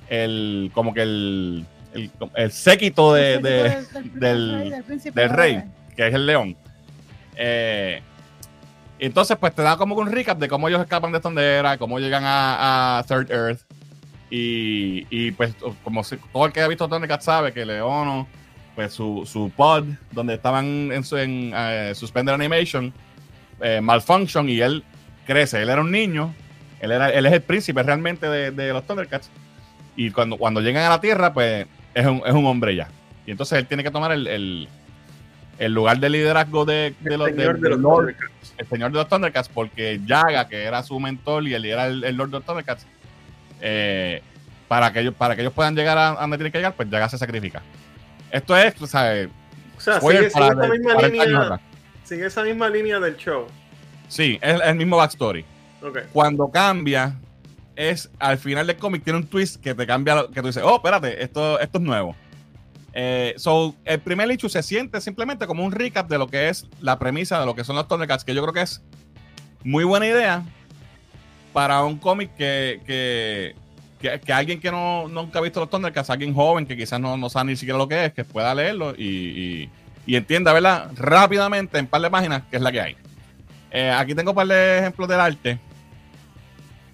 el como que el, el, el séquito de, de- del- príncipe del de- rey, que es el león. Eh, entonces, pues te da como un recap de cómo ellos escapan de Tondera, cómo llegan a, Third Earth. Y, pues, como si- todo el que ha visto Thundercats sabe que Leono, pues su, pod, donde estaban en, su, en eh, Animation, eh, malfunction y él crece. Él era un niño, él, era, él es el príncipe realmente de, de los Thundercats. Y cuando, cuando llegan a la Tierra, pues es un, es un hombre ya. Y entonces él tiene que tomar el, el lugar de liderazgo de, de El los, señor de los Lord, Thundercats. el señor de los Thundercats, porque Yaga, que era su mentor y él era el, el Lord de los Thundercats, eh, para, que ellos, para que ellos puedan llegar a a donde tienen que llegar, pues Yaga se sacrifica. Esto es. O sea, spoiler sigue, esa misma 40 años línea, atrás. sigue esa misma línea del show. Sí, es el mismo backstory. Cuando cambia, es al final del cómic tiene un twist que te cambia, que tú dices, oh, espérate, esto, esto es nuevo. Eh, so, el primer issue se siente simplemente como un recap de lo que es la premisa de lo que son los Thundercats, que yo creo que es muy buena idea para un cómic que, que, que- que alguien que no, nunca ha visto los Thundercats, alguien joven que quizás no, no sabe ni siquiera lo que es, que pueda leerlo y, y- entienda, ¿verdad? Rápidamente, en par de páginas, qué es la que hay. Eh, aquí tengo un par de ejemplos del arte.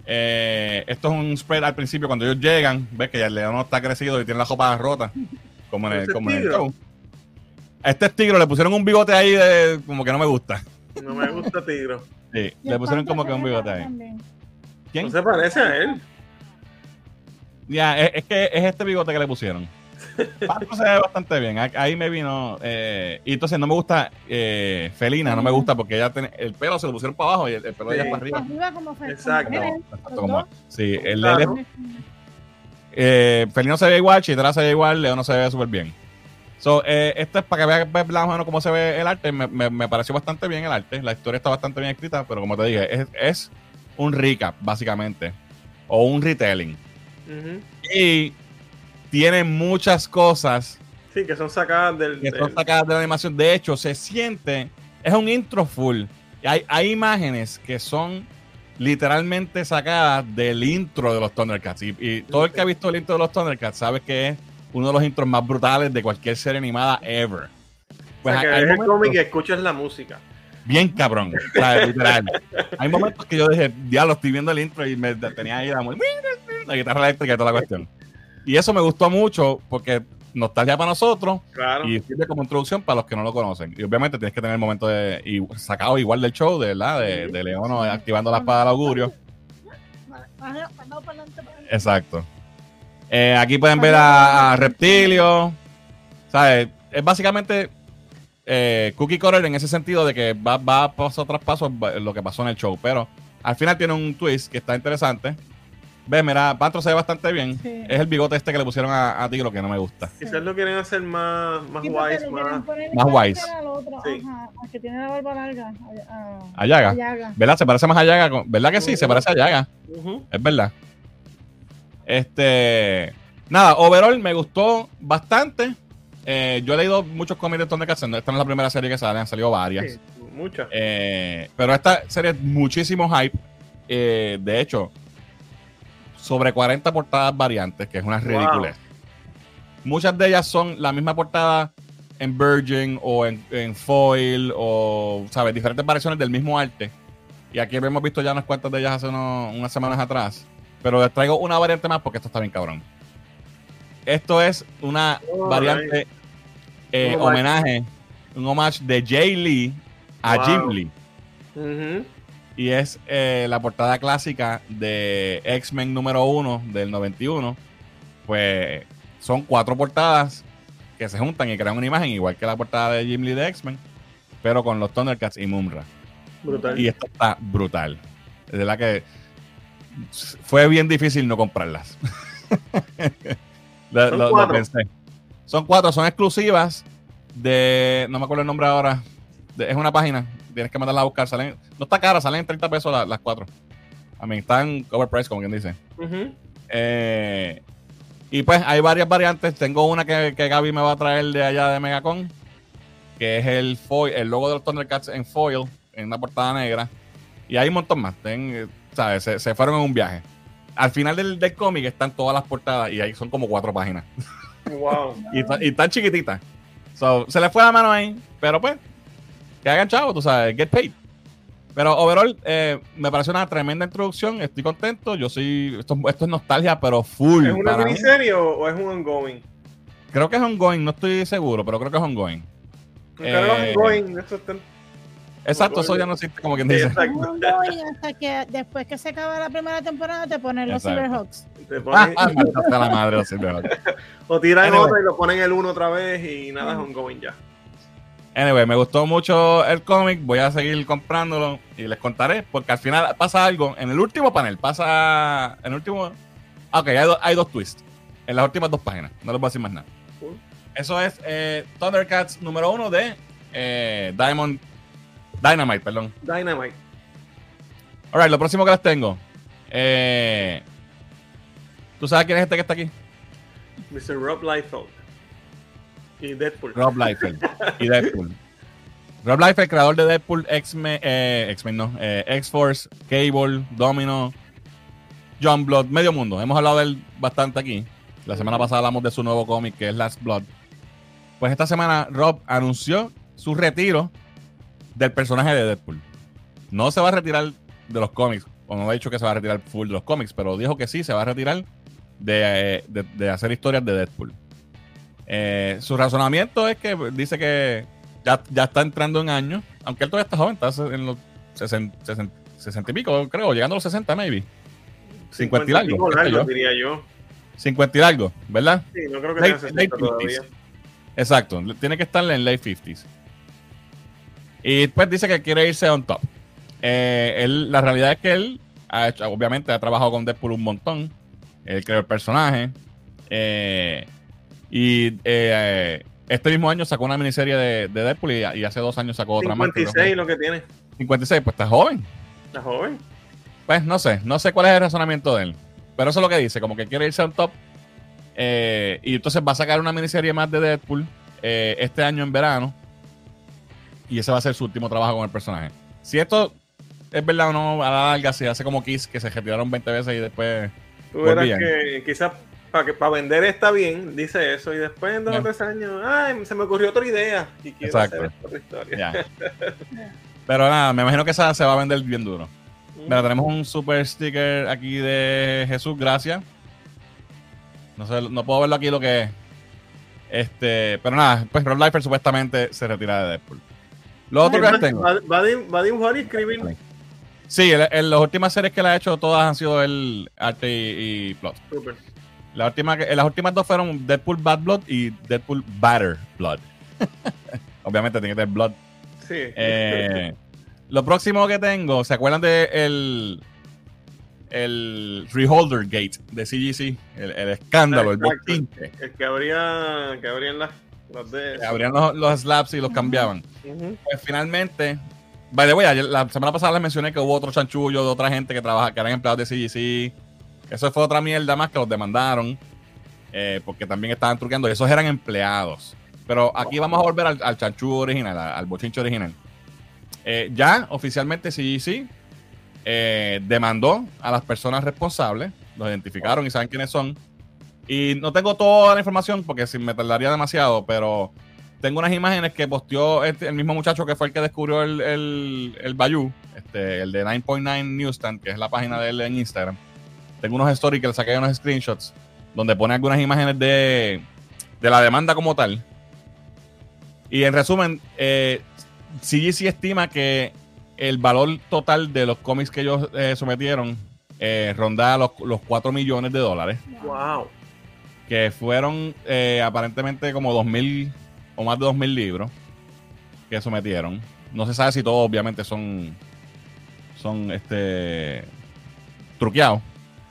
Eh, esto es un spread al principio cuando ellos llegan, ves que ya el león está crecido y tiene la copa rota, como en el, Ese como en el tigre. show. A este tigre le pusieron un bigote ahí de como que no me gusta. No me gusta Tigro. Sí, le pusieron como que un bigote ahí. también. ¿Quién? No se parece a él. Ya, es, es que es este bigote que le pusieron. Pato se ve bastante bien. Ahí- me vino. eh, y entonces no me gusta eh, Felina, no me gusta porque ella tiene el pelo se lo pusieron para abajo y el, el pelo de ella para arriba. Arriba como fe- Exacto. Exacto, como- sí, el Claro. Eh, Felino se ve igual, Chitra se ve igual, León no se ve súper bien. So, eh, esto es para que veas veas más o menos cómo se ve el arte. Me, me- me pareció bastante bien el arte. La historia está bastante bien escrita, pero como te dije, es, es un recap, básicamente. O un retelling. Ujú. Y tiene muchas cosas Sí, que son sacadas del. que son del- sacadas de la animación. De hecho, se siente, es un intro full. Hay, hay imágenes que son literalmente sacadas del intro de los Thundercats. Y, y todo el que ha visto el intro de los Thundercats sabe que es uno de los intros más brutales de cualquier serie animada ever. o Pues sea, que hay- hay el cómic y escuchas la música. Bien cabrón. o literal. Hay momentos que yo dije, diablo, estoy viendo el intro y me tenía ahí la, la guitarra eléctrica y toda la cuestión. Y eso me gustó mucho porque nostalgia para nosotros Claro. y sirve como introducción para los que no lo conocen. Y obviamente tienes que tener el momento de. Y sacado igual del show, de verdad, de, de Leono activando la espada del augurio. Exacto. Eh, aquí pueden ver a, a Reptilio. ¿Sabes? Es básicamente eh, Cookie Cutter en ese sentido de que va, va paso tras paso lo que pasó en el show. Pero al final tiene un twist que está interesante. Ve, mira, Pantro se ve bastante bien. Sí. Es el bigote este que le pusieron a, a Tigro que no me gusta. Quizás lo quieren hacer más, más Sí, wise, más. más carácter wise. al otro, Sí. ajá, al que tiene la barba larga. A, a- A Yaga. a Yaga. ¿Verdad? Se parece más a Yaga. con- ¿Verdad que sí? Se parece a Yaga. Ujú. Es verdad. Este. Nada, overall me gustó bastante. Eh, yo he leído muchos cómics de Thundercats. Esta no es la primera serie que sale, han salido varias. Sí, muchas. Eh, pero esta serie es muchísimo hype. Eh, de hecho, sobre 40 portadas variantes, que es una Wow. ridiculez. Muchas de ellas son la misma portada en Virgin o en, en Foil o, ¿sabes? Diferentes variaciones del mismo arte. Y aquí hemos visto ya unas cuantas de ellas hace unos- unas semanas atrás. Pero les traigo una variante más porque esto está bien cabrón. Esto es una Oh, variante eh, homenaje, un homage de Jay Lee a Wow. Jim Lee. Ujú. Y es eh, la portada clásica de X-Men número 1 del 91. Pues son cuatro portadas que se juntan y crean una imagen igual que la portada de Jim Lee de X-Men, pero con los Thundercats y Mumra. Brutal. Y esto está brutal. Es verdad que fue bien difícil no comprarlas. Lo- Son lo- lo cuatro. pensé. Son cuatro, son exclusivas de. No me acuerdo el nombre ahora. de- es una página. Tienes que mandarla a buscar. Salen, no está cara, salen en 30 pesos la- las cuatro. A mí están overpriced, como quien dice. Ujú. Eh, y pues hay varias variantes. Tengo una que, que Gaby me va a traer de allá de Megacon, que es el foil, el logo de los Thundercats en foil, en una portada negra. Y hay un montón más. Ten- eh, ¿sabes? Se, se fueron en un viaje. Al final del, del cómic están todas las portadas y ahí son como cuatro páginas. Wow. Y, y tan chiquititas. So, se le fue la mano ahí, pero pues, que hagan chavo, tú sabes, get paid. Pero overall, eh, me pareció una tremenda introducción. Estoy contento. Yo soy. Esto, esto es nostalgia, pero full. ¿Es una miniserie o, o es un ongoing? Creo que es ongoing, no estoy seguro, pero creo que es ongoing. Eh, ongoing, eso está- Exacto, eso ya no existe como quien dice. Exacto. Ongoing hasta que después que se acaba la primera temporada te ponen los Exacto. Silverhawks. Te Ah, ponen- ah, maldita sea la madre los Silverhawks. o tiran Anyway. otra y lo ponen el uno otra vez y nada es ongoing ya. Anyway, me gustó mucho el cómic, voy a seguir comprándolo y les contaré, porque al final pasa algo, en el último panel pasa, en el último, ah, ok, hay, do- hay dos twists, en las últimas dos páginas, no les voy a decir más nada. Cool. Eso es eh, Thundercats número uno de eh, Diamond, Dynamite, perdón. Dynamite. Alright, lo próximo que les tengo, eh, ¿tú sabes quién es este que está aquí? Mr. Rob Liefeld. Y Deadpool. Rob Liefeld y Deadpool. Rob Liefeld, creador de Deadpool, X-Men, eh, X-Men no, eh, X-Force, Cable, Domino, John Blood, medio mundo. Hemos hablado de él bastante aquí. La semana pasada hablamos de su nuevo cómic que es Last Blood. Pues esta semana Rob anunció su retiro del personaje de Deadpool. No se va a retirar de los cómics, o no ha dicho que se va a retirar full de los cómics, pero dijo que sí, se va a retirar de, eh, de- de hacer historias de Deadpool. Eh, su razonamiento es que dice que ya, ya está entrando en años, aunque él todavía está joven, está en los 60, 60, 60 y pico, creo, llegando a los 60, maybe. 50 y algo, pico qué sé largo, yo. diría yo. 50 y algo, ¿verdad? Sí, no creo que Late- tenga 60 late todavía. 50s. Exacto, tiene que estar en late 50s. Y pues dice que quiere irse on top. Eh, él, la realidad es que él, ha hecho, obviamente, ha trabajado con Deadpool un montón. Él creó el personaje. Eh, y eh, este mismo año sacó una miniserie de, de Deadpool y, y hace dos años sacó otra más. creo que 56 lo que tiene. 56, pues está joven. La joven. Pues no sé, no sé cuál es el razonamiento de él. Pero eso es lo que dice, como que quiere irse on top. Eh, y entonces va a sacar una miniserie más de Deadpool eh, este año en verano. Y ese va a ser su último trabajo con el personaje. Si esto es verdad o no, a la larga, si hace como Kiss, que se retiraron 20 veces y después. Tú verás que quizás para que para vender está bien, dice eso, y después en dos o tres años, ay, se me ocurrió otra idea y quiero Exacto. hacer otra historia. Pero nada, me imagino que esa se va a vender bien duro. Mira, tenemos un super sticker aquí de Jesús, gracias. No sé, no puedo verlo aquí lo que es. Este, pero nada, pues Rob Liefeld supuestamente se retira de Deadpool. Lo otro que tengo. va- va a di- va a dibujar y escribir. Sí, en, las últimas series que le ha hecho, todas han sido el arte y, y plot. Súper. La última, que- las últimas dos fueron Deadpool Bad Blood y Deadpool Batter Blood. Obviamente tiene que tener Blood. Sí. Eh, lo próximo que tengo, ¿se acuerdan de el, el Reholder Gate de CGC? El, el escándalo, el Exacto. El que abría, que abrían las, las de. Que Abrían los, los slaps y los cambiaban. Ujú. Pues finalmente, by the way, ayer- la semana pasada les mencioné que hubo otro chanchullo de otra gente que trabaja, que eran empleados de CGC. Eso fue otra mierda más que los demandaron. eh, porque también estaban truqueando. Esos eran empleados. Pero aquí vamos a volver al, al chanchullo original, al, al bochinche original. Eh, ya oficialmente CGC eh, demandó a las personas responsables. Los identificaron y saben quiénes son. Y no tengo toda la información porque si me tardaría demasiado, pero tengo unas imágenes que posteó este- el mismo muchacho que fue el que descubrió el, el, el Bayou, este, el de 9.9 Newsstand, que es la página de él en Instagram. Tengo unos stories que le saqué unos screenshots donde pone algunas imágenes de, de la demanda como tal. Y en resumen, eh, CGC estima que el valor total de los cómics que ellos eh, sometieron eh, ronda los, los 4 millones de dólares Wow. que fueron eh, aparentemente como 2.000 o más de 2.000 libros que sometieron. No se sabe si todos obviamente son son este truqueados.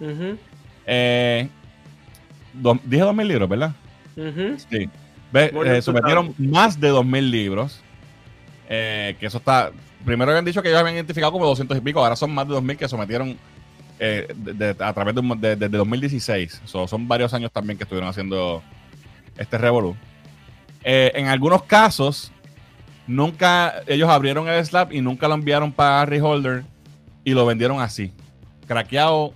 Ujú. Eh, do- dije 2.000 libros, ¿verdad? Ujú. Sí. Ve, eh, sometieron más de 2.000 libros. eh, que eso está... Primero habían dicho que ellos habían identificado como 200 y pico, ahora son más de 2.000 que sometieron eh, de- de- a través de, de- desde 2016. So, son varios años también que estuvieron haciendo este revolú. En algunos casos, nunca ellos abrieron el slab y nunca lo enviaron para Reholder y lo vendieron así, craqueado,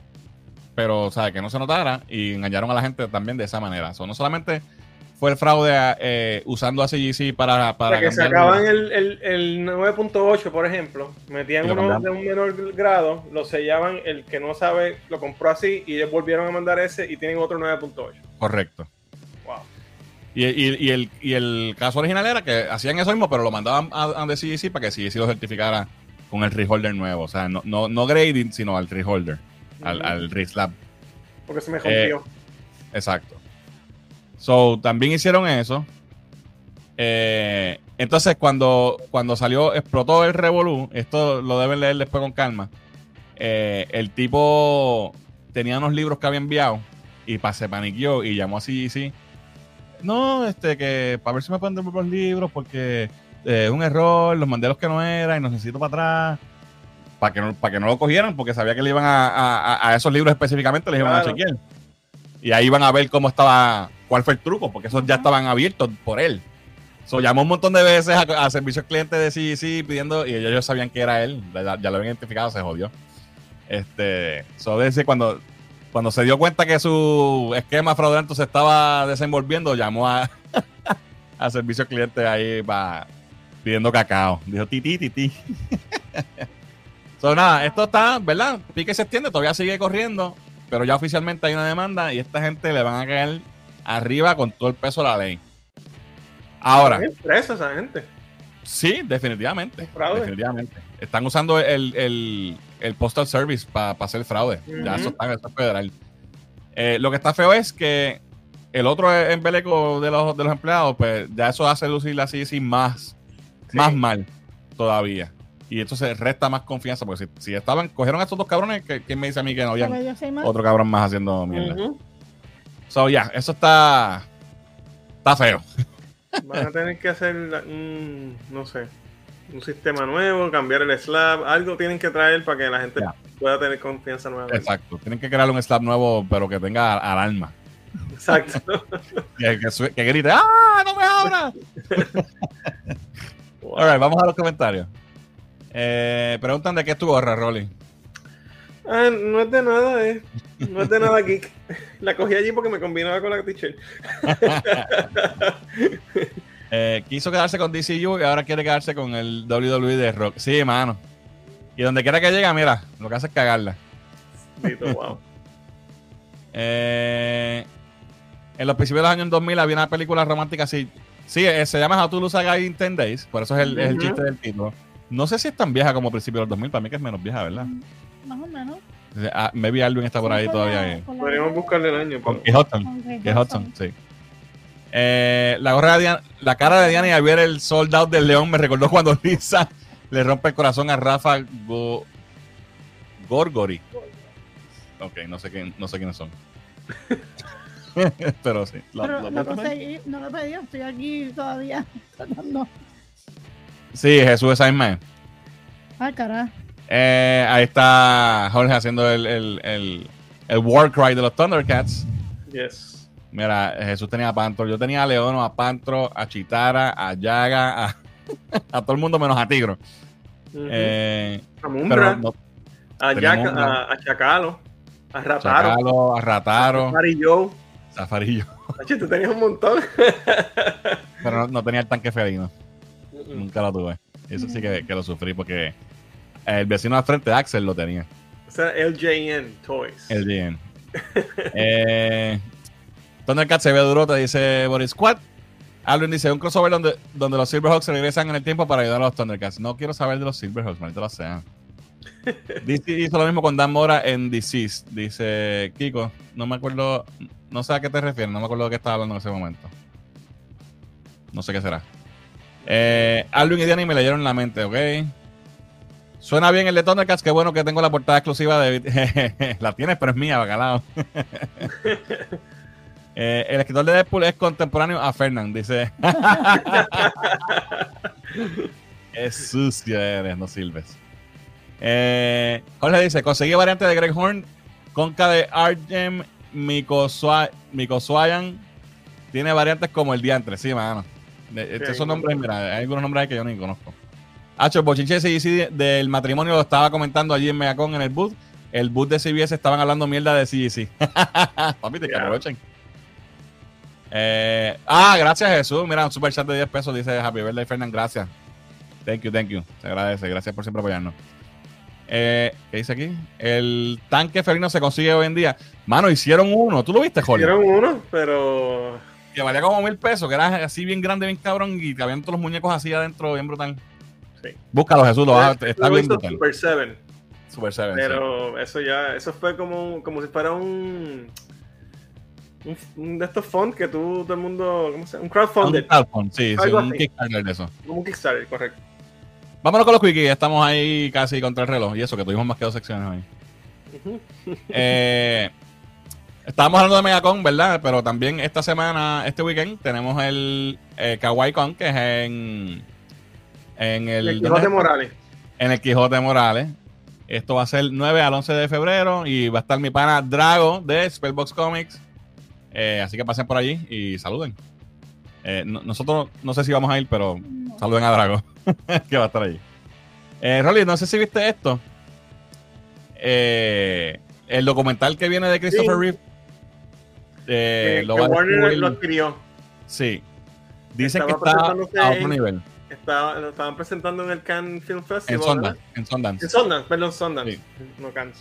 pero o sea, que no se notara y engañaron a la gente también de esa manera. So, no solamente fue el fraude eh, usando a CGC para, O para sea, que sacaban el, el, el 9.8, por ejemplo, metían uno de un menor grado, lo sellaban, el que no sabe lo compró así y ellos volvieron a mandar ese y tienen otro 9.8. Correcto. Wow. Y, y- y el, y el caso original era que hacían eso mismo, pero lo mandaban a, a CDC para que CDC lo certificara con el reholder nuevo. O sea, no, no, no grading, sino al reholder, al, al reslab. Porque se me Eh, rompió. Exacto. So, también hicieron eso. Eh, entonces, cuando, cuando salió, explotó el Revolu, esto lo deben leer después con calma. eh, el tipo tenía unos libros que había enviado y pa- se paniqueó y llamó a CDC. No, este, que para ver si me pueden devolver los libros porque eh, es un error, los mandé los que no eran y los necesito para atrás. Para que, no, para que no lo cogieran, porque sabía que le iban a, a- a esos libros específicamente, les iban a Claro. chequear. Y ahí iban a ver cómo estaba, cuál fue el truco, porque esos ya estaban abiertos por él. So, llamó un montón de veces a, a servicios clientes de CDC pidiendo, y ellos, ellos sabían que era él, ya, ya lo habían identificado, se jodió. Este, so, desde cuando, cuando se dio cuenta que su esquema fraudulento se estaba desenvolviendo, llamó a, a servicios clientes ahí pa- pidiendo cacao. Dijo, titi, titi. so, nada, esto está, ¿verdad? Pique se extiende, todavía sigue corriendo, pero ya oficialmente hay una demanda y esta gente le van a caer arriba con todo el peso de la ley. Ahora, Es presa esa gente. sí, definitivamente. Fraude. Definitivamente. Están usando el, el- el Postal Service para hacer fraude. Ya eso está, eso es federal. Eh, lo que está feo es que el otro embeleco de los, de los empleados, pues ya eso hace lucir así, sí, más, Sí. más mal todavía. Y entonces resta más confianza, porque si, si estaban, cogieron a estos dos cabrones, ¿qué- ¿quién me dice a mí que no había otro cabrón más haciendo mierda? So, ya, eso está, está feo. Van a tener que hacer un, no sé, un sistema nuevo, cambiar el slab, algo tienen que traer para que la gente pueda tener confianza nuevamente. Exacto. Tienen que crear un slab nuevo, pero que tenga alarma. Exacto. Que, que, grite, ¡ah! ¡No me abras! Alright, vamos a los comentarios. Eh, preguntan de qué es tu gorra, Rolly. Ah, no es de nada, eh. No es de nada geek. La cogí allí porque me combinaba con la t-shirt. Eh, quiso quedarse con DCU y ahora quiere quedarse con el WWE de Rock. Sí, mano. Y donde quiera que llegue, mira, lo que hace es cagarla. Dito, wow. Eh, en los principios de los años 2000 había una película romántica así. Sí, eh, se llama How to Lose a Guy in 10 Days. Por eso es el, es el chiste del título. No sé si es tan vieja como principios de los 2000. Para mí que es menos vieja, ¿verdad? Más o menos. Ah, maybe Alvin está por ahí todavía. Podríamos buscarle el año. Con Hudson. Hudson. Sí. Eh, la, gorra de Diana- la cara de Diana y al ver el sold out del león me recordó cuando Lisa le rompe el corazón a Rafa Go- Gorgori. Ok, no sé, quién, no sé quiénes son. Pero sí. lo- Pero lo- no lo- conseguí, no lo he pedido, estoy aquí todavía tratando. Sí, Jesús esa misma es. Ay, carajo. Eh, ahí está Jorge haciendo el, el, el, el war cry de los Thundercats. Yes. Mira, Jesús tenía a Pantro, yo tenía a Leono, a Pantro, a Chitara, a Yaga, a, a todo el mundo menos a Tigro. Eh, a Mumbra, no, a, a, a Chacalo, a Rataro, Chacalo, a Rataro, a Joe. Zafarillo. Hacho, tú tenías un montón. Pero no, no tenía el tanque felino, nunca lo tuve. Eso sí que, que lo sufrí porque el vecino al frente, Axel, lo tenía. O sea, LJN Toys. GM. eh, Thundercat se ve duro, te dice Boris Squad. Alvin dice, un crossover donde, donde los Silverhawks regresan en el tiempo para ayudar a los Thundercats. No quiero saber de los Silverhawks, maldito lo sea. DC hizo lo mismo con Dan Mora en Disease. Dice Kiko, no me acuerdo, no sé a qué te refieres, no me acuerdo de qué estaba hablando en ese momento. No sé qué será. Eh, Alvin y Danny me leyeron la mente, ¿ok? Suena bien el de Thundercats, qué bueno que tengo la portada exclusiva de... la tienes, pero es mía, bacalao. Eh, el escritor de Deadpool es contemporáneo a Fernand, dice. es sucio eres, no sirves. Eh, Jorge dice, conseguí variante de Greg Horn, conca de Argem, Mikoswayan. Tiene variantes como el diantre, sí, mano. Estos son nombres, mira, hay algunos nombres que yo ni conozco. Hacho, el bochinche de CGC del matrimonio lo estaba comentando allí en Megacon en el booth. El booth de CBS estaban hablando mierda de CGC. Papi, te que aprovechen. Eh, ah, gracias Jesús. Mira, un super chat de 10 pesos dice Happy Birthday Fernand. Gracias. Thank you, thank you. Se agradece. Gracias por siempre apoyarnos. Eh, ¿Qué dice aquí? El tanque felino se consigue hoy en día. Mano, hicieron uno. ¿Tú lo viste, Jorge? Hicieron uno, pero que valía como mil pesos, que era así bien grande, bien cabrón, y que habían todos los muñecos así adentro, bien brutal. Sí. Búscalo, Jesús, lo vas a- está bien brutal. Super 7. Super Seven. sí. Pero eso ya, eso fue como, como si fuera un, un, un de estos fonts que tú, todo el mundo, ¿cómo se llama? Un crowdfunded, Un crowdfund, sí, sí, un así. Kickstarter de eso. como un Kickstarter, correcto. Vámonos con los quickies, estamos ahí casi contra el reloj. Y eso, que tuvimos más que dos secciones hoy. Ujú. Eh, estábamos hablando de Megacon, ¿verdad? Pero también esta semana, este weekend, tenemos el eh, Kawaii Con, que es en, en el, El Quijote Morales. en el Quijote Morales. Esto va a ser 9 al 11 de febrero y va a estar mi pana Drago de Spellbox Comics. Eh, así que pasen por allí y saluden. Eh, no- nosotros no sé si vamos a ir, pero No. saluden a Drago, que va a estar allí. Eh, Rolly, no sé si viste esto. Eh, el documental que viene de Christopher Sí. Reeve. Eh, lo que va Warner lo adquirió. Sí. Dicen Estaba que está a otro en- nivel. Estaba, lo estaban presentando en el Cannes Film En Festival. En Sundance. En Sundance, perdón, Sundance. Sí. No Cannes.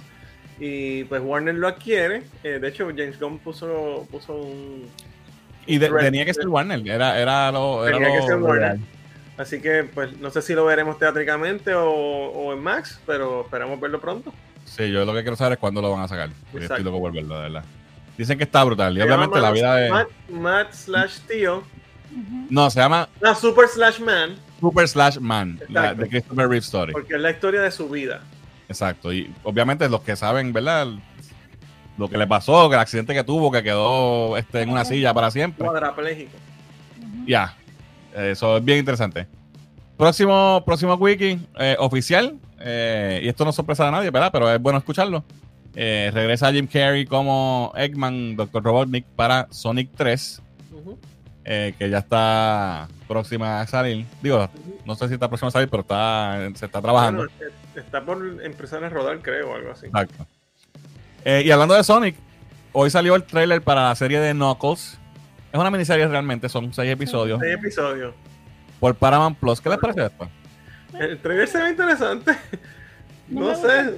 Y pues Warner lo adquiere. Eh, de hecho, James Gunn puso, puso un. Y de- tenía que ser Warner. Era, era lo. Era Tenía que ser Warner. real. Así que, pues, no sé si lo veremos teatricamente o, o en Max, pero esperamos verlo pronto. Sí, yo lo que quiero saber es cuándo lo van a sacar. Exacto. estoy loco por verlo, de verdad. Dicen que está brutal. Y Se obviamente la vida de. Matt, Matt slash Tío. No, se llama No, Super slash Man, Super Slash Man, la, de Christopher Reeve Story. porque es la historia de su vida. Exacto. Y obviamente los que saben, ¿verdad? Lo que le pasó, que el accidente que tuvo, que quedó este, en una silla para siempre. Cuadrapléjico. Ujú. Ya. Eso es bien interesante. Próximo, próximo wiki eh, oficial. eh, y esto no es sorpresa de nadie, ¿verdad? Pero es bueno escucharlo. Eh, regresa Jim Carrey como Eggman, Dr. Robotnik para Sonic 3. Ujú. eh, que ya está próxima a salir. Digo, no sé si está próxima a salir, pero está, se está trabajando. Bueno, eh, está por empezar a rodar, creo, o algo así. Exacto. Eh, y hablando de Sonic, hoy salió el trailer para la serie de Knuckles. Es una miniserie realmente, son seis episodios Seis episodios. por Paramount Plus. ¿Qué les parece esto? El trailer se ve interesante. No sé.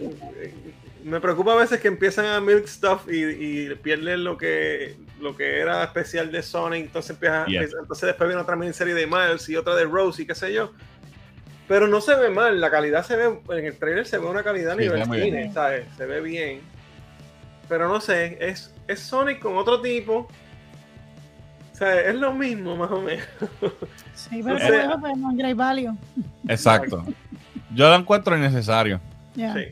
Me preocupa a veces que empiezan a milk stuff y, y pierden lo que lo que era especial de Sonic. Entonces empieza, Yes. entonces después viene otra miniserie de Miles y otra de Rose y qué sé yo. Pero no se ve mal, la calidad se ve, en el trailer se ve una calidad a Sí, nivel cine, bien. ¿sabes? Se ve bien. Pero no sé, es, es Sonic con otro tipo. O sea, es lo mismo más o menos. Sí, pero O por sea- eso pues, no es great value. Exacto. Yo lo encuentro innecesario. Ya. Sí,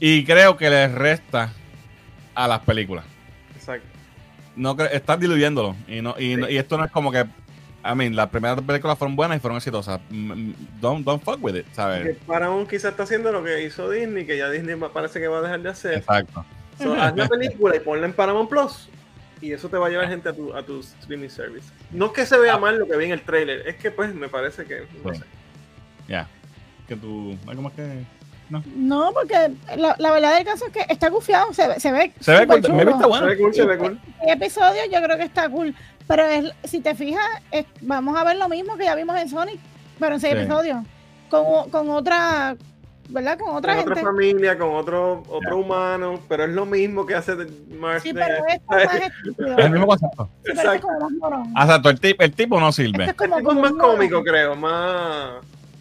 Y creo que les resta a las películas. exacto. No estás diluyéndolo. Y, no, y, no- y esto no es como que. I mean, las primeras películas fueron buenas y fueron exitosas. Mm, mm, Don't, don't fuck with it, Que ¿sabes? Paramount quizás está haciendo lo que hizo Disney, que ya Disney parece que va a dejar de hacer. Exacto. So, haz la película y ponla en Paramount Plus. Y eso te va a llevar gente a tu, a tu streaming service. No es que se vea Ah. mal lo que vi en el trailer, es que pues me parece que. no Sí. sé. Ya. Que tú. ¿Algo más que.? No. No, porque la, la verdad del caso es que está gufiado, se, ve- se ve. Se ve cool. Me viste bueno. Se ve cool, se ve cool. El episodio yo creo que está cool. Pero es, si te fijas, es- vamos a ver lo mismo que ya vimos en Sonic, pero en seis Sí. episodios. Con, con otra, ¿verdad? Con otra Con gente. otra familia, con otro, otro humano, pero es lo mismo que hace Mark. Sí, pero esto es más estúpido. Es el mismo concepto. Sí, este es Exacto. como más morón. Exacto, el, tipo el tipo no Este sirve. es como, tipo es como más cómico, creo, más.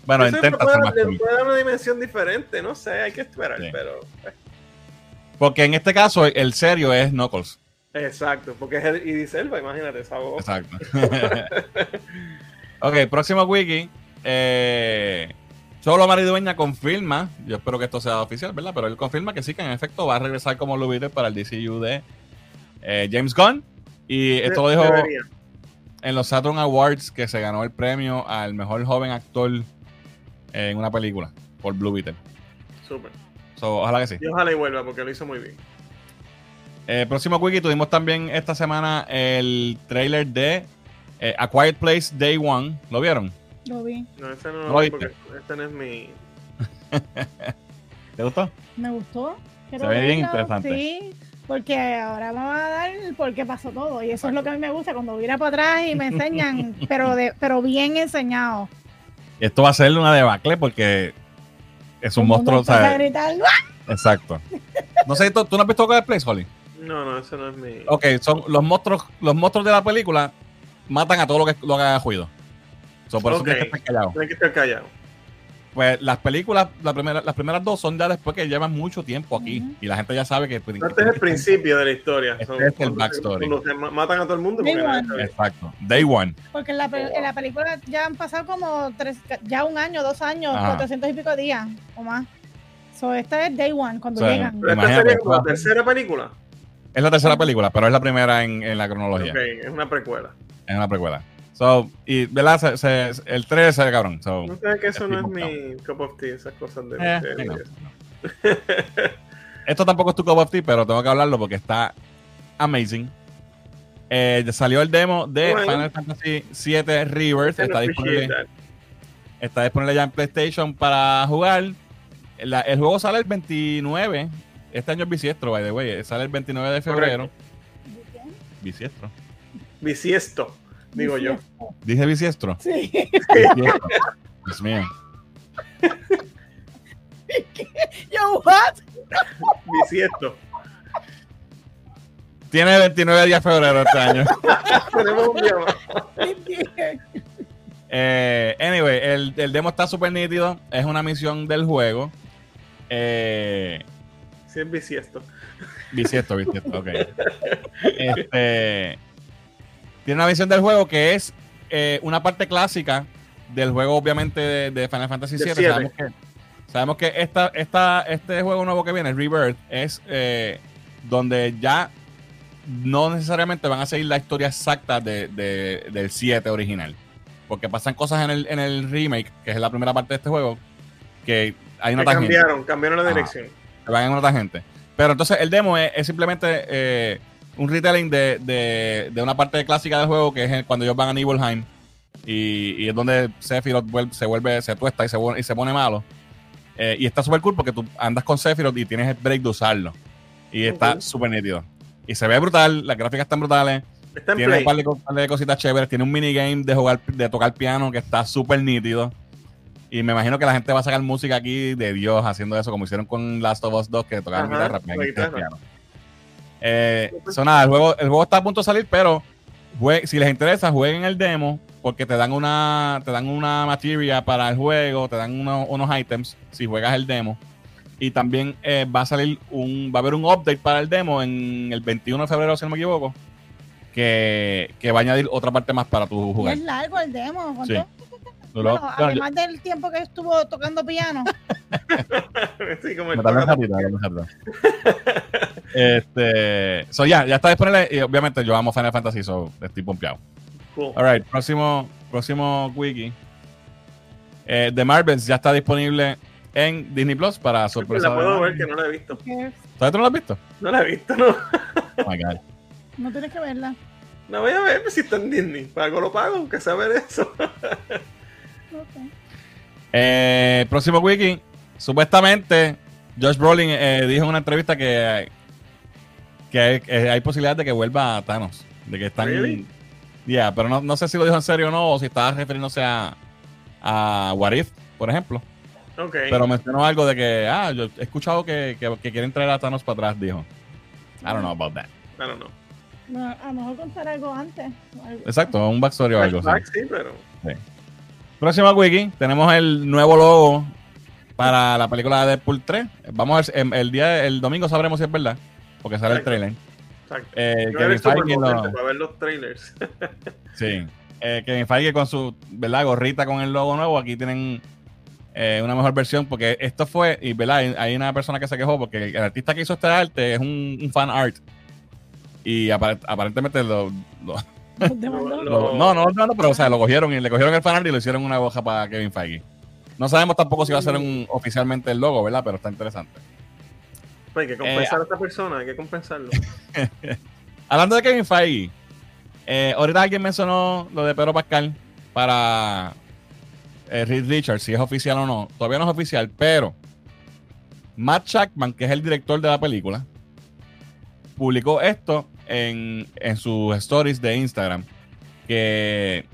Bueno, Eso intenta le puede ser dar- más le cómico. puede dar una dimensión diferente, no sé, hay que esperar, Sí. pero. eh, Porque en este caso, el serio es Knuckles. Exacto, porque es el Idris Elba, imagínate esa voz. Exacto. ok, próximo wiki. Eh, Solo Maridueña confirma, yo espero que esto sea oficial, ¿verdad? Pero él confirma que sí, que en efecto va a regresar como Beetle para el DCU de eh, James Gunn. Y esto lo dijo Debería. en los Saturn Awards que se ganó el premio al mejor joven actor en una película por Blue Beetle. Súper. So, ojalá que sí. Y ojalá y vuelva, porque lo hizo muy bien. Eh, próximo wiki, tuvimos también esta semana el trailer de eh, A Quiet Place Day One. ¿Lo vieron? Lo vi. No, este no ¿Lo lo vi porque este no es mi. ¿Te gustó? Me gustó. Quiero Se ve bien interesante. Sí, porque ahora vamos a dar por qué pasó todo. Y eso es lo que a mí me gusta, cuando mira para atrás y me enseñan, pero de, pero bien enseñado. Esto va a ser una debacle porque es un monstruo. Exacto. No sé, ¿tú, tú no has visto Place, Holly? No, no, ese no es mi. Ok, son los monstruos, los monstruos de la película matan a todo lo que, lo que haga ruido. So, por eso Ok. tienes que estar callado. Tienen que estar callados. Pues las películas, la primera, las primeras dos son ya después que llevan mucho tiempo aquí. Y la gente ya sabe que. pues, Este es el principio de la historia. Este Son es el backstory. Matan a todo el mundo. Day one. Exacto. Day one. Porque en la, en la película ya han pasado como tres, ya un año, dos años, Ajá. 400 y pico días o más. So, esta es Day One, cuando llegan. Pero esta sería la tercera película. Es la tercera película, pero es la primera en, en la cronología. Ok, es una precuela. Es una precuela. So, y, ¿verdad? Se- se- el 3 se cabrón. So, No sé que eso no es mi cup of tea, esas cosas de. eh, de-. Esto tampoco es tu cup of tea, pero tengo que hablarlo porque está amazing. Eh, salió el demo de Bueno. Final Fantasy VII. I Está disponible, está disponible ya en PlayStation para jugar. La- el juego sale el 29. Este año es bisiestro, by the way. Sale el 29 de febrero. Bisiestro. Bisiesto, digo yo. Dije bisiestro. Sí. Bisiestro. Dios mío. Yo, what? Bisiesto. Tiene 29 días de febrero este año. Tenemos un día más. Eh, anyway, el, el demo está súper nítido. Es una misión del juego. Eh, Sí, es bisiesto. bisiesto, bisiesto, ok. Este, tiene una misión del juego que es eh, una parte clásica del juego, obviamente, de, de Final Fantasy VII. Sabemos que, sabemos que esta, esta, este juego nuevo que viene, Rebirth, es eh, donde ya no necesariamente van a seguir la historia exacta de, de- del 7 original. Porque pasan cosas en el, en el remake, que es la primera parte de este juego, que hay una Que tangente cambiaron, cambiaron la Ajá. dirección. que van en otra gente. Pero entonces el demo es, es simplemente eh, un retelling de, de- de una parte clásica del juego que es cuando ellos van a Nibelheim y, y es donde Sephiroth se vuelve, se tuesta y se, y se pone malo. Eh, y está súper cool porque tú andas con Sephiroth y tienes el break de usarlo. Y está Ok. súper nítido. Y se ve brutal, las gráficas están brutales. Está en Tiene play. un par de, co- par de cositas chéveres. Tiene un minigame de jugar, de tocar piano que está súper nítido. Y me imagino que la gente va a sacar música aquí de Dios haciendo eso, como hicieron con Last of Us 2, que tocaban Ajá, guitarra, guitarra. piano. Eh, so nada, el juego, el juego está a punto de salir, pero jue- si les interesa, jueguen el demo, porque te dan una, te dan una materia para el juego, te dan uno- unos items si juegas el demo. Y también eh, va a salir un, va a haber un update para el demo en el 21 de febrero, si no me equivoco, que, que va a añadir otra parte más para tu jugar. es largo el demo. ¿cuánto? Sí. Bueno, yo- además del tiempo que estuvo tocando piano. sí, como el. Este, so ya, ya está disponible y obviamente yo amo Final Fantasy, so estoy pompeado. Cool. Alright, próximo, próximo wiki. Eh, The Marvels ya está disponible en Disney Plus para sorpresa. La puedo ver que no la he visto. ¿Todavía tú no lo has visto? No la he visto, no. Oh my God. no tienes que verla. La voy a ver si está en Disney. Pago lo pago, aunque sea ver eso. Ok. Eh, próximo wiki. Supuestamente, Josh Brolin eh, dijo en una entrevista que, que hay, que hay posibilidad de que vuelva a Thanos. De que están. Really? Yeah, pero no, no sé si lo dijo en serio o no, o si estaba refiriéndose a, a What If, por ejemplo. Ok. Pero mencionó algo de que, ah, yo he escuchado que, que, que quieren traer a Thanos para atrás, dijo. I don't know about that. I don't know. No, a lo mejor contar algo antes. algo- Exacto, un backstory o algo. sí. Flashback, sí, pero. Próximo wiki, tenemos el nuevo logo para la película de Deadpool 3. Vamos a ver, em, el día, el domingo sabremos si es verdad, porque sale el trailer. Exacto. Eh, Yo Kevin Feige lo- para ver los trailers. sí. Eh, Kevin Feige con su, ¿verdad? Gorrita con el logo nuevo. Aquí tienen eh, una mejor versión, porque esto fue, y ¿verdad? Hay, una persona que se quejó porque el artista que hizo este arte es un, un fan art. Y apar- aparentemente lo, lo-. Lo- lo- no, no, no, no, pero o sea, lo cogieron y le cogieron el fan art y lo hicieron una hoja para Kevin Feige. No sabemos tampoco si va a ser un, oficialmente el logo, ¿verdad? Pero está interesante. Pues hay que compensar Eh, a esta persona, hay que compensarlo. Hablando de Kevin Feige, eh, ahorita alguien mencionó lo de Pedro Pascal para eh, Reed Richards, si es oficial o no. Todavía no es oficial, pero Matt Shackman, que es el director de la película, publicó esto en, en sus stories de Instagram, que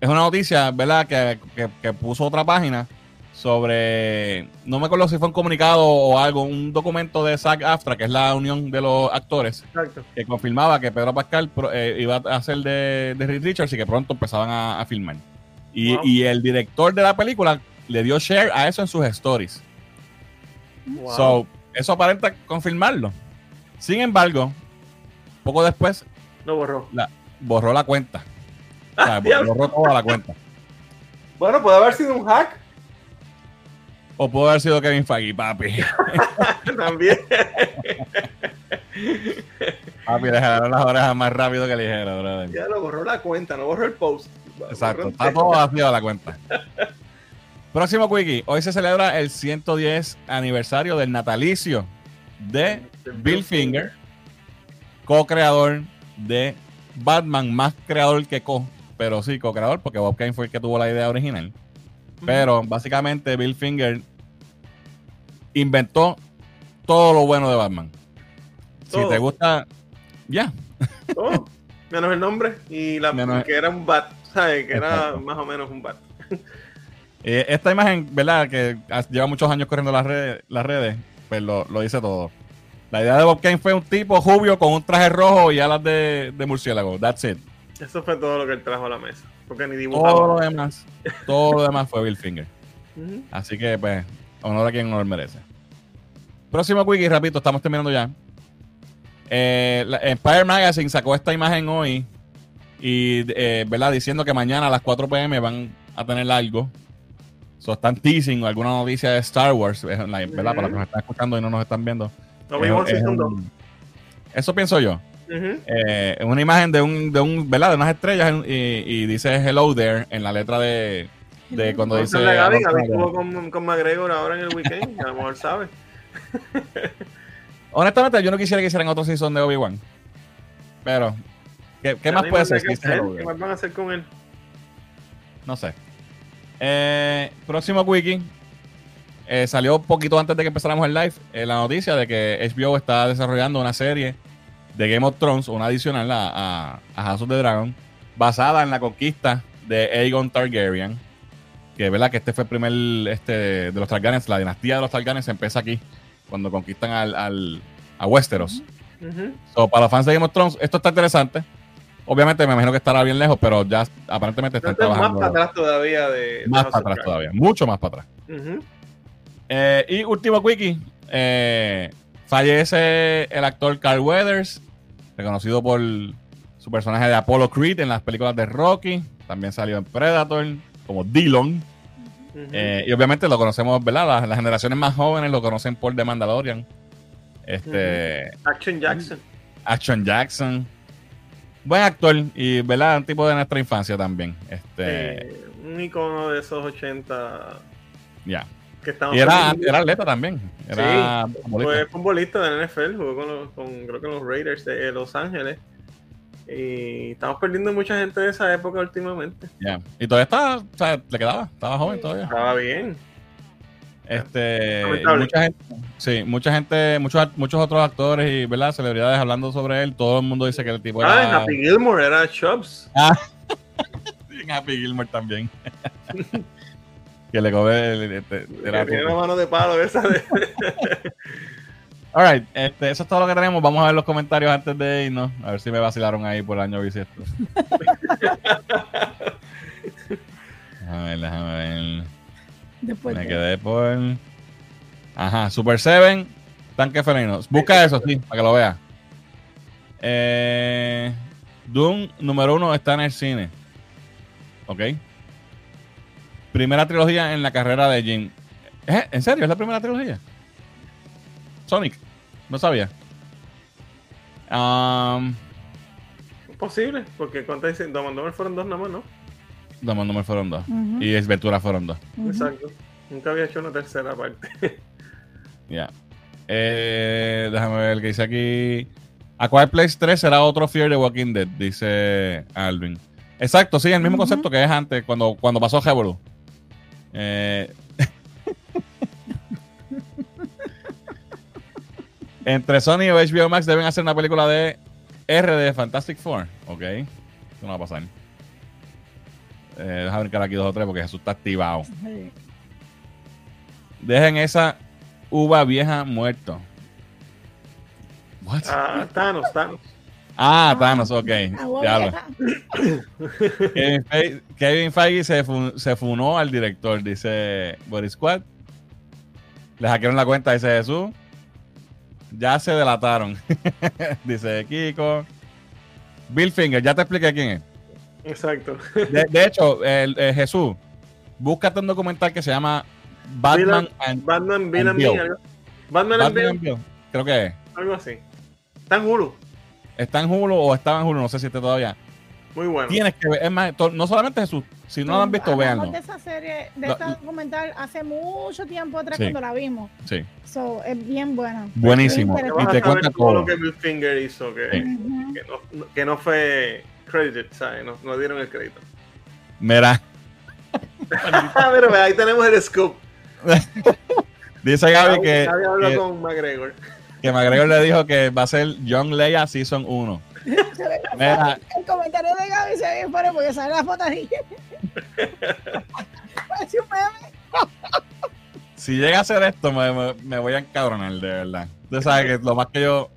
es una noticia, ¿verdad? Que, que- que puso otra página sobre, no me acuerdo si fue un comunicado o algo, un documento de SAG-AFTRA, que es la unión de los actores, Exacto. que confirmaba que Pedro Pascal eh, iba a hacer de, de Reed Richards y que pronto empezaban a, a filmar. Y, Wow. y el director de la película le dio share a eso en sus stories. Wow. So, eso aparenta confirmarlo. Sin embargo, poco después Lo borró. borró la cuenta. O sea, diablo. borró toda la cuenta. Bueno, puede haber sido un hack O pudo haber sido Kevin Feige, papi. también. Papi, le jalaron las orejas más rápido que ligero, brother. ya lo borró la cuenta, no borró el post. Exacto, está todo vacío la cuenta. Próximo Quickie. Hoy se celebra el 110 aniversario del natalicio de Bill Finger, co-creador de Batman, más creador que co, pero sí, co-creador, porque Bob Kane fue el que tuvo la idea original. Pero básicamente Bill Finger inventó todo lo bueno de Batman. Si te gusta, ya. Todo, menos el nombre y la Menos- que era un bat, ¿sabes? Que era más o menos un bat. Eh, esta imagen, ¿verdad? Que lleva muchos años corriendo las redes, las redes pues lo, lo dice todo. La idea de Bob Kane fue un tipo rubio con un traje rojo y alas de, de murciélago. That's it. Eso fue todo lo que él trajo a la mesa. Porque ni Todo lo dibujaba. demás, todo lo demás fue Bill Finger. Así que, pues, honor a quien honor merece. Próximo quickie, rapidito, estamos terminando ya. Eh, la- Empire Magazine sacó esta imagen hoy y, eh, ¿verdad? Diciendo que mañana a las 4 pm van a tener algo. So, están teasing alguna noticia de Star Wars, eh, ¿verdad? Para los que nos están escuchando y no nos están viendo. Lo vimos Es- en es Season 2. un- Eso pienso yo. Eh, es una imagen de un, de un, ¿verdad? De unas estrellas y, y dice hello there en la letra de, de cuando dice. Estuvo con, con McGregor ahora en el weekend, a lo mejor sabe. Honestamente, yo no quisiera que hicieran otro season de Obi-Wan. Pero, ¿qué, más puede que hacer. ¿Qué más van a hacer con él? No sé. Eh, próximo wiki. Eh, salió un poquito antes de que empezáramos el live eh, la noticia de que HBO está desarrollando una serie de Game of Thrones, una adicional a, a, a House of the Dragon, basada en la conquista de Aegon Targaryen. Que verdad que este fue el primer este, de los Targaryens, la dinastía de los Targaryens empieza aquí, cuando conquistan al, al- a Westeros. Ujú. So, para los fans de Game of Thrones, esto está interesante. Obviamente me imagino que estará bien lejos, pero ya aparentemente están más trabajando para atrás todavía de. más para atrás todavía, mucho más para atrás. Ujú. Eh, y último quickie, eh, fallece el actor Carl Weathers, reconocido por su personaje de Apollo Creed en las películas de Rocky, también salió en Predator como Dillon, eh, y obviamente lo conocemos, ¿verdad? Las, las generaciones más jóvenes lo conocen por The Mandalorian, este, Action Jackson. Action Jackson, buen actor y, ¿verdad? Un tipo de nuestra infancia también, este, Eh, un icono de esos 80 ya. Que estamos Y era, era atleta también, era futbolista. Fue futbolista de la NFL, jugó con, los, con creo que los Raiders de Los Ángeles. Y estamos perdiendo mucha gente de esa época últimamente. Y todavía está, o sea, le quedaba, estaba joven todavía. Estaba bien. Este, mucha gente, sí, mucha gente, muchos, muchos otros actores y ¿verdad? celebridades hablando sobre él. Todo el mundo dice que el tipo Ah, era Happy Gilmore era Chubbs. Sí, Happy Gilmore también. que le cobré el- tiene tipo- una mano de palo esa de... Alright, este, eso es todo lo que tenemos. Vamos a ver los comentarios antes de irnos. A ver si me vacilaron ahí por el año bisiesto. déjame ver, déjame ver. Después Me de- quedé por. Ajá, Super 7, tanque felino. Busca eso, sí, para que lo veas. Eh, Doom número uno está en el cine. Ok. Primera trilogía en la carrera de Jim. ¿Eh? ¿En serio? ¿Es la primera trilogía? Sonic. No sabía. Um, Posible, porque ¿cuántas dicen? Domandor fueron dos nada más, ¿no? Dumb and Dumber fueron dos. Ujú, Y Ventura fueron dos. Exacto. Nunca había hecho una tercera parte. Ya. Eh, déjame ver qué dice aquí. A Quiet Place 3 será otro Fear de Walking Dead, dice Alvin. Exacto, sí, el mismo concepto que es antes, cuando, cuando pasó Revolu. Eh, Entre Sony y HBO Max deben hacer una película de R de Fantastic Four. Ok. Eso no va a pasar. Eh, déjame brincar aquí dos o tres porque Jesús está activado. Dejen esa uva vieja muerto. What? Ah, Thanos, Thanos. Ah, Thanos, ok. Ah, Ya. Kevin Feige, Kevin Feige se, fu- se funó al director, dice Boris Squad. Le hackearon la cuenta, dice Jesús. Ya se delataron, dice Kiko. Bill Finger, ya te expliqué quién es. Exacto. De, de hecho, el, el Jesús, búscate un documental que se llama Batman Villain- and, Batman, Bill and Bill. Algo- Batman and Batman Bill, and Bill. Creo que es. algo así. Está en Hulu. Está en Hulu o estaba en Hulu, no sé si está todavía. Muy bueno. Tienes que ver, es más, no solamente Jesús, si no lo han visto, véanlo. de esa serie, de esta documental hace mucho tiempo atrás Sí. cuando la vimos. Sí, So, es bien buena. buenísimo. Y te cuenta todo todo. lo que Bill Finger hizo, que, Sí. Ujú. que, no, que no fue credit, ¿sabes? No, no dieron el crédito. Mira, Ah, pero ve, ahí tenemos el scoop. dice Gaby que, Gaby habló que, con McGregor. Que McGregor le dijo que va a ser John Leia Season 1. Se ve- Mira, El comentario de Gaby se ve fuera porque sale la foto ahí. Parece un meme. si llega a hacer esto, me, me- me voy a encabronar, de verdad. Tú sabes que lo más que yo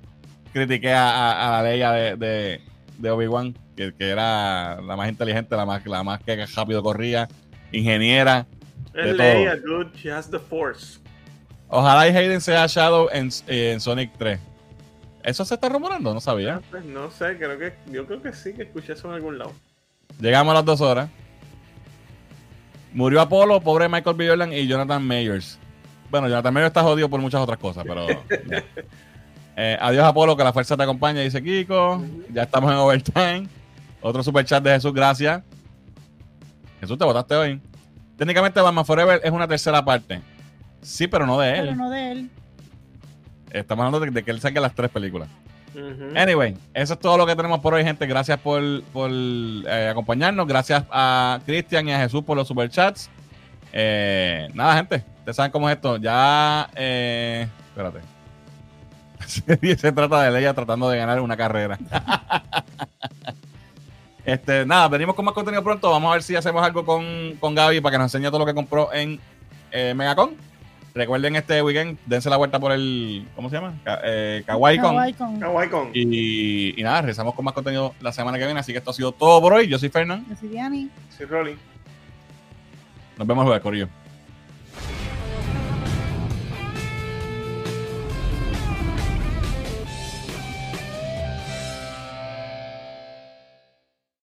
critiqué a, a- a la Leia de, de, de Obi-Wan, que, que era la más inteligente, la más, la más que rápido corría, ingeniera. Es todo. Leia, dude. She has the force. Ojalá y Hayden sea Shadow en, en Sonic 3. ¿Eso se está rumorando? No sabía. Pues no sé, creo que yo creo que sí, que escuché eso en algún lado. Llegamos a las dos horas. Murió Apolo, pobre Michael B. Jordan y Jonathan Mayers. Bueno, Jonathan Mayers está jodido por muchas otras cosas, pero. Eh, adiós, Apolo, que la fuerza te acompaña, dice Kiko. Ya estamos en overtime. Otro super chat de Jesús, gracias. Jesús, te votaste hoy. Técnicamente, Batman Forever es una tercera parte. Sí, pero no de Pero él. no de él. Estamos hablando de, de que él saque las tres películas. Anyway, eso es todo lo que tenemos por hoy, gente. Gracias por, por eh, acompañarnos. Gracias a Cristian y a Jesús por los superchats. Eh, nada, gente. Ustedes saben cómo es esto. Ya. Eh, espérate. Se trata de Leia tratando de ganar una carrera. este, nada, venimos con más contenido pronto. Vamos a ver si hacemos algo con, con Gaby para que nos enseñe todo lo que compró en eh, Megacon. Recuerden este weekend, dense la vuelta por el. ¿Cómo se llama? Eh, Kawaii Con. Kawaii con- Kawaii Con. Y, y nada, regresamos con más contenido la semana que viene. Así que esto ha sido todo por hoy. Yo soy Fernán. Yo soy Diani. Sí, Rolly. Nos vemos luego, Corillo.